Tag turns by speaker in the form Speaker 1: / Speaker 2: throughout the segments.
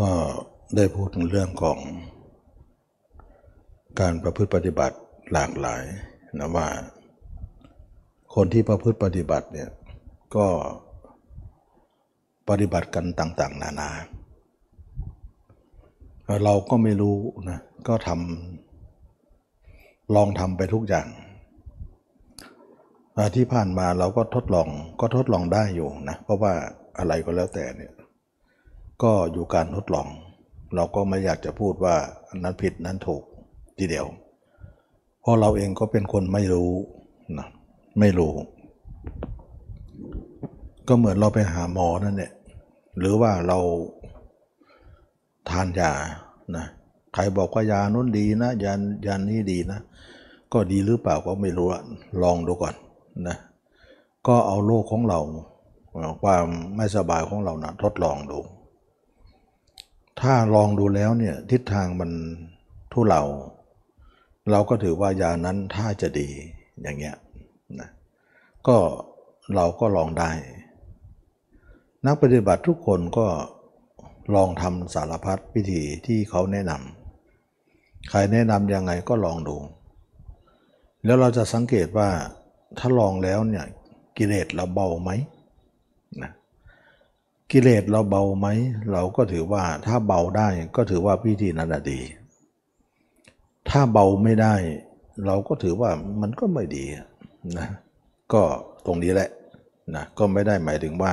Speaker 1: ก็ได้พูดถึงเรื่องของการประพฤติปฏิบัติหลากหลายนะว่า คนที่ประพฤติปฏิบัติเนี่ยก็ปฏิบัติกันต่าง ๆ นานา เราก็ไม่รู้นะก็ทำลองทำไปทุกอย่าง ที่ผ่านมาเราก็ทดลองก็ทดลองได้อยู่นะเพราะว่าอะไรก็แล้วแต่เนี่ย ก็อยู่การทดลอง เราก็ไม่อยากจะพูดว่านั้นผิดนั้นถูกทีเดียว เพราะเราเองก็เป็นคนไม่รู้นะไม่รู้ ก็เหมือนเราไปหาหมอนั่นแหละหรือว่าเราทานยานะใครบอกว่ายานู้นดีนะยายานี้ดีนะ ก็ดีหรือเปล่าก็ไม่รู้ลองดูก่อนนะก็เอาโรคของเราความไม่สบายของเรานะทดลองดู ถ้าลองดูแล้วเนี่ยทิศทางมันทุเลาเราก็ถือว่ายานั้นถ้าจะดีอย่างเงี้ยนะก็เราก็ลองได้ นักปฏิบัติทุกคนก็ลองทำสารพัดวิธีที่เขาแนะนำใครแนะนำยังไงก็ลองดู แล้วเราจะสังเกตว่าถ้าลองแล้วเนี่ยกิเลสเราเบาไหมนะ กิเลสเราเบาไหม เราก็ถือว่าถ้าเบาได้ก็ถือว่าวิธีนั้นดี ถ้าเบาไม่ได้ เราก็ถือว่ามันก็ไม่ดีนะก็ตรงนี้แหละนะก็ไม่ได้หมายถึงว่า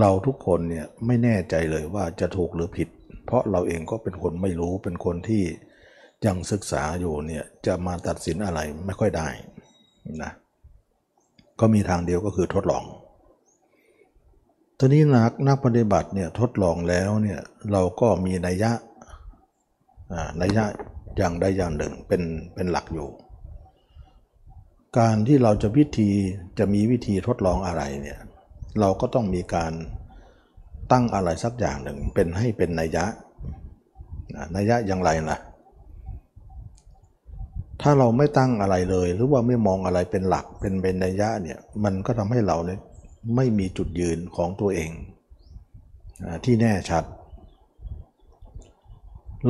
Speaker 1: เราทุกคนเนี่ยไม่แน่ใจเลยว่าจะถูกหรือผิด เพราะเราเองก็เป็นคนไม่รู้เป็นคนที่ยังศึกษาอยู่เนี่ยจะมาตัดสินอะไรไม่ค่อยได้นะก็มีทางเดียวก็คือทดลอง ทีนี้นักนักปฏิบัติเนี่ยทดลองแล้วเนี่ยเราก็มีนัยยะนัยยะอย่างใดอย่างหนึ่งเป็นเป็นหลักอยู่ การที่เราจะวิธีจะมีวิธีทดลองอะไรเนี่ยเราก็ต้องมีการตั้งอะไรสักอย่างหนึ่งเป็นให้เป็นนัยยะนัยยะอย่างไรล่ะถ้าเราไม่ตั้งอะไรเลย หรือว่าไม่มองอะไรเป็นหลักเป็นเป็นนัยยะเนี่ยมันก็ทำให้เราเนี่ย ไม่มีจุดยืนของตัวเองที่แน่ชัด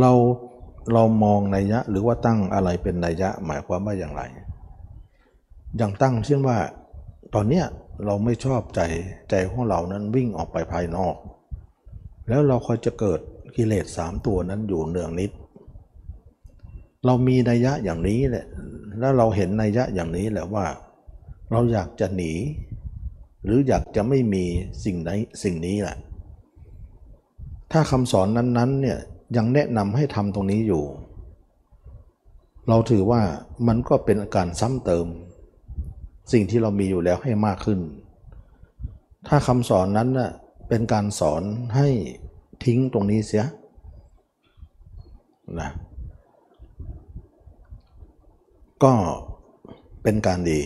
Speaker 1: เราเรามองนัยยะหรือว่าตั้งอะไรเป็นนัยยะหมายความว่าอย่างไร อย่างตั้งเช่นว่า ตอนเนี้ยเราไม่ชอบใจใจของเรานั้นวิ่งออกไปภายนอก แล้วเราคอยจะเกิดกิเลสสามตัวนั้นอยู่เนืองนิด เรามีนัยยะอย่างนี้แหละแล้วเราเห็นนัยยะอย่างนี้แหละว่า เราอยากจะหนี หรืออยากจะไม่มีสิ่งใดสิ่งนี้แหละถ้าคำสอนนั้นๆเนี่ยยังแนะนำให้ทำตรงนี้อยู่ เราถือว่ามันก็เป็นการซ้ำเติม สิ่งที่เรามีอยู่แล้วให้มากขึ้น ถ้าคำสอนนั้นน่ะเป็นการสอนให้ทิ้งตรงนี้เสียนะก็เป็นการดี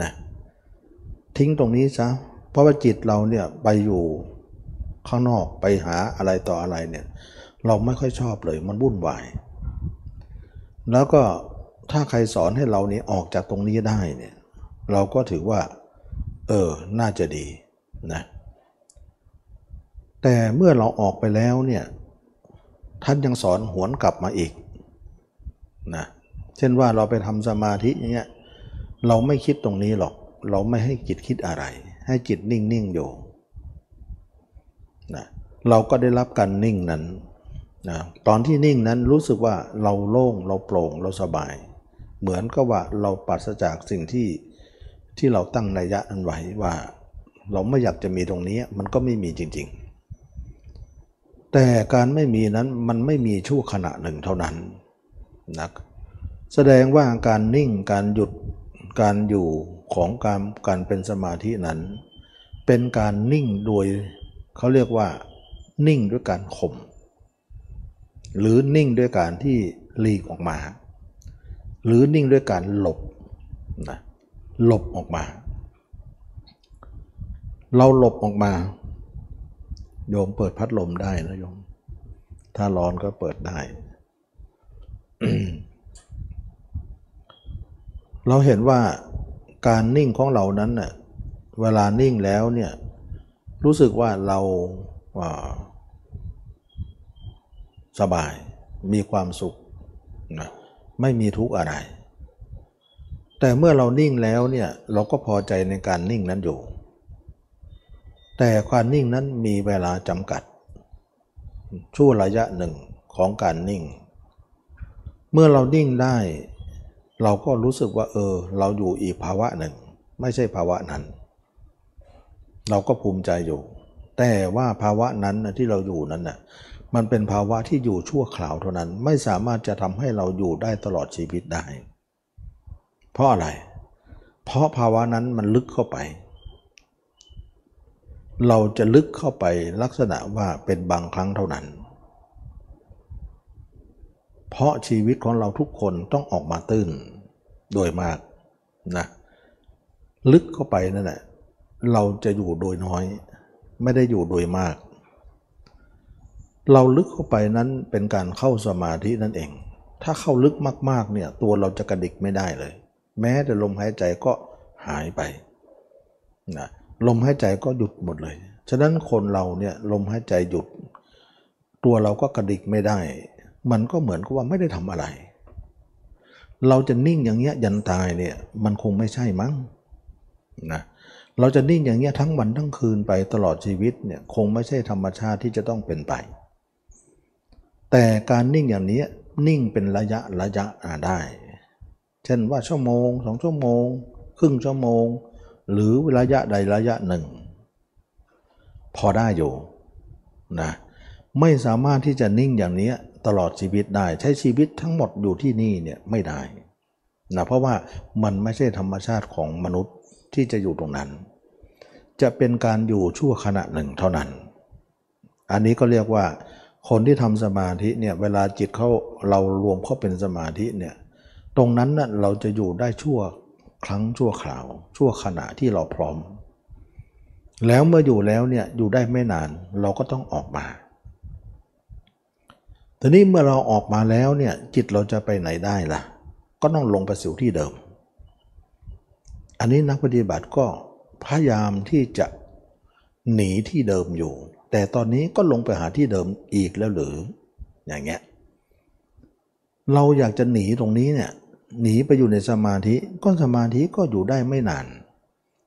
Speaker 1: นะ ทิ้งตรงนี้ซะเพราะว่าจิตเราเนี่ยไปอยู่ข้างนอกไปหาอะไรต่ออะไรเนี่ย เราไม่ค่อยชอบเลยมันวุ่นวาย แล้วก็ถ้าใครสอนให้เรานี้ออกจากตรงนี้ได้เนี่ย เราก็ถือว่า เออ น่าจะดีนะแต่เมื่อเราออกไปแล้วเนี่ย ท่านยังสอนหวนกลับมาอีกนะเช่นว่าเราไปทำสมาธิอย่างเงี้ยเราไม่คิดตรงนี้หรอก เราไม่ให้จิตคิดอะไร ให้จิตนิ่งๆอยู่นะเราก็ได้รับการนิ่งนั้นนะตอนที่นิ่งนั้นรู้สึกว่าเราโล่งเราโปร่งเราสบาย เหมือนกับว่าเราปราศจากสิ่งที่ที่เราตั้งนัยยะนั้นไว้ว่า เราไม่อยากจะมีตรงนี้มันก็ไม่มีจริง ๆ แต่การไม่มีนั้นมันไม่มีชั่วขณะหนึ่งเท่านั้นนะแสดงว่าการนิ่งการหยุดการอยู่ ของการการเป็นสมาธินั้น เป็นการนิ่งโดยเขาเรียกว่า นิ่งด้วยการข่มหรือนิ่งด้วยการที่หลีกออกมา หรือนิ่งด้วยการหลบนะหลบออกมา เราหลบออกมา โยมเปิดพัดลมได้นะโยม ถ้าร้อนก็เปิดได้ เราเห็นว่า การนิ่งของเรานั้นเน่ยเวลานิ่งแล้วเนี่ยรู้สึกว่าเราสบายมีความสุขนะไม่มีทุกข์อะไร แต่เมื่อเรานิ่งแล้วเนี่ยเราก็พอใจในการนิ่งนั้นอยู่ แต่ความนิ่งนั้นมีเวลาจำกัด ช่วระยะหนึ่งของการนิ่ง เมื่อเรานิ่งได้ เราก็รู้สึกว่าเออ เราอยู่อีกภาวะหนึ่ง ไม่ใช่ภาวะนั้น เราก็ภูมิใจอยู่ แต่ว่าภาวะนั้นที่เราอยู่นั้นน่ะมันเป็นภาวะที่อยู่ชั่วคราวเท่านั้น ไม่สามารถจะทำให้เราอยู่ได้ตลอดชีวิตได้ เพราะอะไร เพราะภาวะนั้นมันลึกเข้าไป เราจะลึกเข้าไปลักษณะว่าเป็นบางครั้งเท่านั้น เพราะชีวิตของเราทุกคนต้องออกมาตื้นโดยมากนะลึกเข้าไปนั่นแหละเราจะอยู่โดยน้อย ไม่ได้อยู่โดยมาก เราลึกเข้าไปนั้นเป็นการเข้าสมาธินั่นเอง ถ้าเข้าลึกมากๆเนี่ยตัวเราจะกระดิกไม่ได้เลย แม้แต่ลมหายใจก็หายไปนะลมหายใจก็หยุดหมดเลย ฉะนั้นคนเราเนี่ยลมหายใจหยุด ตัวเราก็กระดิกไม่ได้ มันก็เหมือนกับว่าไม่ได้ทำอะไร เราจะนิ่งอย่างเงี้ยยันตายเนี่ยมันคงไม่ใช่มั้งนะเราจะนิ่งอย่างเงี้ยทั้งวันทั้งคืนไปตลอดชีวิตเนี่ยคงไม่ใช่ธรรมชาติที่จะต้องเป็นไป แต่การนิ่งอย่างนี้นิ่งเป็นระยะระยะได้ เช่นว่าชั่วโมงสองชั่วโมง ครึ่งชั่วโมง หรือระยะใดระยะหนึ่ง พอได้อยู่นะไม่สามารถที่จะนิ่งอย่างนี้ ตลอดชีวิตได้ ใช้ชีวิตทั้งหมดอยู่ที่นี่เนี่ยไม่ได้นะเพราะว่ามันไม่ใช่ธรรมชาติของมนุษย์ที่จะอยู่ตรงนั้น จะเป็นการอยู่ชั่วขณะหนึ่งเท่านั้น อันนี้ก็เรียกว่าคนที่ทำสมาธิเนี่ยเวลาจิตเขาเรารวมเข้าเป็นสมาธิเนี่ยตรงนั้นน่ะเราจะอยู่ได้ชั่วครั้งชั่วคราว ชั่วขณะที่เราพร้อม แล้วเมื่ออยู่แล้วเนี่ยอยู่ได้ไม่นานเราก็ต้องออกมา ทีนี้เมื่อเราออกมาแล้วเนี่ยจิตเราจะไปไหนได้ล่ะ ก็ต้องลงไปสู่ที่เดิม อันนี้นักปฏิบัติก็พยายามที่จะหนีที่เดิมอยู่ แต่ตอนนี้ก็ลงไปหาที่เดิมอีกแล้วหรือ อย่างเงี้ยเราอยากจะหนีตรงนี้เนี่ยหนีไปอยู่ในสมาธิก็สมาธิก็อยู่ได้ไม่นาน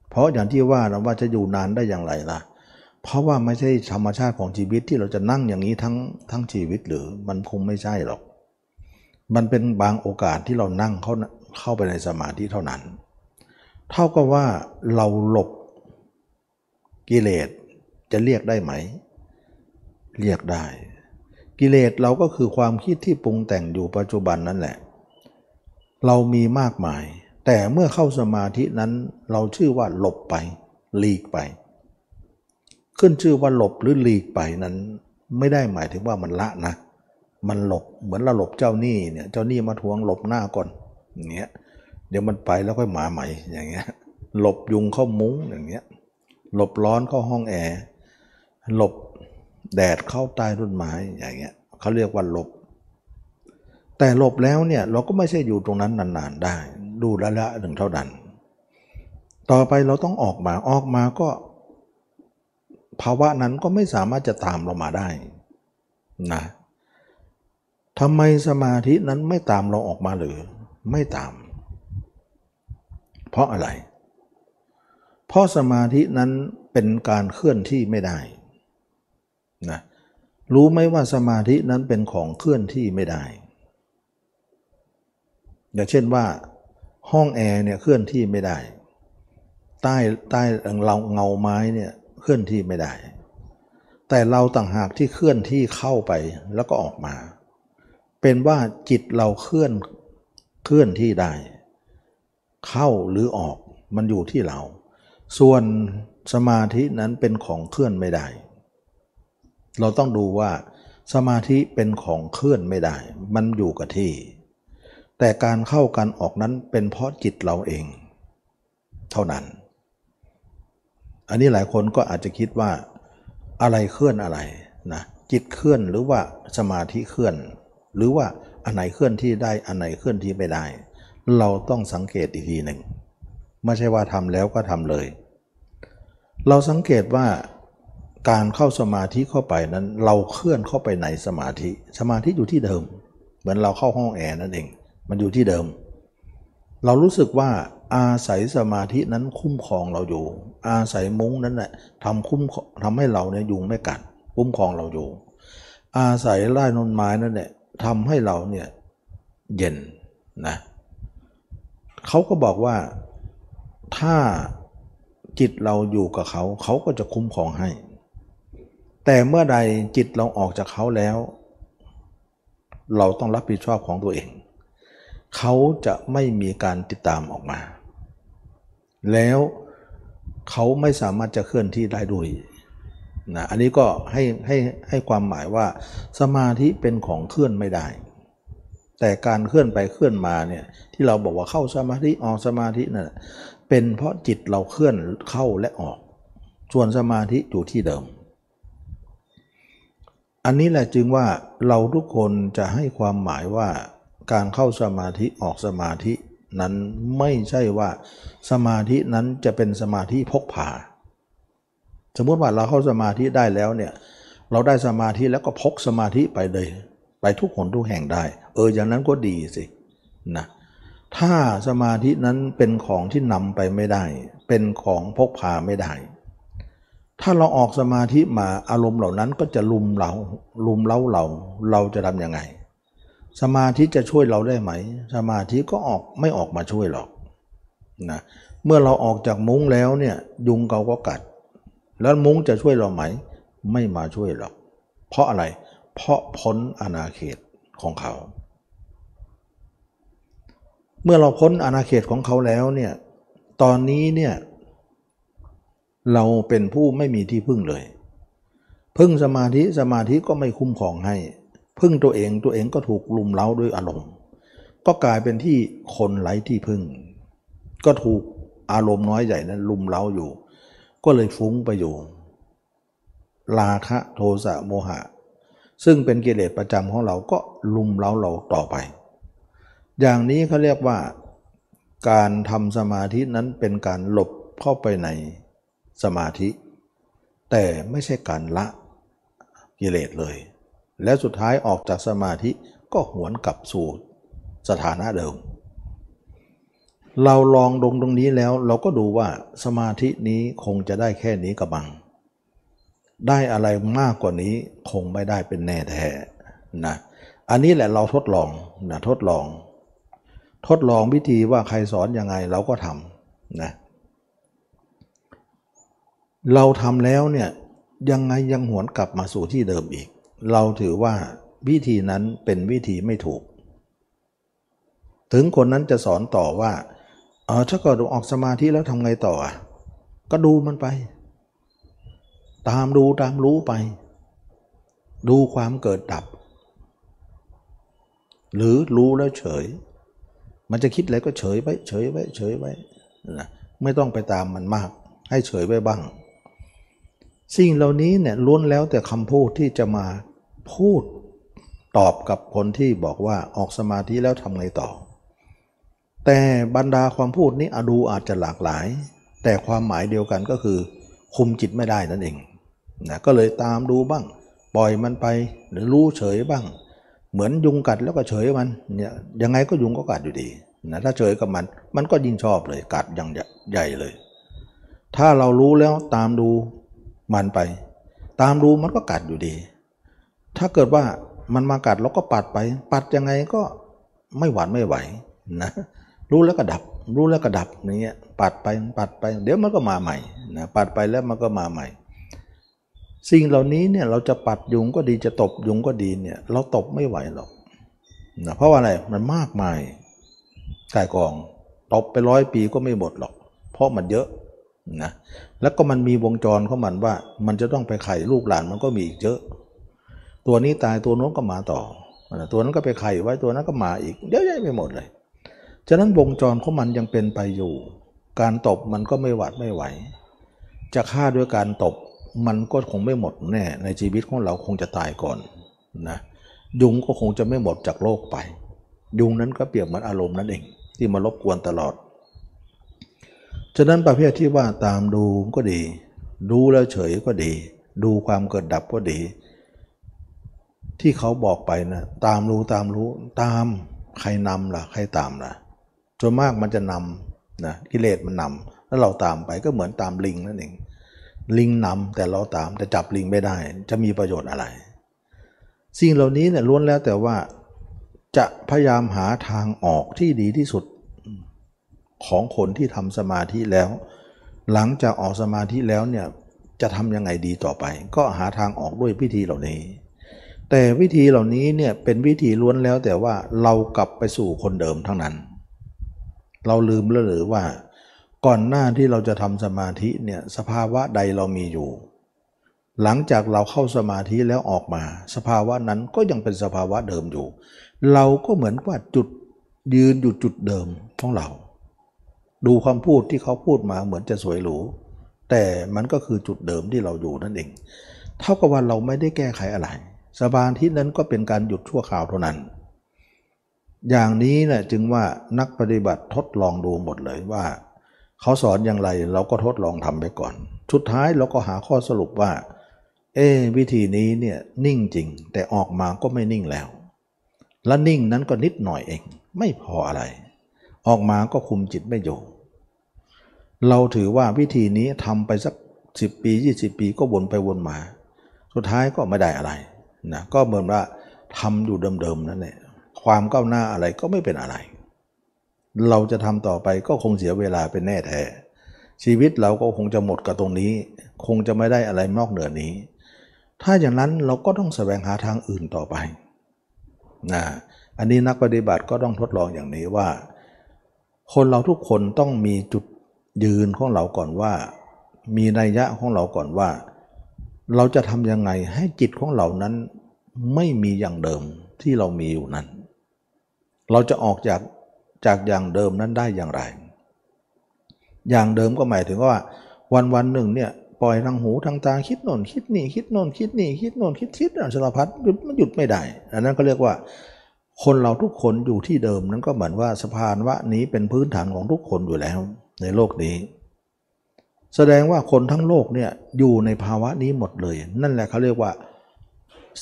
Speaker 1: เพราะอย่างที่ว่าเราว่าจะอยู่นานได้อย่างไรล่ะเพราะว่าไม่ใช่ธรรมชาติของชีวิตที่เราจะนั่งอย่างนี้ทั้งทั้งชีวิตหรือมันคงไม่ใช่หรอก มันเป็นบางโอกาสที่เรานั่งเข้าเข้าไปในสมาธิเท่านั้น เท่ากับว่าเราหลบกิเลสจะเรียกได้ไหม เรียกได้ กิเลสเราก็คือความคิดที่ปรุงแต่งอยู่ปัจจุบันนั่นแหละ เรามีมากมาย แต่เมื่อเข้าสมาธินั้นเราชื่อว่าหลบไปหลีกไป ขึ้นชื่อว่าหลบหรือหลีกไปนั้น ไม่ได้หมายถึงว่ามันละนะ มันหลบเหมือนเราหลบเจ้าหนี้เนี่ยเจ้าหนี้มาทวงหลบหน้าก่อนอย่างเงี้ยเดี๋ยวมันไปแล้วค่อยมาใหม่อย่างเงี้ยหลบยุงเข้ามุ้งอย่างเงี้ยหลบร้อนเข้าห้องแอร์หลบแดดเข้าใต้ต้นไม้อย่างเงี้ยเขาเรียกว่าหลบ แต่หลบแล้วเนี่ยเราก็ไม่ใช่อยู่ตรงนั้นนานๆได้ ดูระยะหนึ่งเท่านั้น ต่อไปเราต้องออกมาออกมาก็ ภาวะนั้นก็ไม่สามารถจะตามเรามาได้นะทำไมสมาธินั้นไม่ตามเราออกมาหรือไม่ตาม เพราะอะไร เพราะสมาธินั้นเป็นการเคลื่อนที่ไม่ได้นะรู้ไหมว่าสมาธินั้นเป็นของเคลื่อนที่ไม่ได้ อย่างเช่นว่า ห้องแอร์เนี่ยเคลื่อนที่ไม่ได้ ใต้ใต้เราเงาไม้เนี่ย เคลื่อนที่ไม่ได้ แต่เราต่างหากที่เคลื่อนที่เข้าไปแล้วก็ออกมา เป็นว่าจิตเราเคลื่อนเคลื่อนที่ได้ เข้าหรือออกมันอยู่ที่เรา ส่วนสมาธินั้นเป็นของเคลื่อนไม่ได้ เราต้องดูว่าสมาธิเป็นของเคลื่อนไม่ได้ มันอยู่กับที่ แต่การเข้ากันออกนั้นเป็นเพราะจิตเราเอง เท่านั้น อันนี้หลายคนก็อาจจะคิดว่าอะไรเคลื่อนอะไรนะจิตเคลื่อนหรือว่าสมาธิเคลื่อน หรือว่าอันไหนเคลื่อนที่ได้อันไหนเคลื่อนที่ไม่ได้ เราต้องสังเกตอีกทีหนึ่งไม่ใช่ว่าทำแล้วก็ทำเลย เราสังเกตว่าการเข้าสมาธิเข้าไปนั้น เราเคลื่อนเข้าไปในสมาธิ สมาธิอยู่ที่เดิม เหมือนเราเข้าห้องแอร์นั่นเอง มันอยู่ที่เดิม เรารู้สึกว่า อาศัยสมาธินั้นคุ้มครองเราอยู่ อาศัยมุ้งนั้นแหละทำคุ้มทำให้เราเนี่ยยุงไม่กัดคุ้มครองเราอยู่ อาศัยไร่นนไม้นั่นแหละทำให้เราเนี่ยเย็นนะเขาก็บอกว่าถ้าจิตเราอยู่กับเขาเขาก็จะคุ้มครองให้ แต่เมื่อใดจิตเราออกจากเขาแล้ว เราต้องรับผิดชอบของตัวเอง เขาจะไม่มีการติดตามออกมา แล้วเขาไม่สามารถจะเคลื่อนที่ได้ด้วยนะอันนี้ก็ให้ให้ให้ความหมายว่าสมาธิเป็นของเคลื่อนไม่ได้ แต่การเคลื่อนไปเคลื่อนมาเนี่ยที่เราบอกว่าเข้าสมาธิออกสมาธินั่นเป็นเพราะจิตเราเคลื่อนเข้าและออก ส่วนสมาธิอยู่ที่เดิม อันนี้แหละจึงว่าเราทุกคนจะให้ความหมายว่าการเข้าสมาธิออกสมาธิ นั้นไม่ใช่ว่าสมาธินั้นจะเป็นสมาธิพกพาสมมติว่าเราเข้าสมาธิได้แล้วเนี่ยเราได้สมาธิแล้วก็พกสมาธิไปเลย ไปทุกคนทุกแห่งได้ เอออย่างนั้นก็ดีสินะถ้าสมาธินั้นเป็นของที่นำไปไม่ได้ เป็นของพกพาไม่ได้ ถ้าเราออกสมาธิมาอารมณ์เหล่านั้นก็จะลุมเราลุมเล้าเราเราจะทำยังไง สมาธิจะช่วยเราได้ไหม สมาธิก็ออกไม่ออกมาช่วยหรอกนะเมื่อเราออกจากมุ้งแล้วเนี่ยยุงเขาก็กัด แล้วมุ้งจะช่วยเราไหม ไม่มาช่วยหรอก เพราะอะไร เพราะพ้นอาณาเขตของเขา เมื่อเราพ้นอาณาเขตของเขาแล้วเนี่ยตอนนี้เนี่ยเราเป็นผู้ไม่มีที่พึ่งเลย พึ่งสมาธิสมาธิก็ไม่คุ้มครองให้ พึ่งตัวเองตัวเองก็ถูกลุมเล้าด้วยอารมณ์ ก็กลายเป็นที่คนไร้ที่พึ่ง ก็ถูกอารมณ์น้อยใหญ่นั้นลุมเล้าอยู่ ก็เลยฟุ้งไปอยู่ราคะโทสะโมหะ ซึ่งเป็นกิเลสประจำของเราก็ลุมเล้าเราต่อไป อย่างนี้เขาเรียกว่าการทำสมาธินั้นเป็นการหลบเข้าไปในสมาธิ แต่ไม่ใช่การละกิเลสเลย และสุดท้ายออกจากสมาธิก็หวนกลับสู่สถานะเดิม เราลองดงตรงนี้แล้วเราก็ดูว่าสมาธินี้คงจะได้แค่นี้กับบัง ได้อะไรมากกว่านี้คงไม่ได้เป็นแน่แท้นะอันนี้แหละเราทดลองนะทดลอง ทดลองวิธีว่าใครสอนยังไงเราก็ทำนะเราทำแล้วเนี่ยยังไงยังหวนกลับมาสู่ที่เดิมอีก เราถือว่าวิธีนั้นเป็นวิธีไม่ถูก ถึงคนนั้นจะสอนต่อว่าเออถ้าเกิดออกสมาธิแล้วทำไงต่ออะก็ดูมันไป ตามดูตามรู้ไป ดูความเกิดดับ หรือรู้แล้วเฉย มันจะคิดอะไรก็เฉยไว้เฉยไว้เฉยไว้นะไม่ต้องไปตามมันมาก ให้เฉยไว้บ้าง สิ่งเหล่านี้เนี่ยล้วนแล้วแต่คำพูดที่จะมา พูดตอบกับคนที่บอกว่าออกสมาธิแล้วทำไงต่อ แต่บรรดาความพูดนี้อดูอาจจะหลากหลาย แต่ความหมายเดียวกันก็คือ คุมจิตไม่ได้นั่นเองนะก็เลยตามดูบ้าง ปล่อยมันไปหรือรู้เฉยบ้าง เหมือนยุงกัดแล้วก็เฉยมันเนี่ยยังไงก็ยุงก็กัดอยู่ดีนะถ้าเฉยกับมัน มันก็ยิ่งชอบเลยกัดอย่างใหญ่เลย ถ้าเรารู้แล้วตามดูมันไป ตามดูมันก็กัดอยู่ดี ถ้าเกิดว่ามันมากัดเราก็ปัดไป ปัดยังไงก็ไม่หวานไม่ไหวนะรู้แล้วก็ดับ รู้แล้วก็ดับอย่างเงี้ยปัดไปปัดไป เดี๋ยวมันก็มาใหม่นะปัดไปแล้วมันก็มาใหม่ สิ่งเหล่านี้เนี่ยเราจะปัดยุงก็ดีจะตบยุงก็ดีเนี่ยเราตบไม่ไหวหรอกนะเพราะว่าอะไรมันมากมายกายกองตบไปร้อยปีก็ไม่หมดหรอก เพราะมันเยอะนะแล้วก็มันมีวงจรของมันว่า มันจะต้องไปไข่ลูกหลานมันก็มีอีกเยอะ ตัวนี้ตายตัวโน้นก็มาต่อ ตัวนั้นก็ไปไข่ไว้ตัวนั้นก็มาอีกเยอะแยะไปหมดเลย ฉะนั้นวงจรของมันยังเป็นไปอยู่ การตบมันก็ไม่หวัดไม่ไหว จะฆ่าด้วยการตบมันก็คงไม่หมดแน่ ในชีวิตของเราคงจะตายก่อนนะยุงก็คงจะไม่หมดจากโลกไป ยุงนั้นก็เปรียบเหมือนอารมณ์นั่นเอง ที่มารบกวนตลอด ฉะนั้นประเภทที่ว่าตามดูก็ดี ดูแล้วเฉยก็ดี ดูความเกิดดับก็ดี ที่เขาบอกไปนะตามรู้ตามรู้ตามใครนำล่ะ ใครตามล่ะส่วนมากมันจะนำนะกิเลสมันนำแล้วเราตามไปก็เหมือนตามลิงนั่นเองลิงนำแต่เราตามแต่จับลิงไม่ได้ จะมีประโยชน์อะไร สิ่งเหล่านี้เนี่ยล้วนแล้วแต่ว่าจะพยายามหาทางออกที่ดีที่สุดของคนที่ทำสมาธิแล้ว หลังจากออกสมาธิแล้วเนี่ยจะทำยังไงดีต่อไป ก็หาทางออกด้วยวิธีเหล่านี้ แต่วิธีเหล่านี้เนี่ยเป็นวิธีล้วนแล้วแต่ว่าเรากลับไปสู่คนเดิมทั้งนั้น เราลืมแล้วหรือว่า ก่อนหน้าที่เราจะทำสมาธิเนี่ยสภาวะใดเรามีอยู่ หลังจากเราเข้าสมาธิแล้วออกมา สภาวะนั้นก็ยังเป็นสภาวะเดิมอยู่ เราก็เหมือนว่าจุดยืนอยู่จุดเดิมของเรา ดูความพูดที่เขาพูดมาเหมือนจะสวยหรูแต่มันก็คือจุดเดิมที่เราอยู่นั่นเอง เท่ากับว่าเราไม่ได้แก้ไขอะไร สบานที่นั้นก็เป็นการหยุดชั่วคราวเท่านั้น อย่างนี้นะจึงว่านักปฏิบัติทดลองดูหมดเลยว่า เขาสอนอย่างไรเราก็ทดลองทำไปก่อน สุดท้ายเราก็หาข้อสรุปว่า เอวิธีนี้เนี่ยนิ่งจริง แต่ออกมาก็ไม่นิ่งแล้ว และนิ่งนั้นก็นิดหน่อยเอง ไม่พออะไร ออกมาก็คุมจิตไม่อยู่เราถือว่าวิธีนี้ทำไปสักสิบปียี่สิบปีก็วนไปวนมา สุดท้ายก็ไม่ได้อะไร นะก็เหมือนว่าทำอยู่เดิมๆนั่นแหละความก้าวหน้าอะไรก็ไม่เป็นอะไร เราจะทำต่อไปก็คงเสียเวลาเป็นแน่แท้ชีวิตเราก็คงจะหมดกับตรงนี้ คงจะไม่ได้อะไรนอกเหนือนี้ ถ้าอย่างนั้นเราก็ต้องแสวงหาทางอื่นต่อไปนะอันนี้นักปฏิบัติก็ต้องทดลองอย่างนี้ว่า คนเราทุกคนต้องมีจุดยืนของเราก่อนว่า มีนัยยะของเราก่อนว่า เราจะทำยังไงให้จิตของเรานั้น ไม่มีอย่างเดิมที่เรามีอยู่นั้น เราจะออกจากจากอย่างเดิมนั้นได้อย่างไร อย่างเดิมก็หมายถึงว่า วันวันหนึ่งเนี่ยปล่อยทางหูทางตาคิดโน่นคิดนี่คิดโน่นคิดนี่คิดโน่นคิดคิดสารพัดหยุดมันหยุดไม่ได้อันนั้นก็เรียกว่า คนเราทุกคนอยู่ที่เดิมนั้นก็เหมือนว่าสะพานวะนี้เป็นพื้นฐานของทุกคนอยู่แล้ว ในโลกนี้ แสดงว่าคนทั้งโลกเนี่ยอยู่ในภาวะนี้หมดเลย นั่นแหละเขาเรียกว่า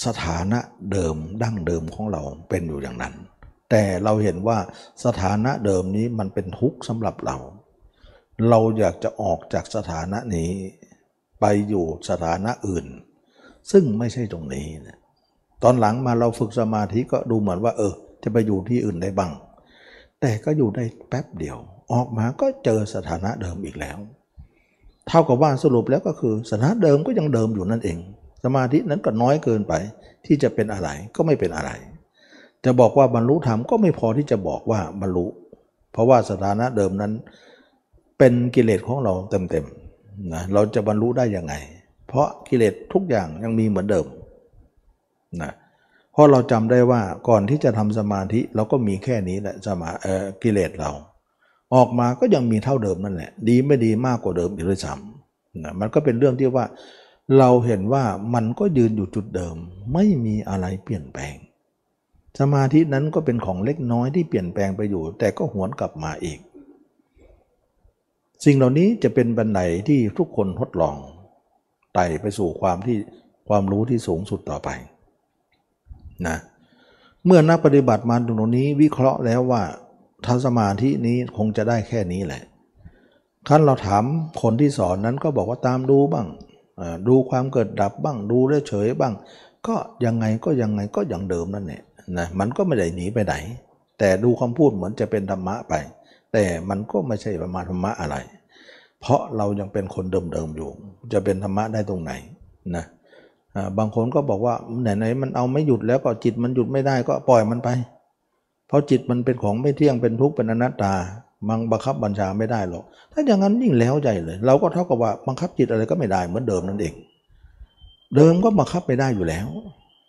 Speaker 1: สถานะเดิมดั้งเดิมของเราเป็นอยู่อย่างนั้น แต่เราเห็นว่าสถานะเดิมนี้มันเป็นทุกข์สำหรับเรา เราอยากจะออกจากสถานะนี้ไปอยู่สถานะอื่น ซึ่งไม่ใช่ตรงนี้นะตอนหลังมาเราฝึกสมาธิก็ดูเหมือนว่า เออ จะไปอยู่ที่อื่นได้บ้าง แต่ก็อยู่ได้แป๊บเดียว ออกมาก็เจอสถานะเดิมอีกแล้ว เท่ากับว่าสรุปแล้วก็คือสถานะเดิมก็ยังเดิมอยู่นั่นเอง สมาธินั้นก็น้อยเกินไป ที่จะเป็นอะไรก็ไม่เป็นอะไร จะบอกว่าบรรลุธรรมก็ไม่พอที่จะบอกว่าบรรลุ เพราะว่าสถานะเดิมนั้นเป็นกิเลสของเราเต็มๆนะเราจะบรรลุได้ยังไง เพราะกิเลสทุกอย่างยังมีเหมือนเดิมนะเพราะเราจำได้ว่าก่อนที่จะทำสมาธิเราก็มีแค่นี้แหละสมาเออกิเลสเรา ออกมาก็ยังมีเท่าเดิมนั่นแหละดีไม่ดีมากกว่าเดิมอีกด้วยซ้ำนะมันก็เป็นเรื่องที่ว่า เราเห็นว่ามันก็ยืนอยู่จุดเดิม ไม่มีอะไรเปลี่ยนแปลง สมาธินั้นก็เป็นของเล็กน้อยที่เปลี่ยนแปลงไปอยู่ แต่ก็หวนกลับมาอีก สิ่งเหล่านี้จะเป็นบันไดที่ทุกคนทดลองไต่ไปสู่ความที่ความรู้ที่สูงสุดต่อไปนะเมื่อนักปฏิบัติมาตรงนี้วิเคราะห์แล้วว่าทำสมาธินี้คงจะได้แค่นี้แหละขั้นเราถามคนที่สอนนั้นก็บอกว่าตามดูบ้าง ดูความเกิดดับบ้างดูเฉยบ้าง ก็ยังไงก็ยังไงก็อย่างเดิมนั่นแหละนะมันก็ไม่ได้หนีไปไหน แต่ดูคำพูดเหมือนจะเป็นธรรมะไป แต่มันก็ไม่ใช่ประมาณธรรมะอะไร เพราะเรายังเป็นคนเดิมๆอยู่ จะเป็นธรรมะได้ตรงไหนนะบางคนก็บอกว่าไหนๆมันเอาไม่หยุดแล้วก็จิตมันหยุดไม่ได้ก็ปล่อยมันไป เพราะจิตมันเป็นของไม่เที่ยงเป็นทุกข์เป็นอนัตตา มังบังคับบัญชาไม่ได้หรอก ถ้าอย่างนั้นยิ่งแล้วใจเลย เราก็เท่ากับว่าบังคับจิตอะไรก็ไม่ได้เหมือนเดิมนั่นเอง เดิมก็บังคับไม่ได้อยู่แล้ว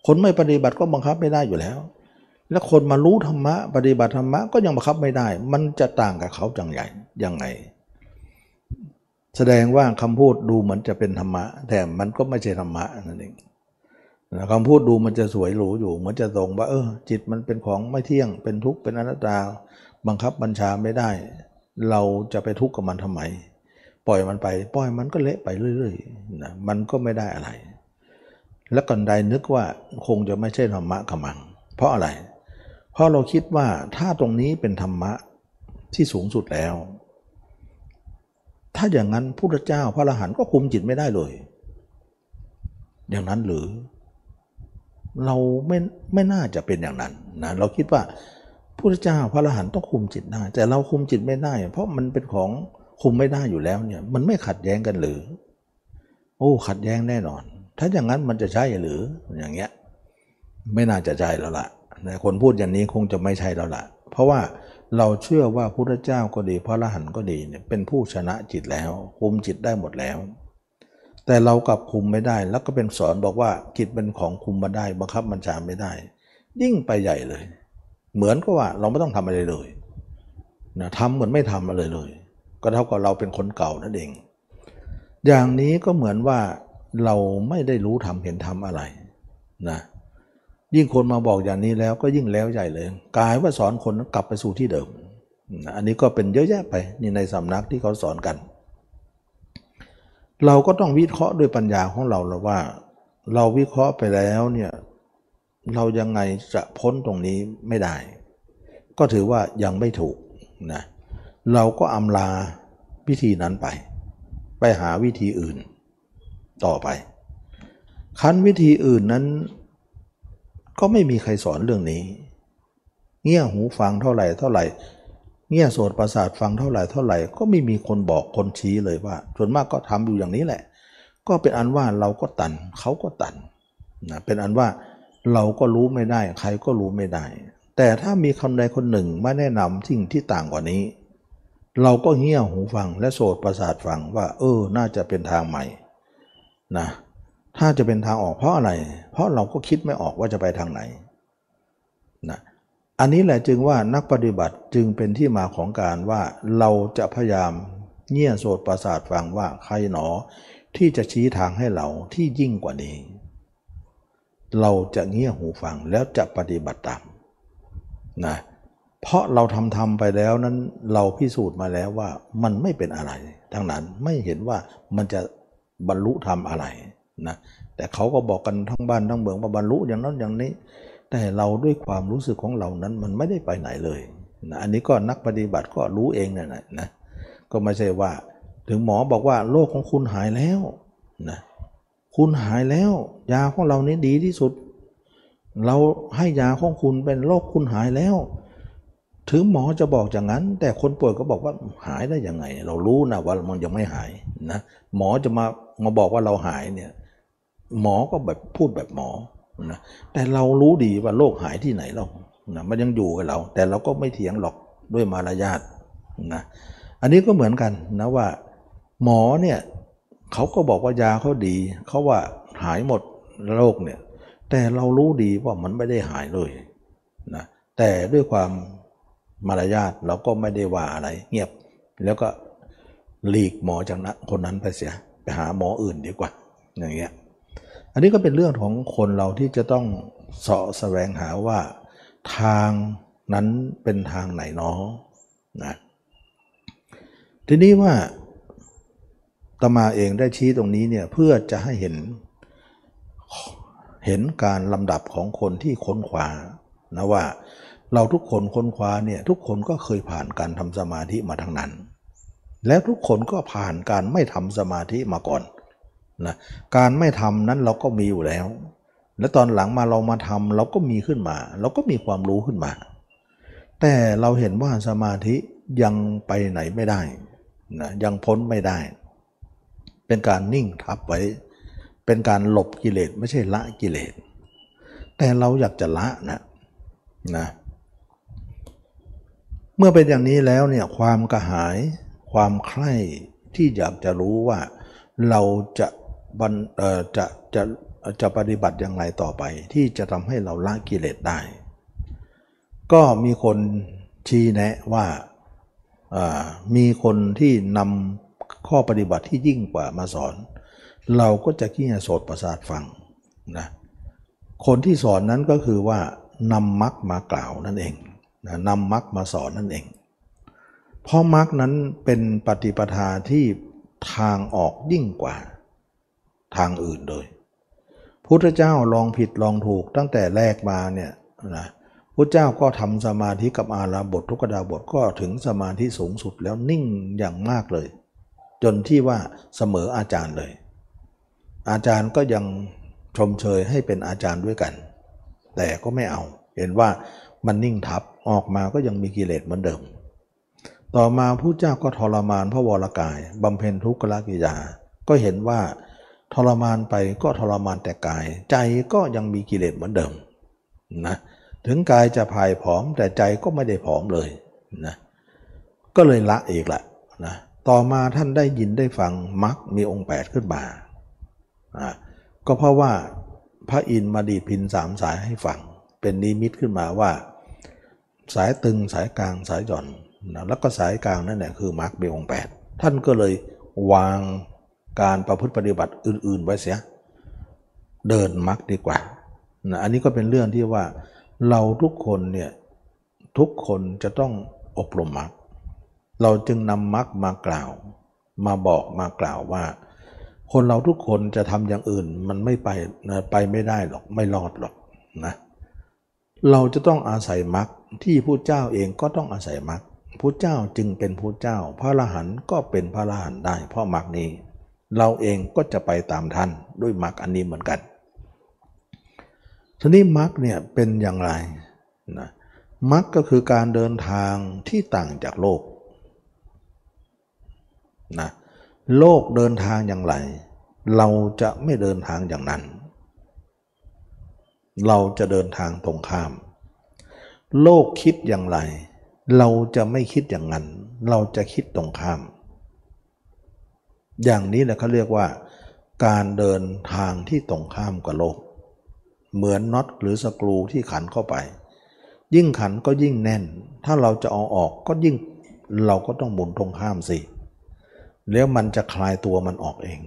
Speaker 1: คนไม่ปฏิบัติก็บังคับไม่ได้อยู่แล้ว แล้วคนมารู้ธรรมะปฏิบัติธรรมะก็ยังบังคับไม่ได้ มันจะต่างกับเขาจังใหญ่ยังไง แสดงว่าคำพูดดูเหมือนจะเป็นธรรมะ แต่มันก็ไม่ใช่ธรรมะนั่นเองคำพูดดูมันจะสวยหรูอยู่เหมือนจะตรงว่าเออจิตมันเป็นของไม่เที่ยงเป็นทุกข์เป็นอนัตตา บังคับบัญชาไม่ได้ เราจะไปทุกข์กับมันทำไม ปล่อยมันไป ปล่อยมันก็เละไปเรื่อยๆนะมันก็ไม่ได้อะไร และกันใดนึกว่าคงจะไม่ใช่ธรรมะขมัง เพราะอะไร เพราะเราคิดว่าถ้าตรงนี้เป็นธรรมะที่สูงสุดแล้ว ถ้าอย่างนั้นพุทธเจ้าพระอรหันต์ก็คุมจิตไม่ได้เลย อย่างนั้นหรือเราไม่ไม่น่าจะเป็นอย่างนั้นนะเราคิดว่า พุทธเจ้าพระอรหันต์ต้องคุมจิตได้ แต่เราคุมจิตไม่ได้ เพราะมันเป็นของคุมไม่ได้อยู่แล้วเนี่ย มันไม่ขัดแย้งกันหรือ โอ้ ขัดแย้งแน่นอน ถ้าอย่างนั้นมันจะใช่หรืออย่างเงี้ย ไม่น่าจะใช่แล้วล่ะคนพูดอย่างนี้คงจะไม่ใช่แล้วล่ะ เพราะว่าเราเชื่อว่าพุทธเจ้าก็ดี พระอรหันต์ก็ดีเนี่ยเป็นผู้ชนะจิตแล้วคุมจิตได้หมดแล้ว แต่เรากลับคุมไม่ได้ แล้วก็เป็นสอนบอกว่าจิตเป็นของคุมมาได้ บังคับบัญชาไม่ได้ ยิ่งไปใหญ่เลย เหมือนกับว่าเราไม่ต้องทำอะไรเลยนะทำเหมือนไม่ทำอะไรเลย ก็เท่ากับเราเป็นคนเก่านั่นเอง อย่างนี้ก็เหมือนว่าเราไม่ได้รู้ทำเห็นทำอะไรนะยิ่งคนมาบอกอย่างนี้แล้วก็ยิ่งแล้วใหญ่เลยกลายว่าสอนคนกลับไปสู่ที่เดิม อันนี้ก็เป็นเยอะแยะไปนี่ในสำนักที่เขาสอนกัน เราก็ต้องวิเคราะห์ด้วยปัญญาของเราแล้วว่า เราวิเคราะห์ไปแล้วเนี่ย เรายังไงจะพ้นตรงนี้ไม่ได้ ก็ถือว่ายังไม่ถูกนะเราก็อำลาวิธีนั้นไป ไปหาวิธีอื่นต่อไป คันวิธีอื่นนั้น ก็ไม่มีใครสอนเรื่องนี้ เงี่ยหูฟังเท่าไหร่เท่าไหร่ เงี่ยโสดประสาทฟังเท่าไหร่เท่าไหร่ ก็ไม่มีคนบอกคนชี้เลยว่า ส่วนมากก็ทำอยู่อย่างนี้แหละ ก็เป็นอันว่าเราก็ตันเขาก็ตันนะเป็นอันว่า เราก็รู้ไม่ได้ ใครก็รู้ไม่ได้ แต่ถ้ามีคนใดคนหนึ่งมาแนะนำสิ่งที่ต่างกว่านี้ เราก็เงี่ยหูฟังและโสดประสาทฟังว่า เออ น่าจะเป็นทางใหม่นะถ้าจะเป็นทางออกเพราะอะไร เพราะเราก็คิดไม่ออกว่าจะไปทางไหนนะอันนี้แหละจึงว่านักปฏิบัติจึงเป็นที่มาของการว่าเราจะพยายามเงี่ยโสดประสาทฟังว่าใครหนอ ที่จะชี้ทางให้เราที่ยิ่งกว่านี้ เราจะเงี่ยหูฟังแล้วจะปฏิบัติตามนะเพราะเราทำทำไปแล้วนั้นเราพิสูจน์มาแล้วว่ามันไม่เป็นอะไร ทั้งนั้นไม่เห็นว่ามันจะบรรลุธรรมอะไรนะแต่เขาก็บอกกันทั้งบ้านทั้งเมืองว่าบรรลุอย่างนั้นอย่างนี้ แต่เราด้วยความรู้สึกของเรานั้นมันไม่ได้ไปไหนเลยนะอันนี้ก็นักปฏิบัติก็รู้เองนั่นแหละนะก็ไม่ใช่ว่า ถึงหมอบอกว่าโรคของคุณหายแล้วนะ คุณหายแล้ว ยาของเรานี้ดีที่สุด เราให้ยาของคุณเป็นโรคคุณหายแล้ว ถึงหมอจะบอกอย่างนั้น แต่คนป่วยก็บอกว่าหายได้ยังไง เรารู้นะว่ามันยังไม่หายนะหมอจะมามาบอกว่าเราหายเนี่ยหมอก็แบบพูดแบบหมอนะแต่เรารู้ดีว่าโรคหายที่ไหนเรานะมันยังอยู่กับเรา แต่เราก็ไม่เถียงหรอกด้วยมารยาทนะอันนี้ก็เหมือนกันนะว่า หมอเนี่ย เขาก็บอกว่ายาเขาดี เขาว่าหายหมดโรคเนี่ย แต่เรารู้ดีว่ามันไม่ได้หายเลยนะแต่ด้วยความมารยาทเราก็ไม่ได้ว่าอะไร เงียบแล้วก็หลีกหมอจากนั้นคนนั้นไปเสียไปหาหมออื่นดีกว่า อย่างเงี้ยอันนี้ก็เป็นเรื่องของคนเราที่จะต้องเสาะแสวงหาว่าทางนั้นเป็นทางไหนเนาะนะทีนี้ว่า ตมาเองได้ชี้ตรงนี้เนี่ยเพื่อจะให้เห็นเห็นการลำดับของคนที่ค้นคว้านะว่าเราทุกคนค้นคว้าเนี่ยทุกคนก็เคยผ่านการทำสมาธิมาทั้งนั้น แล้วทุกคนก็ผ่านการไม่ทำสมาธิมาก่อนนะการไม่ทำนั้นเราก็มีอยู่แล้ว แล้วตอนหลังมาเรามาทำเราก็มีขึ้นมา เราก็มีความรู้ขึ้นมา แต่เราเห็นว่าสมาธิยังไปไหนไม่ได้นะยังพ้นไม่ได้ เป็นการนิ่งทับไว้ เป็นการหลบกิเลสไม่ใช่ละกิเลส แต่เราอยากจะละนะนะเมื่อเป็นอย่างนี้แล้วเนี่ยความกระหายความใคร่ที่อยากจะรู้ว่าเราจะบันจะจะจะปฏิบัติอย่างไรต่อไป ที่จะทำให้เราละกิเลสได้ ก็มีคนชี้แนะว่ามีคนที่นำ ข้อปฏิบัติที่ยิ่งกว่ามาสอน เราก็จะขี้โสดประสาทฟังนะคนที่สอนนั้นก็คือว่านำมรรคมากล่าวนั่นเองนะนำมรรคมาสอนนั่นเอง เพราะมรรคนั้นเป็นปฏิปทาที่ทางออกยิ่งกว่าทางอื่นเลยพุทธเจ้าลองผิดลองถูกตั้งแต่แรกมาเนี่ยนะพุทธเจ้าก็ทำสมาธิกับอาราบททุกดาบทก็ถึงสมาธิสูงสุดแล้วนิ่งอย่างมากเลย จนที่ว่าเสมออาจารย์เลย อาจารย์ก็ยังชมเชยให้เป็นอาจารย์ด้วยกัน แต่ก็ไม่เอา เห็นว่ามันนิ่งทับออกมาก็ยังมีกิเลสเหมือนเดิม ต่อมาผู้เจ้าก็ทรมานพระวรกายบำเพ็ญทุกขละกิยา ก็เห็นว่าทรมานไปก็ทรมานแต่กาย ใจก็ยังมีกิเลสเหมือนเดิมนะถึงกายจะพายผอมแต่ใจก็ไม่ได้ผอมเลยนะก็เลยละอีกละนะ ต่อมาท่านได้ยินได้ฟังมรรคมีองค์ 8 ขึ้นมาก็เพราะว่าพระอินทร์มาดีพินสามสายให้ฟัง เป็นนิมิตขึ้นมาว่า สายตึงสายกลางสายหย่อนนะแล้วก็สายกลางนั่นแหละคือมรรคมีองค์ 8 ท่านก็เลยวางการประพฤติปฏิบัติอื่น ๆ ไว้เสีย เดินมรรคดีกว่านะอันนี้ก็เป็นเรื่องที่ว่าเราทุกคนเนี่ยทุกคนจะต้องอบรมมรรค เราจึงนำมรรคมากล่าว มาบอกมากล่าวว่า คนเราทุกคนจะทำอย่างอื่นมันไม่ไปไปไม่ได้หรอกไม่รอดหรอกนะเราจะต้องอาศัยมรรคที่ผู้เจ้าเองก็ต้องอาศัยมรรคผู้เจ้าจึงเป็นผู้เจ้า พระอรหันต์ก็เป็นพระอรหันต์ได้ เพราะมรรคนี้ เราเองก็จะไปตามท่านด้วยมรรคอันนี้เหมือนกันทีนี้มรรคเนี่ยเป็นอย่างไรนะมรรคก็คือการเดินทางที่ต่างจากโลก นะโลกเดินทางอย่างไร เราจะไม่เดินทางอย่างนั้น เราจะเดินทางตรงข้าม โลกคิดอย่างไร เราจะไม่คิดอย่างนั้น เราจะคิดตรงข้าม อย่างนี้แหละเขาเรียกว่า การเดินทางที่ตรงข้ามกับโลก เหมือนน็อตหรือสกรูที่ขันเข้าไป ยิ่งขันก็ยิ่งแน่น ถ้าเราจะเอาออกก็ยิ่งเราก็ต้องหมุนตรงข้ามสิ แล้วมันจะคลายตัวมันออกเอง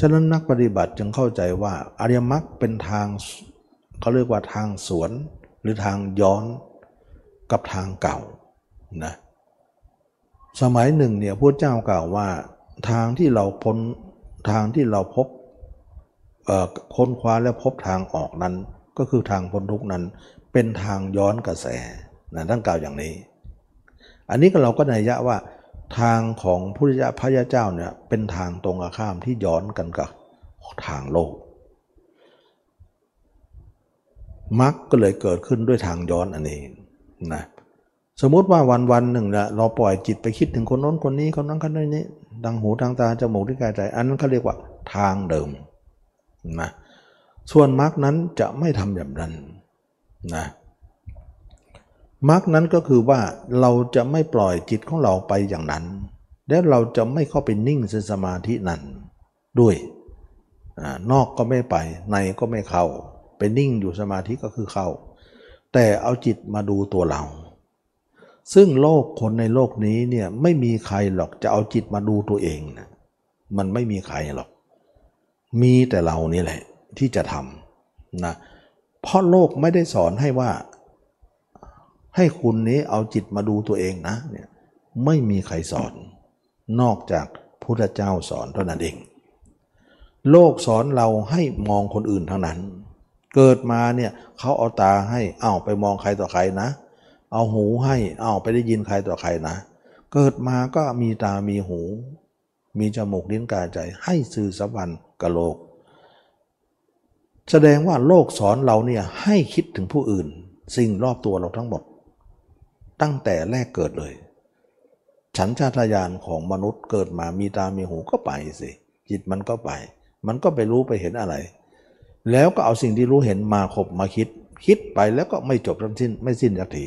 Speaker 1: ฉะนั้นนักปฏิบัติจึงเข้าใจว่าอริยมรรคเป็นทางเขาเรียกว่าทางสวนหรือทางย้อนกับทางเก่านะสมัยหนึ่งเนี่ยพระเจ้ากล่าวว่าทางที่เราพ้นทางที่เราพบค้นคว้าและพบทางออกนั้น ก็คือทางพ้นทุกนั้น เป็นทางย้อนกระแสนะท่านกล่าวอย่างนี้ อันนี้ก็เราก็นัยยะว่า ทางของพุทธพระยาเจ้าเนี่ยเป็นทางตรงข้ามที่ย้อนกันกับทางโลกมรรคก็เลยเกิดขึ้นด้วยทางย้อนอันนี้นะสมมติว่าวันวันหนึ่งนะเราปล่อยจิตไปคิดถึงคนโน้นคนนี้คนนั้นคนนี้ดังหูทางตาจมูกที่กายใจ อันนั้นเขาเรียกว่าทางเดิมนะส่วนมรรคนั้นจะไม่ทำแบบนั้นนะ มรรคนั้นก็คือว่าเราจะไม่ปล่อยจิตของเราไปอย่างนั้น และเราจะไม่เข้าไปนิ่งในสมาธินั้นด้วยนอกก็ไม่ไป ในก็ไม่เข้า ไปนิ่งอยู่สมาธิก็คือเข้า แต่เอาจิตมาดูตัวเรา ซึ่งโลกคนในโลกนี้เนี่ยไม่มีใครหรอกจะเอาจิตมาดูตัวเองนะมันไม่มีใครหรอก มีแต่เรานี่แหละที่จะทำนะเพราะโลกไม่ได้สอนให้ว่า ให้คุณนี้เอาจิตมาดูตัวเองนะเนี่ยไม่มีใครสอน นอกจากพุทธเจ้าสอนเท่านั้นเอง โลกสอนเราให้มองคนอื่นเท่านั้น เกิดมาเนี่ยเขาเอาตาให้เอาไปมองใครต่อใครนะ เอาหูให้เอาไปได้ยินใครต่อใครนะ เกิดมาก็มีตามีหู มีจมูกลิ้นกายใจให้สื่อสัมพันธ์กับโลก แสดงว่าโลกสอนเราเนี่ยให้คิดถึงผู้อื่น สิ่งรอบตัวเราทั้งหมด ตั้งแต่แรกเกิดเลย ฉันชาตญาณของมนุษย์เกิดมามีตา มีหูก็ไปสิ จิตมันก็ไป มันก็ไปรู้ไปเห็นอะไร แล้วก็เอาสิ่งที่รู้เห็นมาขบมาคิด คิดไปแล้วก็ไม่จบทั้งสิ้นไม่สิ้นสักที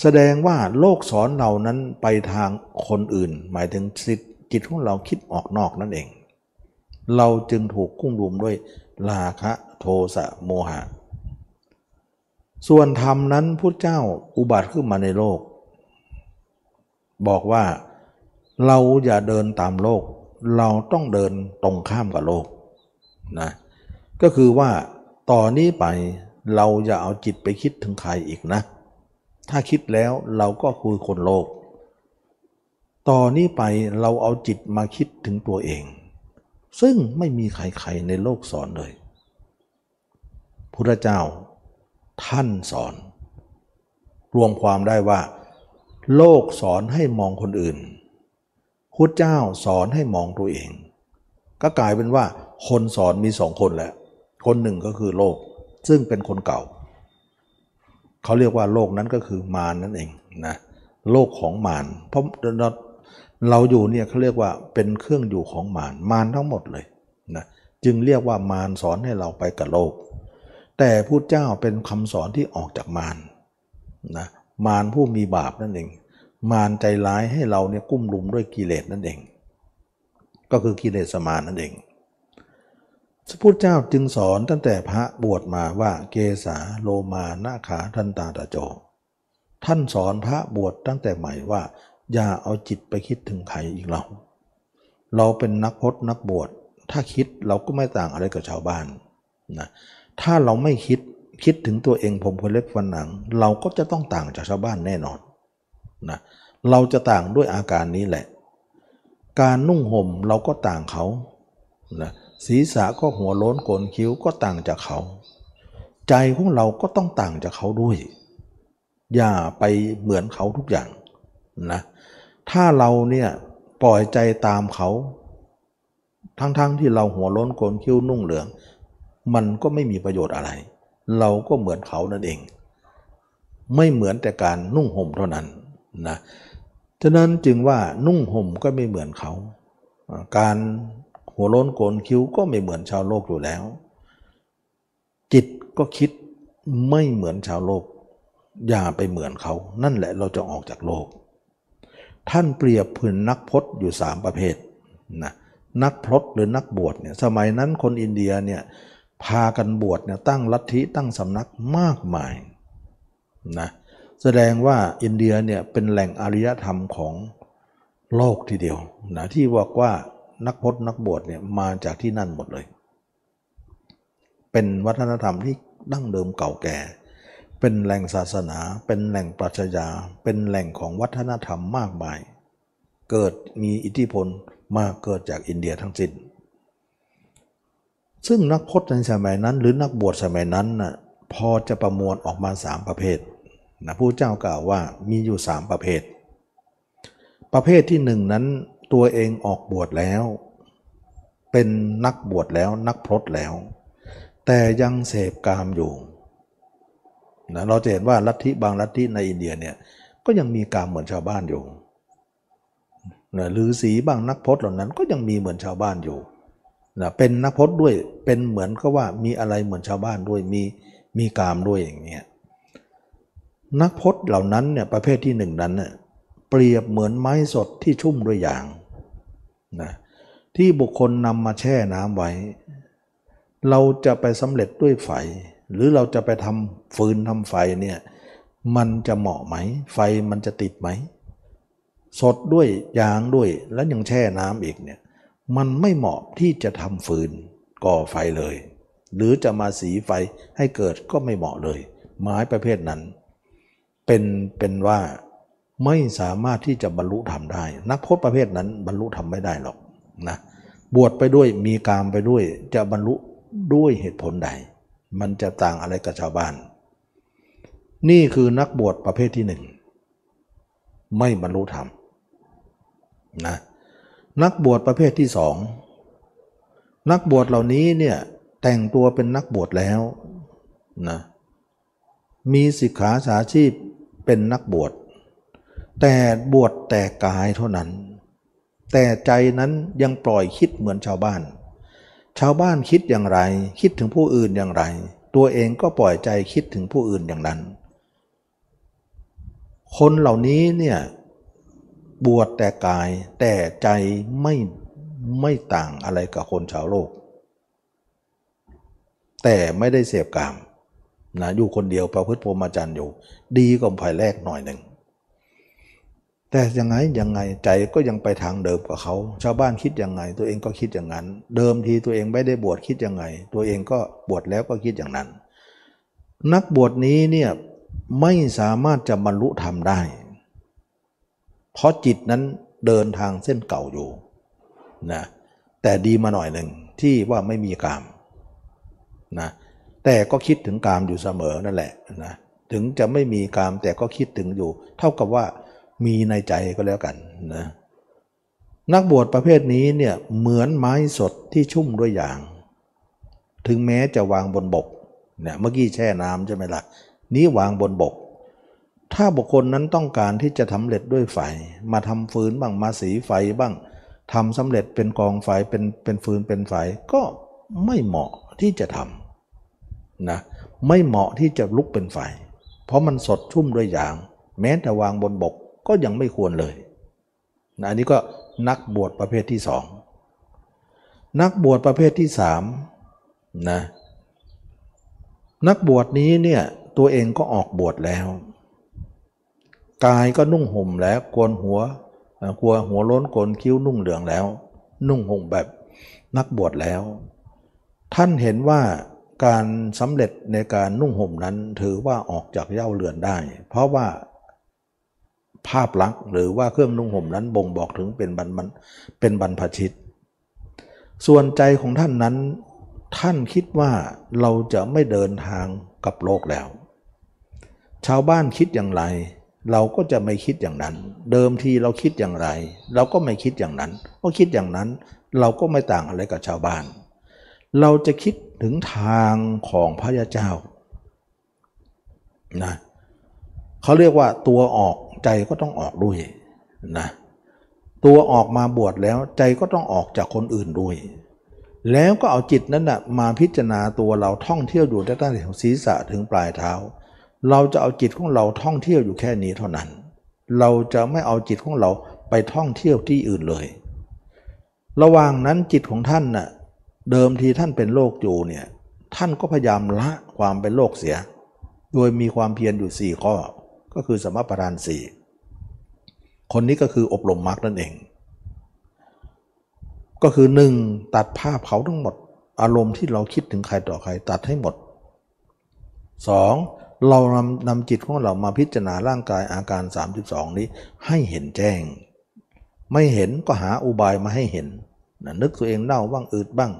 Speaker 1: แสดงว่าโลกสอนเรานั้นไปทางคนอื่น หมายถึงจิตของเราคิดออกนอกนั่นเอง เราจึงถูกกุ้งรุมด้วยราคะโทสะโมหะ ส่วนธรรมนั้นพุทธเจ้าอุบัติขึ้นมาในโลก บอกว่าเราอย่าเดินตามโลก เราต้องเดินตรงข้ามกับโลกนะก็คือว่าต่อนนี้ไปเราอย่าเอาจิตไปคิดถึงใครอีกนะ ถ้าคิดแล้วเราก็คือคนโลก ต่อนนี้ไปเราเอาจิตมาคิดถึงตัวเอง ซึ่งไม่มีใครๆในโลกสอนเลยพุทธเจ้า ท่านสอน รวมความได้ว่า โลกสอนให้มองคนอื่นพุทธเจ้าสอนให้มองตัวเอง ก็กลายเป็นว่า คนสอนมีสองคนแหละ คนหนึ่งก็คือโลก ซึ่งเป็นคนเก่า เขาเรียกว่าโลกนั้นก็คือมารนนั่นเองนะโลกของมารเพราะเราอยู่เนี่ยเขาเรียกว่าเป็นเครื่องอยู่ของมารมารทั้งหมดเลยนะจึงเรียกว่ามารสอนให้เราไปกับโลก แต่พุทธเจ้าเป็นคำสอนที่ออกจากมารนะมารผู้มีบาปนั่นเอง มารใจร้ายให้เราเนี่ยกุ้มลุมด้วยกิเลสนั่นเอง ก็คือกิเลสมารนั่นเองพระพุทธเจ้าจึงสอนตั้งแต่พระบวชมาว่าเกสาโลมานาขาทันตาตาโจ ท่านสอนพระบวชตั้งแต่ใหม่ว่า อย่าเอาจิตไปคิดถึงใครอีกเรา เราเป็นนักพจนักบวชถ้าคิดเราก็ไม่ต่างอะไรกับชาวบ้านนะ ถ้าเราไม่คิดคิดถึงตัวเองผมคนเล็กฟันหนัง เราก็จะต้องต่างจากชาวบ้านแน่นอนนะเราจะต่างด้วยอาการนี้แหละ การนุ่งห่มเราก็ต่างเขานะศีรษะก็หัวโล้นโกนคิ้วก็ต่างจากเขา ใจของเราก็ต้องต่างจากเขาด้วย อย่าไปเหมือนเขาทุกอย่างนะถ้าเราเนี่ยปล่อยใจตามเขา ทั้งๆทที่เราหัวล้นโกนคิ้วนุ่งเหลือง มันก็ไม่มีประโยชน์อะไร เราก็เหมือนเขานั่นเอง ไม่เหมือนแต่การนุ่งห่มเท่านั้นนะฉะนั้นจึงว่านุ่งห่มก็ไม่เหมือนเขา การหัวล้นโกนคิ้วก็ไม่เหมือนชาวโลกอยู่แล้ว จิตก็คิดไม่เหมือนชาวโลก อย่าไปเหมือนเขา นั่นแหละเราจะออกจากโลก ท่านเปรียบผืนนักพจน์อยู่สามประเภทนะนักพรตหรือนักบวชเนี่ยสมัยนั้นคนอินเดียเนี่ย พากันบวชเนี่ยตั้งลัทธิตั้งสำนักมากมายนะแสดงว่าอินเดียเนี่ยเป็นแหล่งอารยธรรมของโลกทีเดียวนะที่บอกว่านักพจนักบวชเนี่ยมาจากที่นั่นหมดเลย เป็นวัฒนธรรมที่ดั้งเดิมเก่าแก่ เป็นแหล่งศาสนา เป็นแหล่งปรัชญา เป็นแหล่งของวัฒนธรรมมากมาย เกิดมีอิทธิพลมาเกิดจากอินเดียทั้งสิ้น ซึ่งนักพจน์ในสมัยนั้น หรือนักบวชสมัยนั้นน่ะพอจะประมวลออกมาสามประเภทนะผู้เจ้ากล่าวว่ามีอยู่สามประเภท ประเภทที่หนึ่งนั้นตัวเองออกบวชแล้ว เป็นนักบวชแล้วนักพรตแล้ว แต่ยังเสพกามอยู่นะเราจะเห็นว่าลัทธิบางลัทธิในอินเดียเนี่ยก็ยังมีกามเหมือนชาวบ้านอยู่นะหรือสีบางนักพจน์เหล่านั้นก็ยังมีเหมือนชาวบ้านอยู่ นะเป็นนักพจน์ด้วยเป็นเหมือนก็ว่ามีอะไรเหมือนชาวบ้านด้วยมีมีกามด้วยอย่างเงี้ยนักพจน์เหล่านั้นเนี่ยประเภทที่หนึ่งนั้นเน่ยเปรียบเหมือนไม้สดที่ชุ่มด้วยยางนะที่บุคคลนำมาแช่น้ำไว้ เราจะไปสำเร็จด้วยไฟ หรือเราจะไปทำฟืนทำไฟเนี่ยมันจะเหมาะไหม ไฟมันจะติดไหม สดด้วยยางด้วยแล้วยังแช่น้ำอีกเนี่ย มันไม่เหมาะที่จะทำฟืนก่อไฟเลย หรือจะมาสีไฟให้เกิดก็ไม่เหมาะเลย ไม้ประเภทนั้น เป็นเป็นว่าไม่สามารถที่จะบรรลุธรรมได้ นักพจน์ประเภทนั้นบรรลุธรรมไม่ได้หรอกนะบวชไปด้วยมีกามไปด้วย จะบรรลุด้วยเหตุผลใด มันจะต่างอะไรกับชาวบ้าน นี่คือนักบวชประเภทที่หนึ่ง ไม่บรรลุธรรมนะ นักบวชประเภทที่สองนักบวชเหล่านี้เนี่ยแต่งตัวเป็นนักบวชแล้วนะมีสิกขาสาชีพเป็นนักบวช แต่บวชแต่กายเท่านั้น แต่ใจนั้นยังปล่อยคิดเหมือนชาวบ้าน ชาวบ้านคิดอย่างไร คิดถึงผู้อื่นอย่างไร ตัวเองก็ปล่อยใจคิดถึงผู้อื่นอย่างนั้น คนเหล่านี้เนี่ย บวชแต่กายแต่ใจไม่ไม่ต่างอะไรกับคนชาวโลก แต่ไม่ได้เสพกามนะอยู่คนเดียวประพฤติพรหมจรรย์อยู่ ดีกว่าภายแรกหน่อยหนึ่ง แต่ยังไงยังไงใจก็ยังไปทางเดิมกับเขา ชาวบ้านคิดยังไง ตัวเองก็คิดอย่างนั้น เดิมทีตัวเองไม่ได้บวชคิดยังไง ตัวเองก็บวชแล้วก็คิดอย่างนั้น นักบวชนี้เนี่ยไม่สามารถจะบรรลุธรรมได้ เพราะจิตนั้นเดินทางเส้นเก่าอยู่นะแต่ดีมาหน่อยหนึ่งที่ว่าไม่มีกามนะแต่ก็คิดถึงกามอยู่เสมอนั่นแหละนะถึงจะไม่มีกามแต่ก็คิดถึงอยู่ เท่ากับว่ามีในใจก็แล้วกันนะนักบวชประเภทนี้เนี่ยเหมือนไม้สดที่ชุ่มด้วยยาง ถึงแม้จะวางบนบกเนี่ยเมื่อกี้แช่น้ำใช่ไหมละ่ะนี้วางบนบก ถ้าบุคคลนั้นต้องการที่จะทำเร็จด้วยไฟ มาทำฟืนบ้างมาสีไฟบ้างทำสำเร็จเป็นกองไฟเป็นเป็นฟืนเป็นไฟก็ไม่เหมาะที่จะทำนะไม่เหมาะที่จะลุกเป็นไฟ เพราะมันสดชุ่มด้วยยาง แม้แต่วางบนบกก็ยังไม่ควรเลยนะอันนี้ก็นักบวชประเภทที่สองนักบวชประเภทที่สามนะนักบวชนี้เนี่ยตัวเองก็ออกบวชแล้ว กายก็นุ่งห่มแล้วโกนหัวกลัวหัวล้นโกนคิ้วนุ่งเหลืองแล้ว นุ่งห่มแบบนักบวชแล้ว ท่านเห็นว่าการสำเร็จในการนุ่งห่มนั้นถือว่าออกจากเย่าเรือนได้ เพราะว่าภาพลักษณ์หรือว่าเครื่องนุ่งห่มนั้นบ่งบอกถึงเป็นบรรเป็นบรรพชิต ส่วนใจของท่านนั้น ท่านคิดว่าเราจะไม่เดินทางกับโลกแล้ว ชาวบ้านคิดอย่างไร เราก็จะไม่คิดอย่างนั้น เดิมทีเราคิดอย่างไร เราก็ไม่คิดอย่างนั้นเพราะคิดอย่างนั้นเราก็ไม่ต่างอะไรกับชาวบ้าน เราจะคิดถึงทางของพระยาเจ้านะเขาเรียกว่าตัวออกใจก็ต้องออกด้วยนะตัวออกมาบวชแล้วใจก็ต้องออกจากคนอื่นด้วย แล้วก็เอาจิตนั้นนะมาพิจารณาตัวเราท่องเที่ยวอยู่ตั้งแต่ศีรษะถึงปลายเท้า เราจะเอาจิตของเราท่องเที่ยวอยู่แค่นี้เท่านั้น เราจะไม่เอาจิตของเราไปท่องเที่ยวที่อื่นเลย ระหว่างนั้นจิตของท่านน่ะเดิมทีท่านเป็นโรคอยู่เนี่ยท่านก็พยายามละความเป็นโรคเสีย โดยมีความเพียรอยู่สี่ข้อ ก็คือสมปทานสี่คนนี้ก็คืออบรมมรรคนั่นเอง ก็คือหนึ่งตัดภาพเขาทั้งหมด อารมณ์ที่เราคิดถึงใครต่อใครตัดให้หมดสอง เรานำนำจิตของเรามาพิจารณาร่างกายอาการ 32 นี้ให้เห็นแจ้ง ไม่เห็นก็หาอุบายมาให้เห็นนะนึกตัวเองเน่าบ้างอืดบ้าง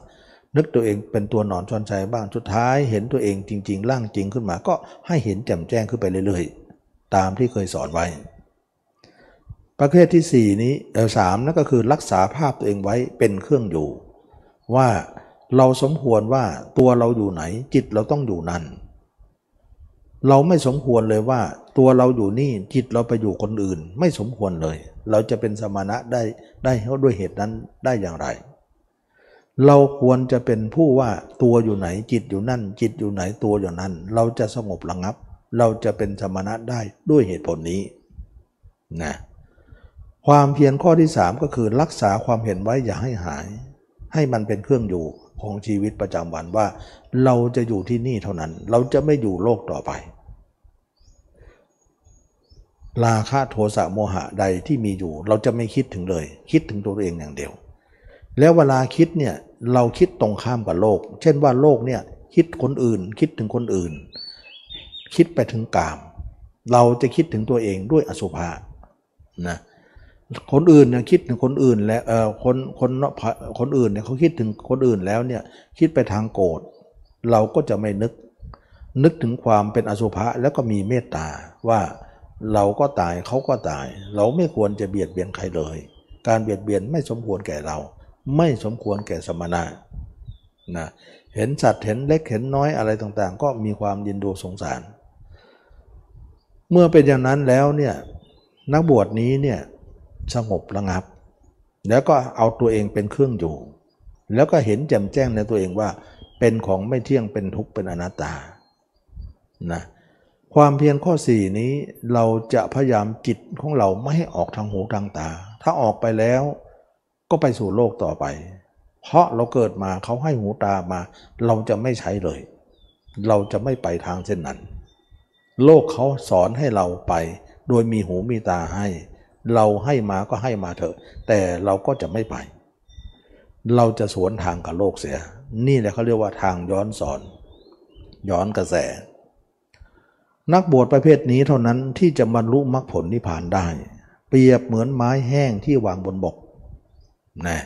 Speaker 1: นึกตัวเองเป็นตัวหนอนชอนใจบ้างสุดท้ายเห็นตัวเองจริง ๆ ร่างจริงขึ้นมา ก็ให้เห็นแจ่มแจ้งขึ้นไปเรื่อยๆ ตามที่เคยสอนไว้ ประเภทที่ 4 นี้เออสามนั่นก็คือรักษาภาพตัวเองไว้เป็นเครื่องอยู่ ว่าเราสมควรว่าตัวเราอยู่ไหนจิตเราต้องอยู่นั่น เราไม่สมควรเลยว่า ตัวเราอยู่นี่จิตเราไปอยู่คนอื่น ไม่สมควรเลย เราจะเป็นสมณะได้ได้ด้วยเหตุนั้นได้อย่างไร เราควรจะเป็นผู้ว่าตัวอยู่ไหนจิตอยู่นั่น จิตอยู่ไหนตัวอยู่นั่นเราจะสงบระงับ เราจะเป็นสมณะได้ด้วยเหตุผลนี้นะความเพียรข้อที่ 3 ก็คือรักษาความเห็นไว้อย่าให้หาย ให้มันเป็นเครื่องอยู่ของชีวิตประจำวันว่า เราจะอยู่ที่นี่เท่านั้น เราจะไม่อยู่โลกต่อไป ราคะโทสะโมหะใดที่มีอยู่ เราจะไม่คิดถึงเลย คิดถึงตัวเองอย่างเดียว แล้วเวลาคิดเนี่ยเราคิดตรงข้ามกับโลก เช่นว่าโลกเนี่ยคิดคนอื่น คิดถึงคนอื่น คิดไปถึงกาม เราจะคิดถึงตัวเองด้วยอสุภะนะคนอื่นเนี่ยคิดถึงคนอื่นแล้วเออคนคนคนอื่นเนี่ยเขาคิดถึงคนอื่นแล้วเนี่ยคิดไปทางโกรธเราก็จะไม่นึก นึกถึงความเป็นอสุภะแล้วก็มีเมตตาว่า เราก็ตายเขาก็ตาย เราไม่ควรจะเบียดเบียนใครเลย การเบียดเบียนไม่สมควรแก่เรา ไม่สมควรแก่สมณะนะเห็นสัตว์เห็นเล็กเห็นน้อยอะไรต่างๆ ก็มีความยินดูสงสาร เมื่อเป็นอย่างนั้นแล้วเนี่ยนักบวชนี้เนี่ยสงบระงับ แล้วก็เอาตัวเองเป็นเครื่องอยู่ แล้วก็เห็นแจ่มแจ้งในตัวเองว่า เป็นของไม่เที่ยงเป็นทุกข์เป็นอนัตตานะ ความเพียรข้อ4นี้เราจะพยายามจิตของเราไม่ให้ออกทางหูทางตา ถ้าออกไปแล้วก็ไปสู่โลกต่อไป เพราะเราเกิดมาเขาให้หูตามา เราจะไม่ใช้เลย เราจะไม่ไปทางเส้นนั้น โลกเขาสอนให้เราไป โดยมีหูมีตาให้ เราให้มาก็ให้มาเถอะ แต่เราก็จะไม่ไป เราจะสวนทางกับโลกเสีย นี่แหละเขาเรียกว่าทางย้อนสอน ย้อนกระแส นักบวชประเภทนี้เท่านั้นที่จะบรรลุมรรคผลนิพพานได้ เปรียบเหมือนไม้แห้งที่วางบนบกนะ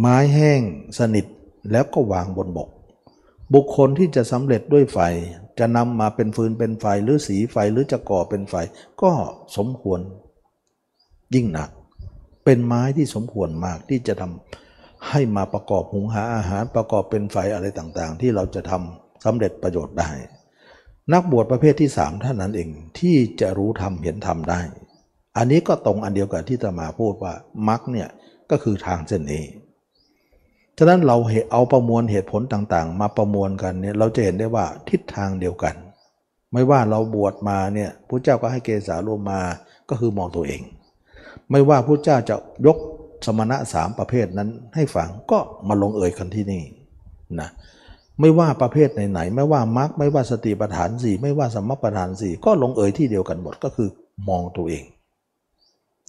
Speaker 1: ไม้แห้งสนิทแล้วก็วางบนบก บุคคลที่จะสำเร็จด้วยไฟ จะนำมาเป็นฟืนเป็นไฟหรือสีไฟหรือจะก่อเป็นไฟ ก็สมควรยิ่งหนัก เป็นไม้ที่สมควรมากที่จะทำให้มาประกอบหุงหาอาหารประกอบเป็นไฟอะไรต่างๆ ที่เราจะทำสำเร็จประโยชน์ได้ นักบวชประเภทที่สามท่านนั้นเองที่จะรู้ธรรมเห็นธรรมได้ อันนี้ก็ตรงอันเดียวกับที่ตมาพูดว่ามรรคเนี่ยก็คือทางเส้นนี้ฉะนั้นเราเอาประมวลเหตุผลต่างๆ มาประมวลกันเนี่ยเราจะเห็นได้ว่าทิศทางเดียวกัน ไม่ว่าเราบวชมาเนี่ยพระเจ้าก็ให้เกสาลมมาก็คือมองตัวเอง ไม่ว่าพระเจ้าจะยกสมณะสามประเภทนั้นให้ฟังก็มาลงเอ่ยกันที่นี่นะ ไม่ว่าประเภทไหนๆไม่ว่ามรรคไม่ว่าสติปัฏฐานสี่ไม่ว่าสมปัฏฐานสี่ก็ลงเอ่ยที่เดียวกันหมดก็คือมองตัวเอง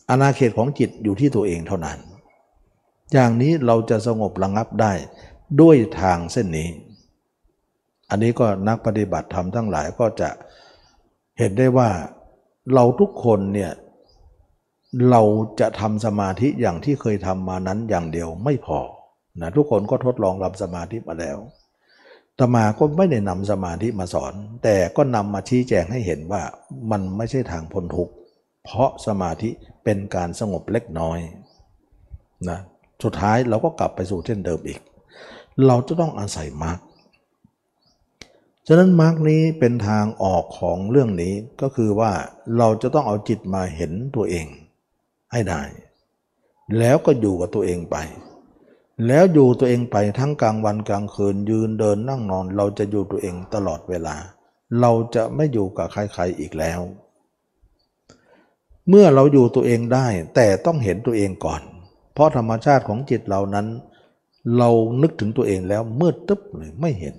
Speaker 1: อาณาเขตของจิตอยู่ที่ตัวเองเท่านั้น อย่างนี้เราจะสงบระงับได้ด้วยทางเส้นนี้ อันนี้ก็นักปฏิบัติธรรมทั้งหลายก็จะเห็นได้ว่าเราทุกคนเนี่ยเราจะทำสมาธิอย่างที่เคยทำมานั้นอย่างเดียวไม่พอนะทุกคนก็ทดลองรับสมาธิมาแล้ว ตมาก็ไม่ได้นำสมาธิมาสอน แต่ก็นำมาชี้แจงให้เห็นว่ามันไม่ใช่ทางพ้นทุกข์เพราะสมาธิเป็นการสงบเล็กน้อยนะสุดท้ายเราก็กลับไปสู่เช่นเดิมอีก เราจะต้องอาศัยมรรคฉะนั้นมรรคนี้เป็นทางออกของเรื่องนี้ก็คือว่าเราจะต้องเอาจิตมาเห็นตัวเองให้ได้ แล้วก็อยู่กับตัวเองไป แล้วอยู่ตัวเองไปทั้งกลางวันกลางคืนยืนเดินนั่งนอน เราจะอยู่ตัวเองตลอดเวลา เราจะไม่อยู่กับใครๆอีกแล้ว เมื่อเราอยู่ตัวเองได้แต่ต้องเห็นตัวเองก่อน เพราะธรรมชาติของจิตเรานั้น เรานึกถึงตัวเองแล้วมืดตึ๊บเลยไม่เห็น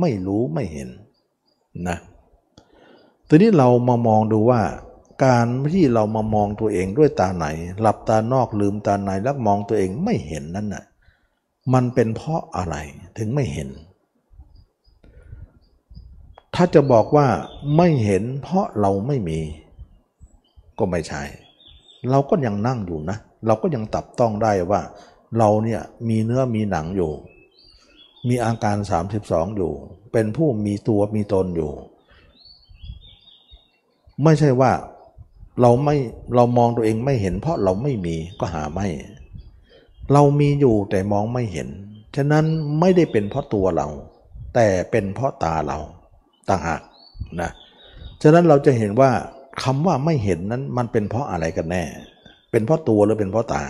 Speaker 1: ไม่รู้ไม่เห็นนะทีนี้เรามามองดูว่า การที่เรามามองตัวเองด้วยตาไหน หลับตานอกลืมตาในแล้วมองตัวเองไม่เห็นนั่นน่ะมันเป็นเพราะอะไรถึงไม่เห็น ถ้าจะบอกว่าไม่เห็นเพราะเราไม่มี ก็ไม่ใช่ เราก็ยังนั่งอยู่นะ เราก็ยังตับต้องได้ว่า เราเนี่ยมีเนื้อมีหนังอยู่ มีอาการ 32 อยู่ เป็นผู้มีตัวมีตนอยู่ ไม่ใช่ว่า เราไม่เรามองตัวเองไม่เห็น เพราะเราไม่มีก็หาไม่ เรามีอยู่แต่มองไม่เห็น ฉะนั้นไม่ได้เป็นเพราะตัวเรา แต่เป็นเพราะตาเราต่างหากนะฉะนั้นเราจะเห็นว่าคำว่าไม่เห็นนั้นมันเป็นเพราะอะไรกันแน่ เป็นเพราะตัวหรือเป็นเพราะตา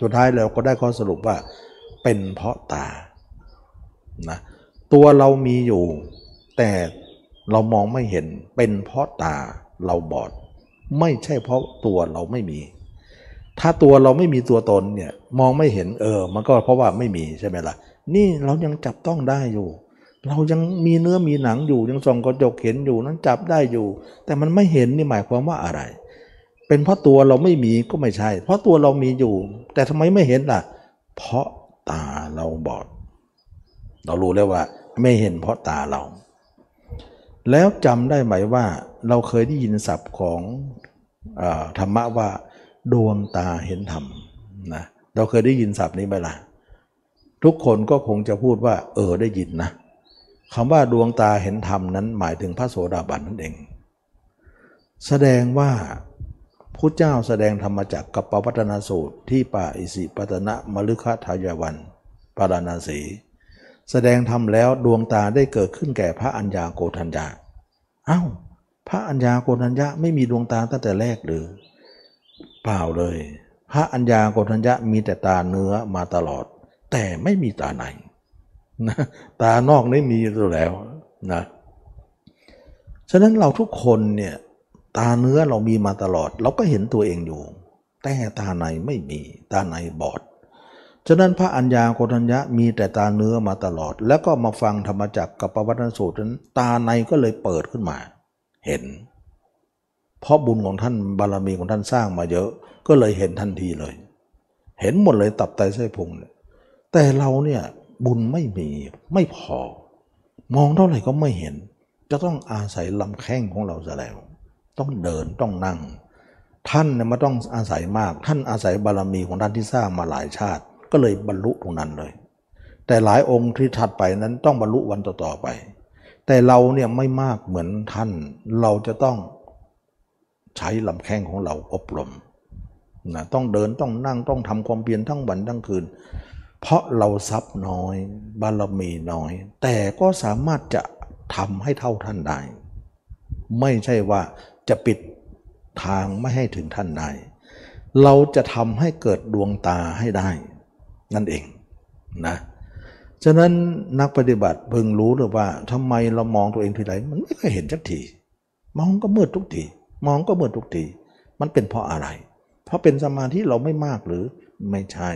Speaker 1: สุดท้ายเราก็ได้ข้อสรุปว่า เป็นเพราะตานะตัวเรามีอยู่ แต่เรามองไม่เห็นเป็นเพราะตาเราบอด ไม่ใช่เพราะตัวเราไม่มี ถ้าตัวเราไม่มีตัวตนเนี่ยมองไม่เห็นเออ มันก็เพราะว่าไม่มีใช่ไหมละ่ะ นี่เรายังจับต้องได้อยู่ เรายังมีเนื้อมีหนังอยู่ยังส่องกระจกเห็นอยู่นั้นจับได้อยู่ แต่มันไม่เห็นนี่หมายความว่าอะไร เป็นเพราะตัวเราไม่มีก็ไม่ใช่ เพราะตัวเรามีอยู่ แต่ทำไมไม่เห็นล่ะ เพราะตาเราบอด เรารู้แล้วว่า ไม่เห็นเพราะตาเรา แล้วจำได้ไหมว่าเราเคยได้ยินศัพท์ของอธรรมะว่า ดวงตาเห็นธรรมนะเราเคยได้ยินศัพท์นี้ไหมล่ะทุกคนก็คงจะพูดว่า เออได้ยินนะคำว่าดวงตาเห็นธรรมนั้นหมายถึงพระโสดาบันนั่นเอง แสดงว่าพระเจ้าแสดงธรรมจักกับปวัตนาสูตรที่ป่าอิสิปตนะมฤคทายวันปาราณสี แสดงธรรมแล้วดวงตาได้เกิดขึ้นแก่พระัญญาโกฏัญญาอ้าวพระัญญาโกฏัญญาไม่มีดวงตาตั้งแต่แรกหรือเปล่าเลย พระัญญาโกฏัญญามีแต่ตาเนื้อมาตลอด แต่ไม่มีตาในนะตานอกนี่มีอยู่แล้วนะฉะนั้นเราทุกคนเนี่ยตาเนื้อเรามีมาตลอด เราก็เห็นตัวเองอยู่ แต่ตาในไม่มีตาในบอด ฉะนั้นพระอัญญาโกฏัญญะมีแต่ตาเนื้อมาตลอด แล้วก็มาฟังธรรมจักกับปวัตนสูตรนั้นตาในก็เลยเปิดขึ้นมา เห็น เพราะบุญของท่านบารมีของท่านสร้างมาเยอะ ก็เลยเห็นทันทีเลย เห็นหมดเลยตับไตไส้พุงแต่เราเนี่ยบุญไม่มีไม่พอ มองเท่าไหร่ก็ไม่เห็น จะต้องอาศัยลำแข้งของเราซะแล้ว ต้องเดินต้องนั่ง ท่านเนี่ยไมาต้องอาศัยมาก ท่านอาศัยบารมีของท่านที่สร้างมาหลายชาติ ก็เลยบรรลุตรงนั้นเลย แต่หลายองค์ที่ถัดไปนั้นต้องบรรลุวันต่อๆไป แต่เราเนี่ยไม่มากเหมือนท่าน เราจะต้องใช้ลำแข้งของเราอบรมนะต้องเดินต้องนั่งต้องทำความเพียรทั้งวันทั้งคืน เพราะเราทรัพย์น้อย บารมีน้อย แต่ก็สามารถจะทำให้เท่าท่านได้ ไม่ใช่ว่าจะปิดทางไม่ให้ถึงท่านได้ เราจะทำให้เกิดดวงตาให้ได้ นั่นเองนะฉะนั้นนักปฏิบัติเพิ่งรู้หรือว่าทำไมเรามองตัวเองทีไรมันไม่เคยเห็นสักที มองก็มืดทุกทีมองก็มืดทุกที มันเป็นเพราะอะไร เพราะเป็นสมาธิเราไม่มากหรือไม่ใช่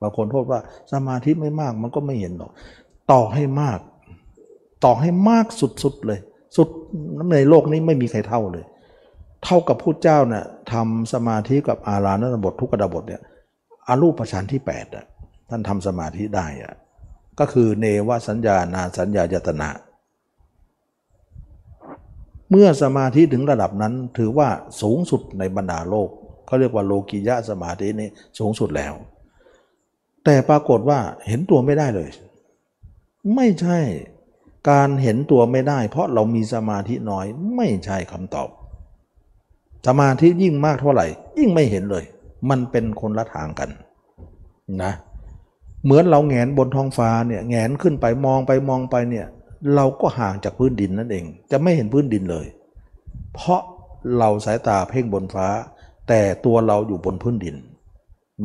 Speaker 1: บางคนโทษว่าสมาธิไม่มากมันก็ไม่เห็นหรอก ต่อให้มาก ต่อให้มากสุดๆเลย สุดในโลกนี้ไม่มีใครเท่าเลย เท่ากับผู้เจ้าเนี่ยทำสมาธิกับอาราณบททุกกระดบทเนี่ยอารูปฌานที่8อะ ท่านทำสมาธิได้อะก็คือเนวสัญญานาสัญญายตนะ เมื่อสมาธิถึงระดับนั้นถือว่าสูงสุดในบรรดาโลกเขาเรียกว่าโลกิยะสมาธินี้สูงสุดแล้ว แต่ปรากฏว่าเห็นตัวไม่ได้เลย ไม่ใช่การเห็นตัวไม่ได้ เพราะเรามีสมาธิน้อยไม่ใช่คำตอบ สมาธิยิ่งมากเท่าไหร่ ยิ่งไม่เห็นเลย มันเป็นคนละทางกันนะเเหมือนเราแงนบนท้องฟ้าเนี่ยแงนขึ้นไปมองไปมองไปเนี่ยเราก็ห่างจากพื้นดินนั่นเอง จะไม่เห็นพื้นดินเลย เพราะเราสายตาเพ่งบนฟ้า แต่ตัวเราอยู่บนพื้นดิน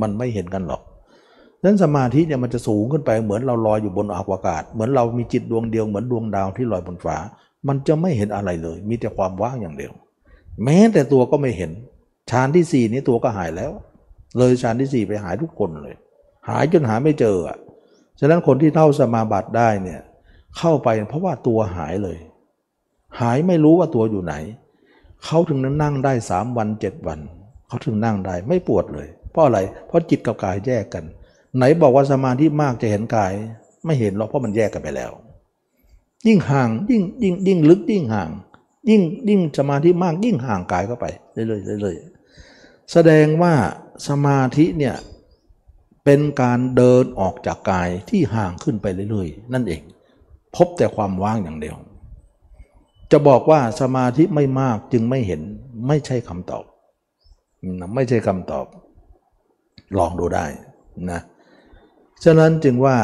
Speaker 1: มันไม่เห็นกันหรอกดังนั้นสมาธิเนี่ยมันจะสูงขึ้นไปเหมือนเราลอยอยู่บนอวกาศ เหมือนเรามีจิตดวงเดียวเหมือนดวงดาวที่ลอยบนฟ้า มันจะไม่เห็นอะไรเลย มีแต่ความว่างอย่างเดียว แม้แต่ตัวก็ไม่เห็นฌานที่สี่นี้ตัวก็หายแล้ว เลยฌานที่สี่ไปหายทุกคนเลย หายจนหาไม่เจออะฉะนั้นคนที่เท่าสมาบัติได้เนี่ยเข้าไปเพราะว่าตัวหายเลย หายไม่รู้ว่าตัวอยู่ไหน เขาถึงนั้นนั่งได้สามวันเจ็ดวัน เขาถึงนั่งได้ไม่ปวดเลย เพราะอะไรเพราะจิตกับกายแยกกัน ไหนบอกว่าสมาธิมากจะเห็นกาย ไม่เห็นหรอกเพราะมันแยกกันไปแล้ว ยิ่งห่างยิ่งยิ่งยิ่งลึกยิ่งห่าง ยิ่งยิ่งสมาธิมากยิ่งห่างกายเข้าไปเรื่อยๆเรื่อยๆแสดงว่าสมาธิเนี่ย เป็นการเดินออกจากกายที่ห่างขึ้นไปเรื่อยๆ นั่นเอง พบแต่ความว่างอย่างเดียว จะบอกว่าสมาธิไม่มากจึงไม่เห็นไม่ใช่คำตอบไม่ใช่คำตอบ ลองดูได้นะฉะนั้นจึงว่า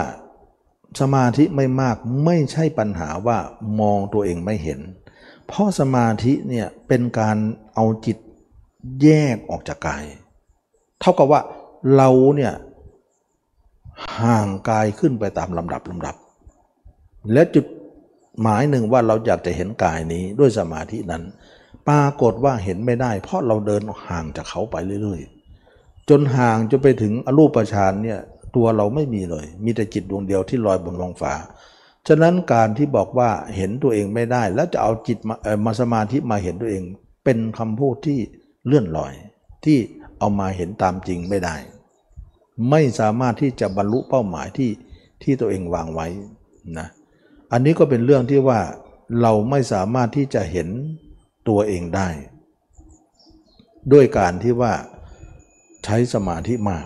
Speaker 1: สมาธิไม่มากไม่ใช่ปัญหาว่ามองตัวเองไม่เห็น เพราะสมาธิเนี่ยเป็นการเอาจิตแยกออกจากกาย เท่ากับว่าเราเนี่ย ห่างกายขึ้นไปตามลำดับลำดับ และจุดหมายหนึ่งว่าเราอยากจะเห็นกายนี้ด้วยสมาธินั้น ปรากฏว่าเห็นไม่ได้ เพราะเราเดินห่างจากเขาไปเรื่อยๆ จนห่างจนไปถึงอรูปฌานเนี่ยตัวเราไม่มีเลย มีแต่จิตดวงเดียวที่ลอยบนวงฟ้าฉะนั้นการที่บอกว่าเห็นตัวเองไม่ได้ แล้วจะเอาจิตมามาสมาธิมาเห็นตัวเอง เป็นคำพูดที่เลื่อนลอย ที่เอามาเห็นตามจริงไม่ได้ ไม่สามารถที่จะบรรลุเป้าหมายที่ที่ตัวเองวางไว้นะอันนี้ก็เป็นเรื่องที่ว่าเราไม่สามารถที่จะเห็นตัวเองได้ ด้วยการที่ว่าใช้สมาธิมาก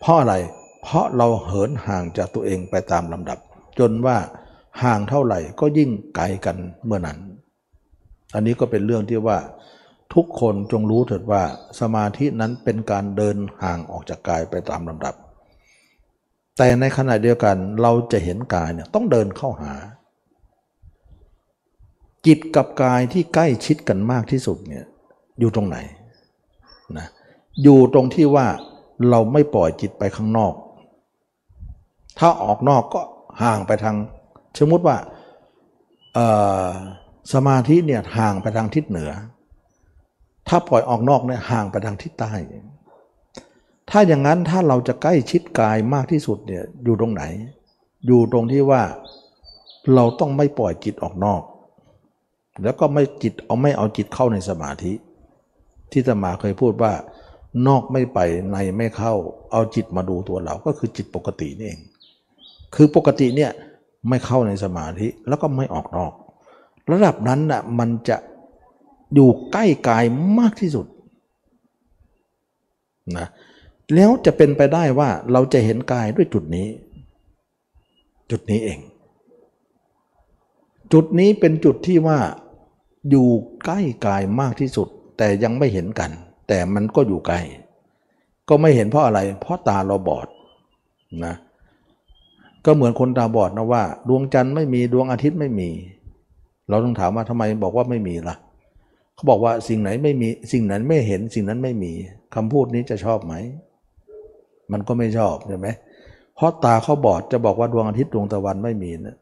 Speaker 1: เพราะอะไรเพราะเราเหินห่างจากตัวเองไปตามลำดับ จนว่าห่างเท่าไหร่ก็ยิ่งไกลกันเมื่อนั้น อันนี้ก็เป็นเรื่องที่ว่า ทุกคนจงรู้เถิดว่าสมาธินั้นเป็นการเดินห่างออกจากกายไปตามลำดับ แต่ในขณะเดียวกันเราจะเห็นกายเนี่ยต้องเดินเข้าหา จิตกับกายที่ใกล้ชิดกันมากที่สุดเนี่ยอยู่ตรงไหนนะอยู่ตรงที่ว่าเราไม่ปล่อยจิตไปข้างนอก ถ้าออกนอกก็ห่างไปทางสมมติว่าสมาธิเนี่ยห่างไปทางทิศเหนือ ถ้าปล่อยออกนอกเนี่ยห่างไปทางทิศใต้ ถ้าอย่างนั้นถ้าเราจะใกล้ชิดกายมากที่สุดเนี่ยอยู่ตรงไหน อยู่ตรงที่ว่าเราต้องไม่ปล่อยจิตออกนอก แล้วก็ไม่จิตเอาไม่เอาจิตเข้าในสมาธิ ที่ตมาเคยพูดว่านอกไม่ไปในไม่เข้า เอาจิตมาดูตัวเราก็คือจิตปกตินี่เอง คือปกติเนี่ยไม่เข้าในสมาธิแล้วก็ไม่ออกนอก ระดับนั้นน่ะมันจะ อยู่ใกล้กายมากที่สุดนะแล้วจะเป็นไปได้ว่าเราจะเห็นกายด้วยจุดนี้ จุดนี้เอง จุดนี้เป็นจุดที่ว่าอยู่ใกล้กายมากที่สุด แต่ยังไม่เห็นกัน แต่มันก็อยู่ไกล้ ก็ไม่เห็นเพราะอะไร เพราะตาเราบอดนะก็เหมือนคนตาบอดนะว่า ดวงจันทร์ไม่มีดวงอาทิตย์ไม่มี เราต้องถามว่าทำไมบอกว่าไม่มีล่ะ เขาบอกว่าสิ่งไหนไม่มีสิ่งนั้นไม่เห็นสิ่งนั้นไม่มีคำพูดนี้จะชอบไหม มันก็ไม่ชอบใช่ไหมเพราะตาเขาบอดจะบอกว่าดวงอาทิตย์ดวงตะวันไม่มีนะ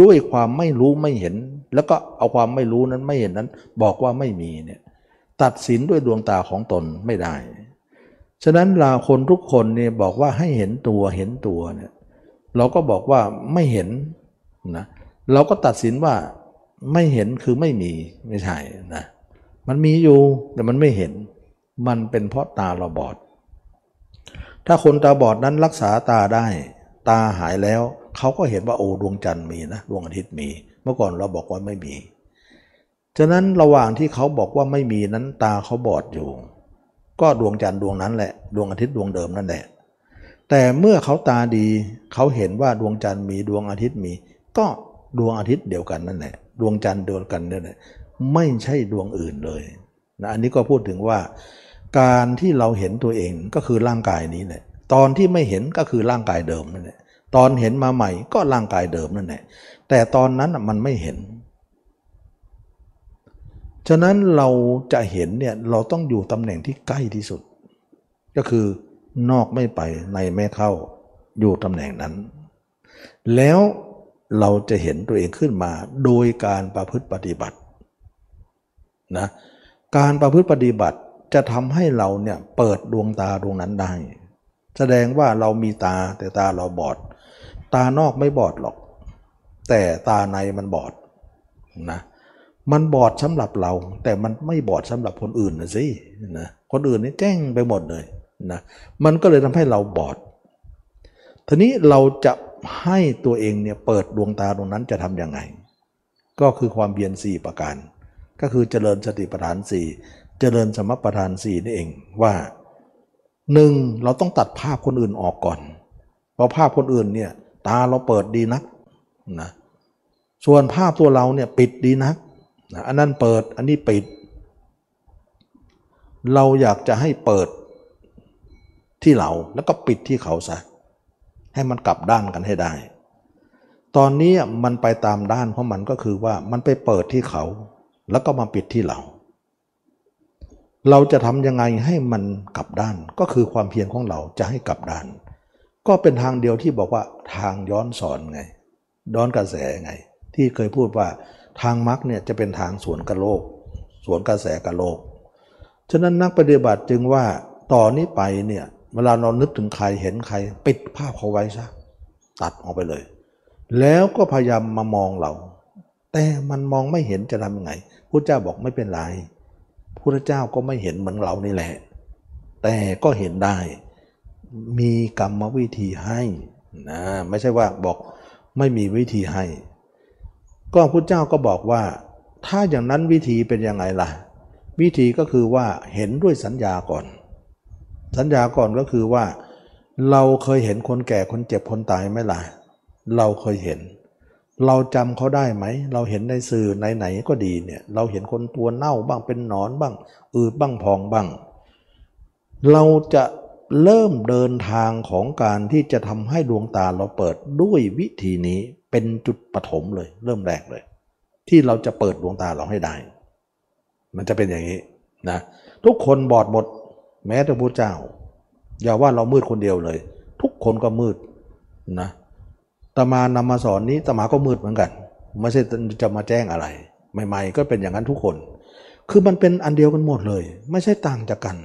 Speaker 1: ด้วยความไม่รู้ไม่เห็น แล้วก็เอาความไม่รู้นั้นไม่เห็นนั้น บอกว่าไม่มีเนี่ยตัดสินด้วยดวงตาของตนไม่ได้ ฉะนั้นลาคนทุกคนเนี่ยบอกว่าให้เห็นตัวเห็นตัวเนี่ยเราก็บอกว่าไม่เห็นนะเราก็ตัดสินว่าไม่เห็นคือไม่มีไม่ใช่นะ มันมีอยู่แต่มันไม่เห็น มันเป็นเพราะตาเราบอด ถ้าคนตาบอดนั้นรักษาตาได้ ตาหายแล้ว เขาก็เห็นว่าโอ้ดวงจันทร์มีนะดวงอาทิตย์มี เมื่อก่อนเราบอกว่าไม่มีฉะนั้นระหว่างที่เขาบอกว่าไม่มีนั้นตาเขาบอดอยู่ ก็ดวงจันทร์ดวงนั้นแหละ ดวงอาทิตย์ดวงเดิมนั่นแหละ แต่เมื่อเขาตาดีเขาเห็นว่าดวงจันทร์มีดวงอาทิตย์มี ก็ดวงอาทิตย์เดียวกันนั่นแหละดวงจันทร์เดียวกันนั่นแหละ ไม่ใช่ดวงอื่นเลยนะอันนี้ก็พูดถึงว่า การที่เราเห็นตัวเองก็คือร่างกายนี้แหละตอนที่ไม่เห็นก็คือร่างกายเดิมนั่นแหละตอนเห็นมาใหม่ก็ร่างกายเดิมนั่นแหละแต่ตอนนั้นมันไม่เห็น ฉะนั้นเราจะเห็นเนี่ยเราต้องอยู่ตำแหน่งที่ใกล้ที่สุด ก็คือนอกไม่ไปในไม่เข้าอยู่ตำแหน่งนั้น แล้วเราจะเห็นตัวเองขึ้นมาโดยการประพฤติปฏิบัติ นะการประพฤติปฏิบัติจะทำให้เราเนี่ยเปิดดวงตาดวงนั้นได้ แสดงว่าเรามีตาแต่ตาเราบอด ตานอกไม่บอดหรอก แต่ตาในมันบอดนะมันบอดสำหรับเรา แต่มันไม่บอดสำหรับคนอื่นนะสินะคนอื่นนี่แจ้งไปหมดเลยนะมันก็เลยทำให้เราบอดทีนี้เราจะให้ตัวเองเนี่ยเปิดดวงตาตรงนั้นจะทำยังไง ก็คือความเบียนสี่ประการ ก็คือเจริญสติปัฏฐานสี่เจริญสมปัฏฐานสี่นี่เองว่าหนึ่งเราต้องตัดภาพคนอื่นออกก่อน เพราะภาพคนอื่นเนี่ยตาเราเปิดดีนักนะส่วนภาพตัวเราเนี่ยปิดดีนักนะอันนั้นเปิดอันนี้ปิด เราอยากจะให้เปิดที่เราแล้วก็ปิดที่เขาซะให้มันกลับด้านกันให้ได้ ตอนนี้มันไปตามด้านของมันก็คือว่ามันไปเปิดที่เขา แล้วก็มาปิดที่เรา เราจะทำยังไงให้มันกลับด้านก็คือความเพียรของเราจะให้กลับด้าน ก็เป็นทางเดียวที่บอกว่าทางย้อนสอนไงย้อนกระแสไง ที่เคยพูดว่าทางมรรคเนี่ยจะเป็นทางสวนกับโลก สวนกระแสกับโลก ฉะนั้นนักปฏิบัติจึงว่าต่อนนี้ไปเนี่ยเวลาเรานึกถึงใครเห็นใคร ปิดภาพเขาไว้ซะตัดออกไปเลย แล้วก็พยายามมามองเรา แต่มันมองไม่เห็นจะทำยังไงพระเจ้าบอกไม่เป็นไรพระเจ้าก็ไม่เห็นเหมือนเรานี่แหละ แต่ก็เห็นได้ มีกรรมวิธีให้นะไม่ใช่ว่าบอกไม่มีวิธีให้ ก็พระเจ้าก็บอกว่า ถ้าอย่างนั้นวิธีเป็นยังไงล่ะ วิธีก็คือว่าเห็นด้วยสัญญาก่อน สัญญาก่อนก็คือว่า เราเคยเห็นคนแก่คนเจ็บคนตายไหมล่ะ เราเคยเห็น เราจำเขาได้ไหม เราเห็นในสื่อไหนๆก็ดีเนี่ย เราเห็นคนตัวเน่าบ้างเป็นหนอนบ้าง อืดบ้างพองบ้าง เราจะเริ่มเดินทางของการที่จะทำให้ดวงตาเราเปิดด้วยวิธีนี้เป็นจุดปฐมเลย เริ่มแรกเลย ที่เราจะเปิดดวงตาเราให้ได้ มันจะเป็นอย่างนี้นะทุกคนบอดหมด แม้แต่พระเจ้า อย่าว่าเรามืดคนเดียวเลย ทุกคนก็มืดนะ ตมานำมาสอนนี้ตมาก็มืดเหมือนกัน ไม่ใช่จะมาแจ้งอะไร ใหม่ ๆ ก็เป็นอย่างนั้นทุกคน คือมันเป็นอันเดียวกันหมดเลย ไม่ใช่ต่างจากกัน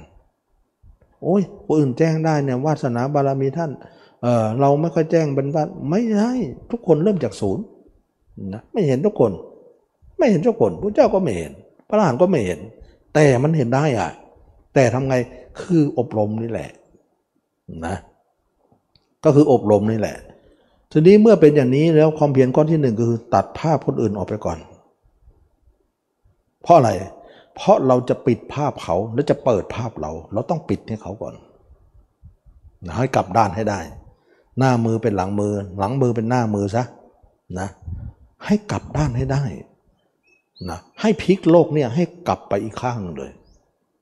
Speaker 1: โอ้ยคนอื่นแจ้งได้เนี่ยวาสนาบารมีท่านเออเราไม่ค่อยแจ้งเป็นว่าไม่ใช่ทุกคนเริ่มจากศูนย์นะไม่เห็นทุกคน ไม่เห็นทุกคนพระเจ้าก็ไม่เห็น พระอรหันต์ก็ไม่เห็น แต่มันเห็นได้อะแต่ทำไงคืออบรมนี่แหละนะก็คืออบรมนี่แหละ ทีนี้เมื่อเป็นอย่างนี้แล้วความเพียรก้อนที่หนึ่งคือตัดภาพคนอื่นออกไปก่อน เพราะอะไร เพราะเราจะปิดภาพเขาแล้วจะเปิดภาพเรา เราต้องปิดให้เขาก่อนนะให้กลับด้านให้ได้ หน้ามือเป็นหลังมือ หลังมือเป็นหน้ามือซะนะ ให้กลับด้านให้ได้นะให้พลิกโลกเนี่ยให้กลับไปอีกข้างหนึ่งเลย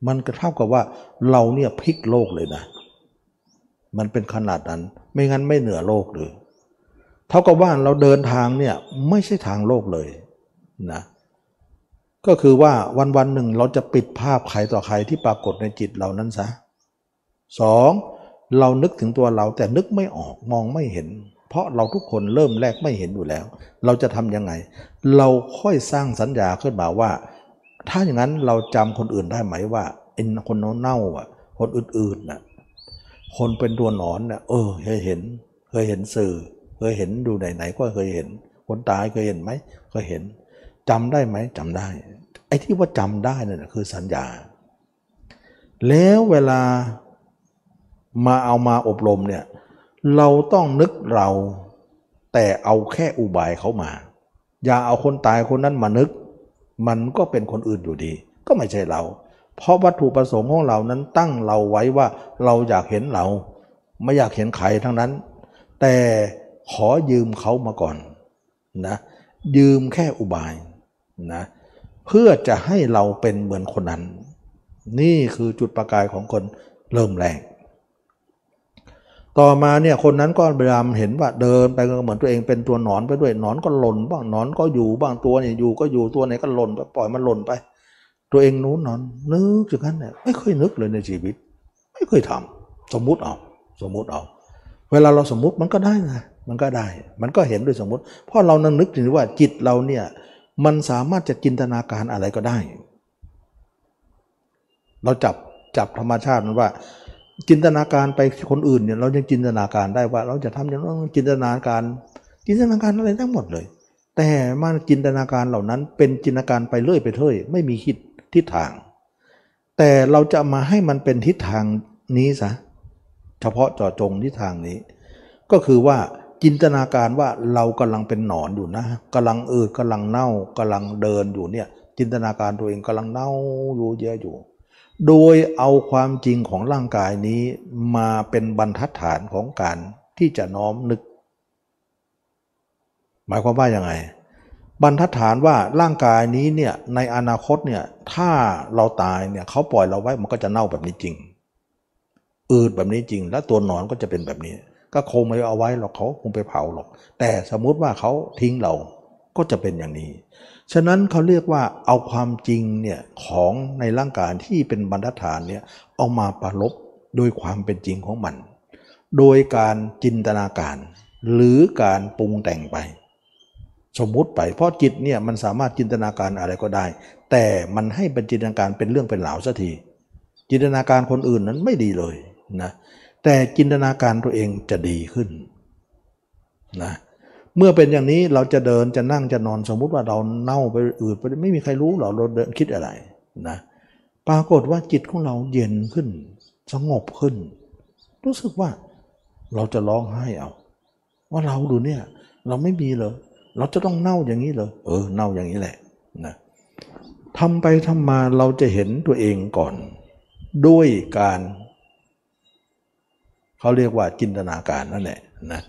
Speaker 1: มันก็เท่ากับว่าเราเนี่ยพลิกโลกเลยนะ มันเป็นขนาดนั้น ไม่งั้นไม่เหนือโลกเลย เท่ากับว่าเราเดินทางเนี่ยไม่ใช่ทางโลกเลยนะก็คือว่าวันวันหนึ่งเราจะปิดภาพใครต่อใครที่ปรากฏในจิตเรานั้นซะสองเรานึกถึงตัวเราแต่นึกไม่ออกมองไม่เห็น เพราะเราทุกคนเริ่มแรกไม่เห็นอยู่แล้ว เราจะทำยังไง เราค่อยสร้างสัญญาขึ้นมาว่า ถ้าอย่างนั้นเราจำคนอื่นได้ไหมว่าไอ้คนเน่าอะ คนอื่นๆน่ะคนเป็นตัวหนอนเนี่ยเออเคยเห็นเคยเห็นสื่อ เคยเห็นดูไหนๆก็เคยเห็นคนตายเคยเห็นไหมเคยเห็นจำได้ไหมจำได้ ไอ้ที่ว่าจำได้นั่นคือสัญญา แล้วเวลามาเอามาอบรมเนี่ยเราต้องนึกเราแต่เอาแค่อุบายเขามา อย่าเอาคนตายคนนั้นมานึก มันก็เป็นคนอื่นอยู่ดี ก็ไม่ใช่เรา เพราะวัตถุประสงค์ของเรานั้นตั้งเราไว้ว่าเราอยากเห็นเรา ไม่อยากเห็นใครทั้งนั้น แต่ ขอยืมเขามาก่อนนะยืมแค่อุบายนะเพื่อจะให้เราเป็นเหมือนคนนั้น นี่คือจุดประกายของคนเริ่มแรกต่อมาเนี่ยคนนั้นก็พยายามเห็นว่าเดินไปก็เหมือนตัวเองเป็นตัวหนอนไปด้วยหนอนก็หล่นบ้างหนอนก็อยู่บ้างตัวเนี่ยอยู่ก็อยู่ตัวไหนก็หล่นไปปล่อยมันหล่นไป ตัวเองนู้นนอนนึกอย่างนั้นเนี่ยไม่เคยนึกเลยในชีวิต ไม่เคยทำสมมุติเอาสมมุติเอา เวลาเราสมมุติมันก็ได้นะ มันก็ได้ มันก็เห็นด้วยสมมติ เพราะเรานั่งนึกถึงว่าจิตเราเนี่ยมันสามารถจะจินตนาการอะไรก็ได้ เราจับจับธรรมชาติมันว่า จินตนาการไปคนอื่นเนี่ยเรายังจินตนาการได้ว่า เราจะทำอย่างนั้นจินตนาการ จินตนาการอะไรทั้งหมดเลย แต่มันจินตนาการเหล่านั้น เป็นจินตนาการไปเรื่อยไปเรื่อยไม่มีคิดทิศทาง แต่เราจะมาให้มันเป็นทิศทางนี้ซะเฉพาะเจาะจงทิศทางนี้ ก็คือว่า จินตนาการว่าเรากำลังเป็นหนอนอยู่นะกำลังอืดกำลังเน่ากำลังเดินอยู่เนี่ย จินตนาการตัวเองกำลังเน่าอยู่เยอะอยู่ โดยเอาความจริงของร่างกายนี้มาเป็นบรรทัดฐานของการที่จะน้อมนึก หมายความว่ายังไง บรรทัดฐานว่าร่างกายนี้เนี่ยในอนาคตเนี่ยถ้าเราตายเนี่ยเขาปล่อยเราไว้มันก็จะเน่าแบบนี้จริงอืดแบบนี้จริง และตัวหนอนก็จะเป็นแบบนี้ ก็คงไม่เอาไว้หรอกเขาคงไปเผาหรอก แต่สมมุติว่าเขาทิ้งเราก็จะเป็นอย่างนี้ ฉะนั้นเขาเรียกว่าเอาความจริงเนี่ยของในร่างกายที่เป็นบรรทัดฐานเนี่ยเอามาประลบโดยความเป็นจริงของมัน โดยการจินตนาการ หรือการปรุงแต่งไป สมมุติไป เพราะจิตเนี่ยมันสามารถจินตนาการอะไรก็ได้ แต่มันให้เป็นจินตนาการเป็นเรื่องเป็นราวสัทีจินตนาการคนอื่นนั้นไม่ดีเลยนะ แต่จินตนาการตัวเองจะดีขึ้นนะเมื่อเป็นอย่างนี้เราจะเดินจะนั่งจะนอนสมมุติว่าเราเน่าไปอืดไปไม่มีใครรู้หรอเราเดินคิดอะไรนะปรากฏว่าจิตของเราเย็นขึ้น สงบขึ้น รู้สึกว่าเราจะร้องไห้เอา ว่าเราดูเนี่ย เราไม่มีเลยเราจะต้องเน่าอย่างนี้เลยเออเน่าอย่างนี้แหละนะทำไปทำมาเราจะเห็นตัวเองก่อน ด้วยการ เขาเรียกว่าจินตนาการนั่นแหละนะ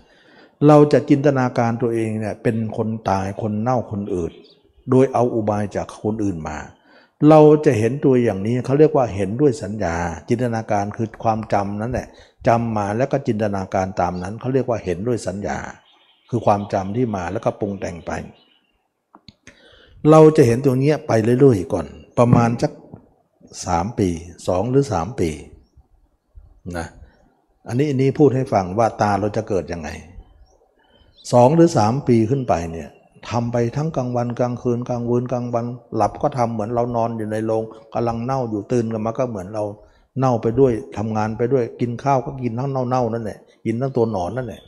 Speaker 1: เราจะจินตนาการตัวเองเนี่ยเป็นคนตายคนเน่าคนอื่น โดยเอาอุบายจากคนอื่นมา เราจะเห็นตัวอย่างนี้เขาเรียกว่าเห็นด้วยสัญญา จินตนาการคือความจำนั่นแหละจำมาแล้วก็จินตนาการตามนั้นเขาเรียกว่าเห็นด้วยสัญญา คือความจำที่มาแล้วก็ปรุงแต่งไป เราจะเห็นตัวนี้ไปเรื่อยๆก่อน ประมาณสักสามปีสองหรือสามปีนะ อันนี้อันนี้พูดให้ฟังว่าตาเราจะเกิดยังไงสองหรือสามปีขึ้นไปเนี่ยทำไปทั้งกลางวันกลางคืนกลางวันกลางวัน หลับก็ทำเหมือนเรานอนอยู่ในโรงกำลังเน่าอยู่ตื่นกันมาก็เหมือนเราเน่าไปด้วยทำงานไปด้วยกินข้าวก็กินทั้งเน่าๆนั่นแหละกินทั้งตัวหนอนนั่นแหละ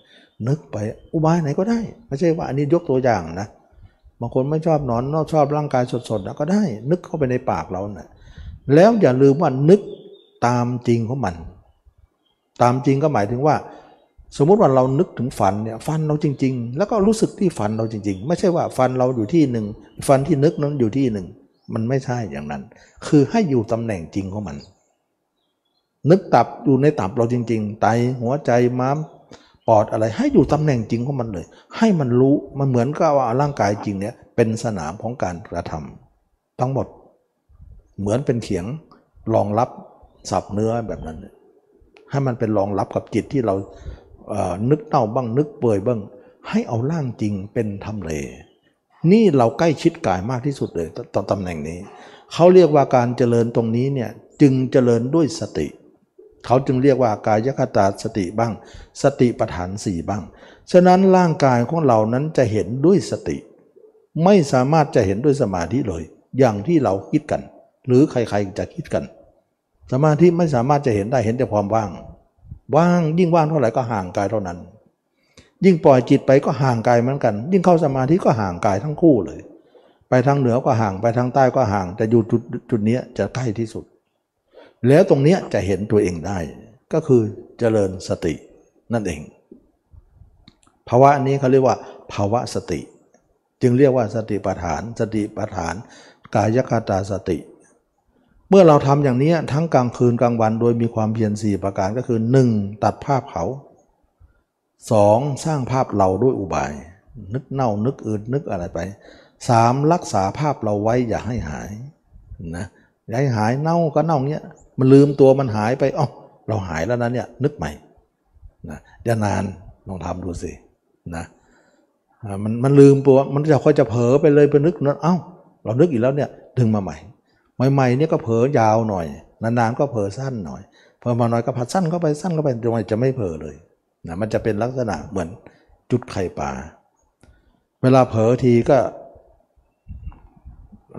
Speaker 1: นึกไปอุบายไหนก็ได้ ไม่ใช่ว่าอันนี้ยกตัวอย่างนะบางคนไม่ชอบนอนนอกชอบร่างกายสดๆนะก็ได้ นึกเข้าไปในปากเราเนะ่ยแล้วอย่าลืมว่านึกตามจริงของมัน ตามจริงก็หมายถึงว่า สมมุติว่าเรานึกถึงฝันเนี่ยฟันเราจริง ๆ แล้วก็รู้สึกที่ฝันเราจริง ๆ ไม่ใช่ว่าฟันเราอยู่ที่หนึ่งฟันที่นึกนั้นอยู่ที่หนึ่งมันไม่ใช่อย่างนั้น คือให้อยู่ตำแหน่งจริงของมัน นึกตับอยู่ในตับเราจริง ๆ ไตหัวใจม้ามปอดอะไรให้อยู่ตำแหน่งจริงของมันเลย ให้มันรู้มันเหมือนกับว่าร่างกายจริงเนี่ยเป็นสนามของการกระทำทั้งหมด เหมือนเป็นเขียงรองรับสับเนื้อแบบนั้น ให้มันเป็นรองรับกับจิตที่เราเนึกเน่าบ้างนึกเปื่อยบ้าง ให้เอาร่างจริงเป็นทำเล นี่เราใกล้ชิดกายมากที่สุดเลยตตอนตำแหน่งนี้ เขาเรียกว่าการเจริญตรงนี้เนี่ยจึงเจริญด้วยสติ เขาจึงเรียกว่ากายคตาสติบ้าง สติปัฏฐานสี่บ้าง ฉะนั้นร่างกายของเรานั้นจะเห็นด้วยสติ ไม่สามารถจะเห็นด้วยสมาธิเลย อย่างที่เราคิดกัน หรือใครๆจะคิดกัน สมาธิไม่สามารถจะเห็นได้เห็นแต่ความว่าง ว่างยิ่งว่างเท่าไหร่ก็ห่างกายเท่านั้น ยิ่งปล่อยจิตไปก็ห่างกายเหมือนกัน ยิ่งเข้าสมาธิก็ห่างกายทั้งคู่เลย ไปทางเหนือก็ห่างไปทางใต้ก็ห่าง แต่อยู่จุดจุดนี้จะใกล้ที่สุด แล้วตรงนี้จะเห็นตัวเองได้ ก็คือเจริญสตินั่นเอง ภาวะนี้เขาเรียกว่า ภาวะสติ จึงเรียกว่าสติปัฏฐาน สติปัฏฐาน กายคตาสติ เมื่อเราทำอย่างนี้ทั้งกลางคืนกลางวันโดยมีความเพียรสี่ประการก็คือ 1. ตัดภาพเขา 2. สร้างภาพเราด้วยอุบาย นึกเน่านึกอืดนึกอะไรไป 3. รักษาภาพเราไว้อย่าให้หายนะอย่าให้หายเน่าก็เน่าเงี้ยมันลืมตัวมันหายไปอ๋อเราหายแล้วนะเนี่ยนึกใหม่นะอย่านานลองทำดูสินะมันมันลืมตัวมันจะค่อยจะเผลอไปเลยไปนึกนะเอ้า เรานึกอีกแล้วเนี่ยดึงมาใหม่ ใหม่ๆเนี่ยก็เผลอยาวหน่อย นานๆก็เผลอสั้นหน่อยพอมาหน่อยก็ผัดสั้นเข้าไปสั้นเข้าไปจนจะไม่เผลอเลยนะมันจะเป็นลักษณะเหมือนจุดไข่ปลาเวลาเผลอทีก็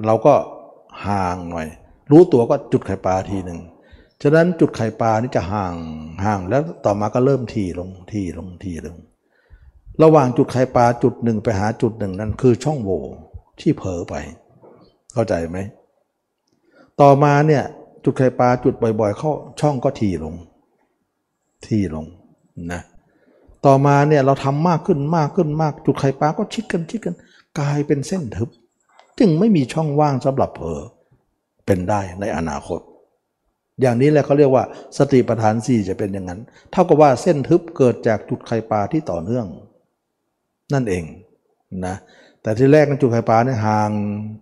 Speaker 1: เราก็ห่างหน่อย รู้ตัวก็จุดไข่ปลาทีหนึ่งฉะนั้นจุดไข่ปลานี่จะห่างห่างแล้วต่อมาก็เริ่มทีลงทีลงทีลง ระหว่างจุดไข่ปลาจุดหนึ่งไปหาจุดหนึ่งนั้นคือช่องโหว่ที่เผลอไป เข้าใจไหม ต่อมาเนี่ยจุดไข่ปลาจุดบ่อยๆ เข้าช่องก็ทีลง ทีลงนะต่อมาเนี่ยเราทำมากขึ้นมากขึ้นมาก จุดไข่ปลาก็ชิดกันชิดกันกลายเป็นเส้นทึบ จึงไม่มีช่องว่างสำหรับเผลอเป็นได้ในอนาคต อย่างนี้แหละเขาเรียกว่าสติปัฏฐานสี่จะเป็นอย่างนั้น เท่ากับว่าเส้นทึบเกิดจากจุดไข่ปลาที่ต่อเนื่อง นั่นเองนะ แต่ที่แรกนั้นจุดไข่ปลาเนี่ยห่าง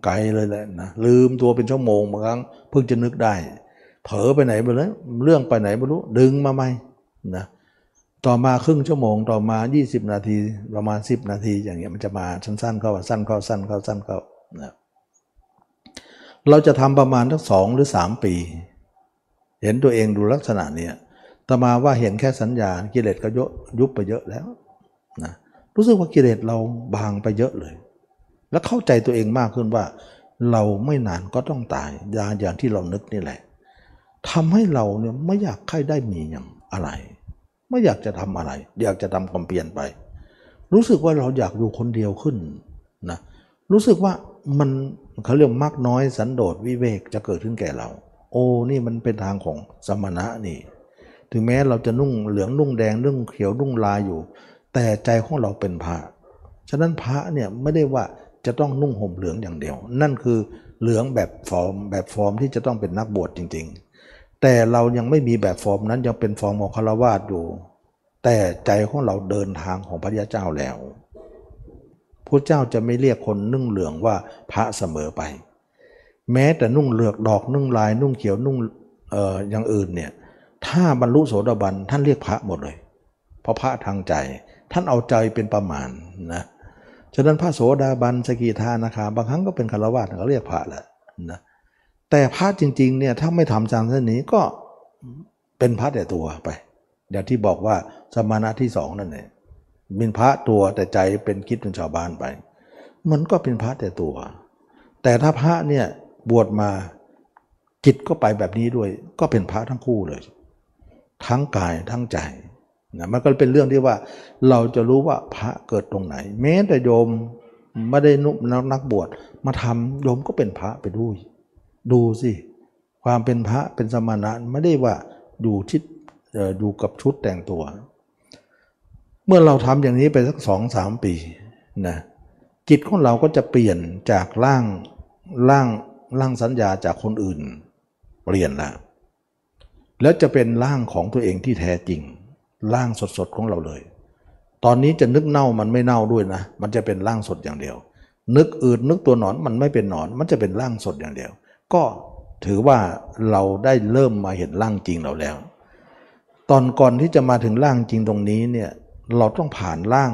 Speaker 1: ไกลเลยแหละนะลืมตัวเป็นชั่วโมงบางครั้งเพิ่งจะนึกได้ เผลอไปไหนไปเลยเรื่องไปไหนไม่รู้ดึงมาใหม่นะต่อมาครึ่งชั่วโมงต่อมา 20 นาทีประมาณ 10 นาทีอย่างเงี้ยมันจะมาสั้นๆเข้าสั้นเข้าสั้นเข้าสั้นเข้านะเราจะทำประมาณทั้งสองหรือสามปี เห็นตัวเองดูลักษณะเนี้ยตมาว่าเห็นแค่สัญญากิเลสก็ยะยุบไปเยอะแล้วนะรู้สึกว่ากิเลสเราบางไปเยอะเลย แล้วเข้าใจตัวเองมากขึ้นว่า เราไม่นานก็ต้องตายยาอย่างที่เรานึกนี่แหละทำให้เราเนี่ยไม่อยากใครได้มีอย่างอะไร ไม่อยากจะทำอะไร อยากจะทำความเปลี่ยนไป รู้สึกว่าเราอยากอยู่คนเดียวขึ้นนะรู้สึกว่ามันเขาเรียกมากน้อยสันโดษวิเวกจะเกิดขึ้นแก่เรา โอ้นี่มันเป็นทางของสมณะนี่ ถึงแม้เราจะนุ่งเหลืองนุ่งแดงนุ่งเขียวนุ่งลายอยู่ แต่ใจของเราเป็นพระฉะนั้นพระเนี่ยไม่ได้ว่า จะต้องนุ่งห่มเหลืองอย่างเดียว นั่นคือเหลืองแบบฟอร์มแบบฟอร์มที่จะต้องเป็นนักบวชจริง ๆ แต่เรายังไม่มีแบบฟอร์มนั้นยังเป็นฟอร์มของฆราวาสอยู่ แต่ใจของเราเดินทางของพระอริยเจ้าแล้วพระเจ้าจะไม่เรียกคนนุ่งเหลืองว่าพระเสมอไป แม้แต่นุ่งเหลือกดอกนุ่งลาย นุ่งเขียวนุ่งเอ่ออย่างอื่นเนี่ยถ้าบรรลุโสดาบันท่านเรียกพระหมดเลย เพราะพระทางใจท่านเอาใจเป็นประมาณนะ ฉะนั้นพระโสดาบันสกิทานะคะบางครั้งก็เป็นคารวะเขาเรียกพระแหละนะแต่พระจริงๆเนี่ยถ้าไม่ทำจางเส้นนี้ก็เป็นพระแต่ตัวไปอย่างที่บอกว่าสมณะที่สองนั่นเองเป็นพระตัวแต่ใจเป็นคิดเป็นชาวบ้านไป มันก็เป็นพระแต่ตัว แต่ถ้าพระเนี่ยบวชมาจิตก็ไปแบบนี้ด้วย ก็เป็นพระทั้งคู่เลย ทั้งกายทั้งใจ นะมันก็เป็นเรื่องที่ว่าเราจะรู้ว่าพระเกิดตรงไหน แม้แต่โยมไม่ได้นุนักนักบวชมาทำโยมก็เป็นพระไปด้วย ดูสิความเป็นพระเป็นสมณะไม่ได้ว่าอยู่ทิศเอ่ออยู่กับชุดแต่งตัว เมื่อเราทำอย่างนี้ไปสักสองสามปีนะจิตของเราก็จะเปลี่ยนจากร่างร่างร่างสัญญาจากคนอื่น เปลี่ยนละแล้วจะเป็นร่างของตัวเองที่แท้จริง ร่างสดๆของเราเลย ตอนนี้จะนึกเน่ามันไม่เน่าด้วยนะ มันจะเป็นร่างสดอย่างเดียว นึกอืดนึกตัวหนอนมันไม่เป็นหนอน มันจะเป็นร่างสดอย่างเดียว ก็ถือว่าเราได้เริ่มมาเห็นร่างจริงเราแล้ว ตอนก่อนที่จะมาถึงร่างจริงตรงนี้เนี่ยเราต้องผ่านร่าง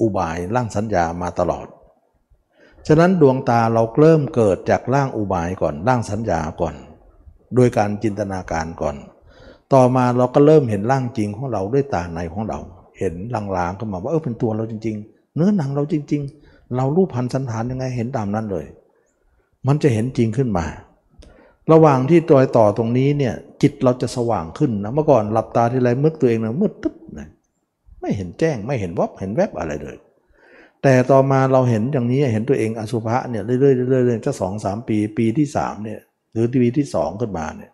Speaker 1: อุบายร่างสัญญามาตลอด ฉะนั้นดวงตาเราเริ่มเกิดจากร่างอุบายก่อนร่างสัญญาก่อน โดยการจินตนาการก่อน ต่อมาเราก็เริ่มเห็นร่างจริงของเราด้วยตาในของเรา เห็นลางๆก็มาว่าเออเป็นตัวเราจริง ๆ เนื้อหนังเราจริง ๆ เรารูปพันสันฐานยังไงเห็นตามนั้นเลย มันจะเห็นจริงขึ้นมา ระหว่างที่ตัวต่อตรงนี้เนี่ยจิตเราจะสว่างขึ้นนะเมื่อก่อนหลับตาทีไรมืดตัวเองนะมืดตึ๊บเลยไม่เห็นแจ้งไม่เห็นวับเห็นแวบอะไรเลยแต่ต่อมาเราเห็นอย่างนี้เห็นตัวเองอสุภะเนี่ยเรื่อยๆเรื่อยๆเรื่อยๆจะสองสามปี ปีที่สามเนี่ยหรือปีที่สองขึ้นมาเนี่ย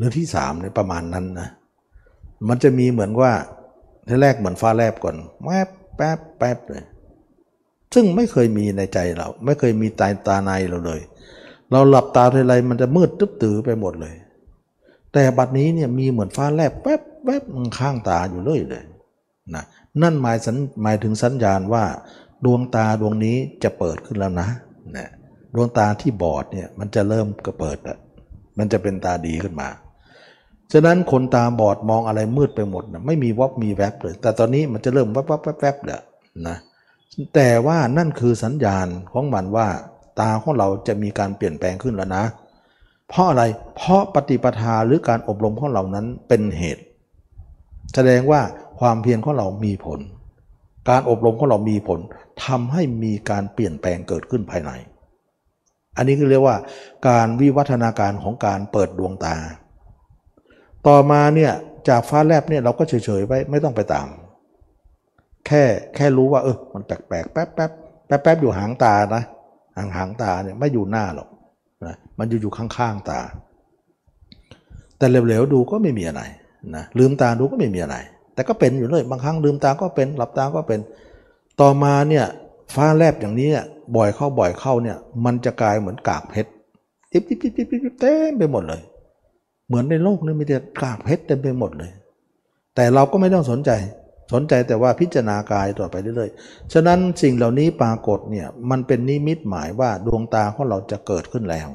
Speaker 1: หรือที่สามเนี่ยประมาณนั้นนะมันจะมีเหมือนว่าทีแรกเหมือนฟ้าแลบก่อนแวบแป๊บแป๊บเลยซึ่งไม่เคยมีในใจเรา ไม่เคยมีตาตาในเราเลย เราหลับตาทีไรมันจะมืดตึ๊บตือไปหมดเลย แต่บัดนี้เนี่ยมีเหมือนฟ้าแลบแป๊บแป๊บมันข้างตาอยู่เลยเลยนะนั่นหมายสัญหมายถึงสัญญาณว่า ดวงตาดวงนี้จะเปิดขึ้นแล้วนะนะดวงตาที่บอดเนี่ยมันจะเริ่มกระเปิดล้วมันจะเป็นตาดีขึ้นมา ฉะนั้นคนตาบอดมองอะไรมืดไปหมดนะไม่มีวับมีแวบเลย แต่ตอนนี้มันจะเริ่มวับวับแวบแวบแล้วนะแต่ว่านั่นคือสัญญาณของมันว่า ตาของเราจะมีการเปลี่ยนแปลงขึ้นแล้วนะ เพราะอะไรเพราะปฏิปทาหรือการอบรมของเรานั้นเป็นเหตุ แสดงว่าความเพียรของเรามีผล การอบรมของเรามีผลทำให้มีการเปลี่ยนแปลงเกิดขึ้นภายใน อันนี้คือเรียกว่า การวิวัฒนาการของการเปิดดวงตา ต่อมาเนี่ยจากฟ้าแลบเนี่ยเราก็เฉยๆไว้ไม่ต้องไปตาม แค่แค่รู้ว่าเออมันแปลกๆแป๊บแป๊บแป๊บแป๊บอยู่หางตานะหางหางตาเนี่ยไม่อยู่หน้าหรอกนะมันอยู่อยู่ข้างๆตา แต่เหลวๆดูก็ไม่มีอะไรนะลืมตาดูก็ไม่มีอะไร แต่ก็เป็นอยู่เลยบางครั้งลืมตาก็เป็นหลับตาก็เป็น ต่อมาเนี่ยฟ้าแลบอย่างนี้บ่อยเข้าบ่อยเข้าเนี่ยมันจะกลายเหมือนกากเพชรติ๊บติ๊บติ๊บติ๊บติ๊บเต็มไปหมดเลย เหมือนในโลกนี้มีแต่กากเพชรเต็มไปหมดเลย แต่เราก็ไม่ต้องสนใจ สนใจแต่ว่าพิจารณากายต่อไปเรื่อยๆ ฉะนั้นสิ่งเหล่านี้ปรากฏเนี่ยมันเป็นนิมิตหมายว่าดวงตาของเราจะเกิดขึ้นแล้ว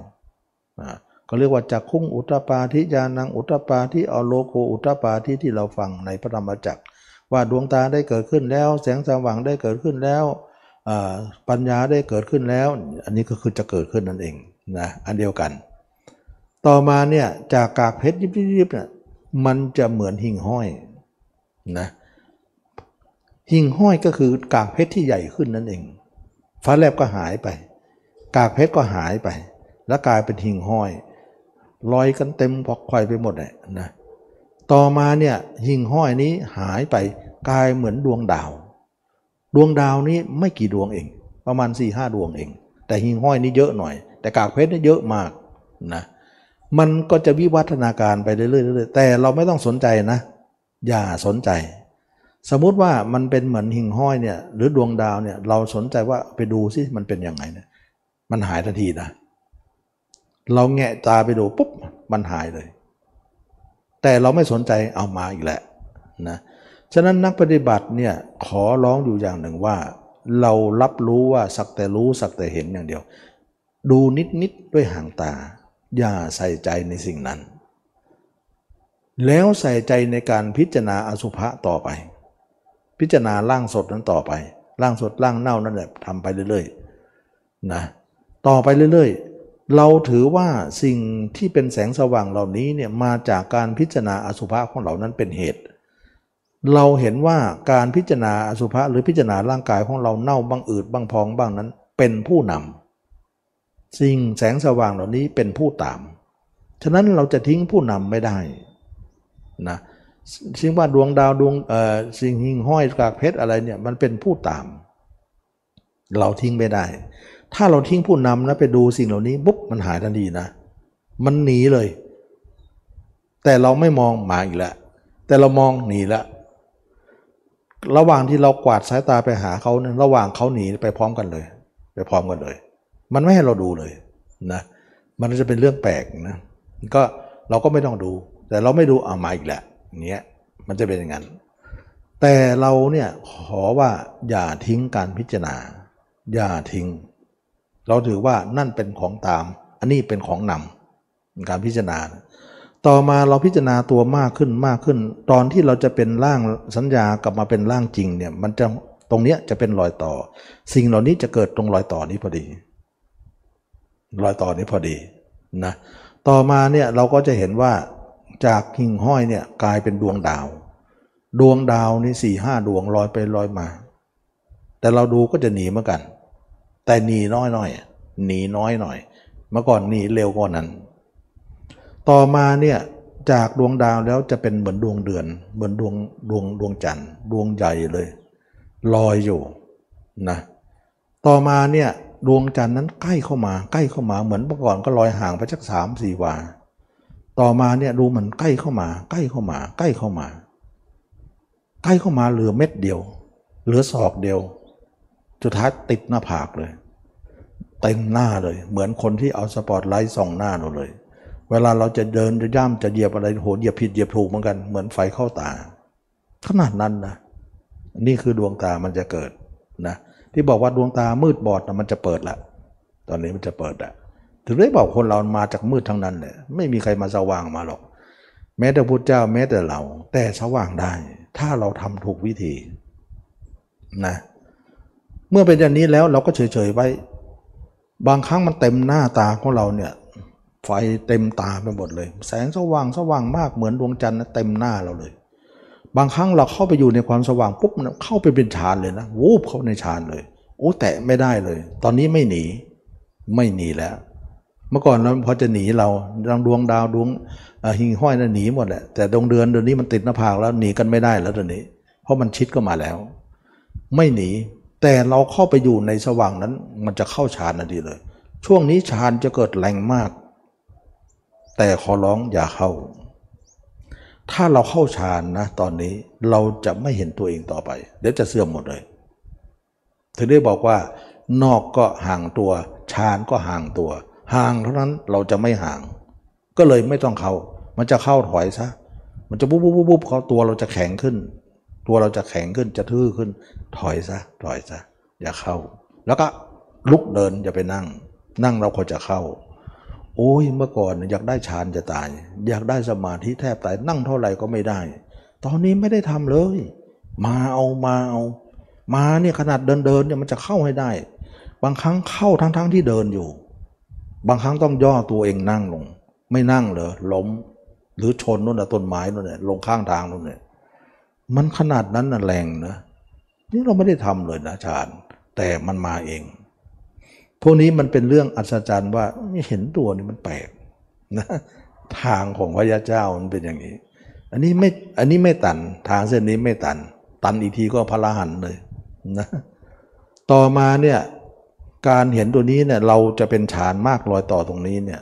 Speaker 1: ก็เรียกว่าจักคุ้งอุตปาทิญาณังอุตปาทิอโลโกอุตปาทิที่เราฟังในพระธรรมจักร ว่าดวงตาได้เกิดขึ้นแล้ว แสงสว่างได้เกิดขึ้นแล้วอ่าปัญญาได้เกิดขึ้นแล้ว อันนี้ก็คือจะเกิดขึ้นนั่นเองนะอันเดียวกัน ต่อมาเนี่ยจากกากเพชรยิบๆเนี่ยมันจะเหมือนหิ่งห้อยนะหิ่งห้อยก็คือกากเพชรที่ใหญ่ขึ้นนั่นเองฟ้าแลบก็หายไป กากเพชรก็หายไป แล้วกลายเป็นหิ่งห้อยลอยกันเต็มพอกไข่ไปหมดเลยนะต่อมาเนี่ยหิ่งห้อยนี้หายไปกลายเหมือนดวงดาว ดวงดาวนี้ไม่กี่ดวงเอง ประมาณ4ี่ห้าดวงเอง แต่หิ่งห้อยนี้เยอะหน่อย แต่กากเพชรนี่เยอะมากนะ มันก็จะวิวัฒนาการไปเรื่อยๆแต่เราไม่ต้องสนใจนะ อย่าสนใจ สมมุติว่ามันเป็นเหมือนหิ่งห้อยเนี่ย หรือดวงดาวเนี่ย เราสนใจว่าไปดูซิมันเป็นยังไงเนี่ยมันหายทันทีนะเราแงะตาไปดูปุ๊บมันหายเลย แต่เราไม่สนใจเอามาอีกแหละนะฉะนั้นนักปฏิบัติเนี่ยขอร้องอยู่อย่างหนึ่งว่า เรารับรู้ว่าสักแต่รู้สักแต่เห็นอย่างเดียว ดูนิดๆด้วยหางตา อย่าใส่ใจในสิ่งนั้น แล้วใส่ใจในการพิจารณาอสุภะต่อไป พิจารณาร่างสดนั้นต่อไปร่างสดร่างเน่านั่นแหละทำไปเรื่อยๆนะต่อไปเรื่อยๆ เราถือว่าสิ่งที่เป็นแสงสว่างเหล่านี้เนี่ยมาจากการพิจารณาอสุภะของเรานั้นเป็นเหตุ เราเห็นว่าการพิจารณาอสุภะหรือพิจารณาร่างกายของเราเน่าบ้างอืดบ้างพองบ้างนั้น เป็นผู้นำ สิ่งแสงสว่างเหล่านี้เป็นผู้ตาม ฉะนั้นเราจะทิ้งผู้นำไม่ได้นะสิ่งว่าดวงดาวดวงเอ่อสิ่งหิ่งห้อยกากเพชรอะไรเนี่ยมันเป็นผู้ตาม เราทิ้งไม่ได้ ถ้าเราทิ้งผู้นำนะไปดูสิ่งเหล่านี้ปุ๊บมันหายทันทีนะ มันหนีเลย แต่เราไม่มองมาอีกแล้วแต่เรามองหนีละระหว่างที่เรากวาดสายตาไปหาเขาเนี่ยระหว่างเขาหนีไปพร้อมกันเลย ไปพร้อมกันเลย มันไม่ให้เราดูเลยนะมันจะเป็นเรื่องแปลกนะก็เราก็ไม่ต้องดู แต่เราไม่ดูเอามาอีกแหละเงี้ยมันจะเป็นอย่างนั้นแต่เราเนี่ยขอว่าอย่าทิ้งการพิจารณา อย่าทิ้ง เราถือว่านั่นเป็นของตาม อันนี้เป็นของนำการพิจารณา ต่อมาเราพิจารณาตัวมากขึ้นมากขึ้น ตอนที่เราจะเป็นร่างสัญญากลับมาเป็นร่างจริงเนี่ยมันจะตรงเนี้ยจะเป็นรอยต่อ สิ่งเหล่านี้จะเกิดตรงรอยต่อนี้พอดี รอยต่อนี้พอดีนะต่อมาเนี่ยเราก็จะเห็นว่าจากหิ่งห้อยเนี่ยกลายเป็นดวงดาว ดวงดาวนี่สี่ห้าดวงลอยไปลอยมา แต่เราดูก็จะหนีเหมือนกัน แต่หนีน้อยหน่อยหนีน้อยหน่อย เมื่อก่อนหนีเร็วกว่านั้น ต่อมาเนี่ยจากดวงดาวแล้วจะเป็นเหมือนดวงเดือน เหมือนดวงดวงดวงจันทร์ดวงใหญ่เลย ลอยอยู่นะต่อมาเนี่ย ดวงจันทร์นั้นใกล้เข้ามา ใกล้เข้ามาเหมือนเมื่อก่อนก็ลอยห่างไปสักสามสี่วา ต่อมาเนี่ยดูเหมันใกล้เข้ามา ใกล้เข้ามา ใกล้เข้ามา ใกล้เข้ามาเหลือเม็ดเดียว เหลือศอกเดียวจุดท้ายติดหน้าผากเลยเต็มหน้าเลย เหมือนคนที่เอาสปอตไลท์ส่องหน้าเราเลย เวลาเราจะเดินจะย่ำจะเหยียบอะไรโหเหยียบผิดเหยียบถูกเหมือนกันเหมือนไฟเข้าตา ขนาดนั้นนะนี่คือดวงตามันจะเกิดนะ ที่บอกว่าดวงตามืดบอดนะมันจะเปิดละ ตอนนี้มันจะเปิดละถึงได้บอกคนเรามาจากมืดทั้งนั้นเลยไม่มีใครมาสว่างมาหรอก แม้แต่พุทธเจ้าแม้แต่เรา แต่สว่างได้ ถ้าเราทำถูกวิธีนะเมื่อเป็นอย่างนี้แล้วเราก็เฉยๆไว้ บางครั้งมันเต็มหน้าตาของเราเนี่ยไฟเต็มตาไปหมดเลย แสงสว่างสว่างมากเหมือนดวงจันทร์เต็มหน้าเราเลย บางครั้งเราเข้าไปอยู่ในความสว่างปุ๊บเข้าไปเป็นฌานเลยนะวูบเข้าในฌานเลย โอ้แตะไม่ได้เลย ตอนนี้ไม่หนี ไม่หนีแล้ว เมื่อก่อนเราพอจะหนีเราดังดวงดาวดวงหิ่งห้อยนะ่ะหนีหมดแหละแต่ดวงเดือนเดี๋ยวนี้มันติดหน้าผากแล้วหนีกันไม่ได้แล้วตอนนี้ เพราะมันชิดก็มาแล้ว ไม่หนี แต่เราเข้าไปอยู่ในสว่างนั้น มันจะเข้าฌานนาทีเลย ช่วงนี้ฌานจะเกิดแรงมาก แต่ขอร้องอย่าเข้า ถ้าเราเข้าฌานนะตอนนี้เราจะไม่เห็นตัวเองต่อไป เดี๋ยวจะเสื่อมหมดเลย ถึงได้บอกว่านอกก็ห่างตัวฌานก็ห่างตัว ห่างเท่านั้นเราจะไม่ห่าง ก็เลยไม่ต้องเข้า มันจะเข้าถอยซะ มันจะปุ๊บปุ๊บปุ๊บเขาตัวเราจะแข็งขึ้น ตัวเราจะแข็งขึ้นจะทื่อขึ้น ถอยซะ ถอยซะ อย่าเข้า แล้วก็ลุกเดินอย่าไปนั่ง นั่งเราควรจะเข้า โอ้ยเมื่อก่อนอยากได้ฌานจะตาย อยากได้สมาธิแทบตายนั่งเท่าไหร่ก็ไม่ได้ ตอนนี้ไม่ได้ทำเลย มาเอามาเอา มาเนี่ยขนาดเดินเดินเนี่ยมันจะเข้าให้ได้ บางครั้งเข้าทั้งๆทที่เดินอยู่ บางครั้งต้องย่อตัวเองนั่งลง ไม่นั่งเหรอล้ม หรือชนนู่นน่ะต้นไม้นู่นน่ะลงข้างทางนู่นน่ะมันขนาดนั้นน่ะแรงนะนี่เราไม่ได้ทำเลยนะฌานแต่มันมาเอง พวกนี้มันเป็นเรื่องอัศจรรย์ว่าไม่เห็นตัวนี่มันแปลกนะทางของพระยาเจ้ามันเป็นอย่างนี้ อันนี้ไม่อันนี้ไม่ตันทางเส้นนี้ไม่ตัน ตันอีกทีก็พระรหันเลยนะต่อมาเนี่ยการเห็นตัวนี้เนี่ยเราจะเป็นฌานมากรอยต่อตรงนี้เนี่ย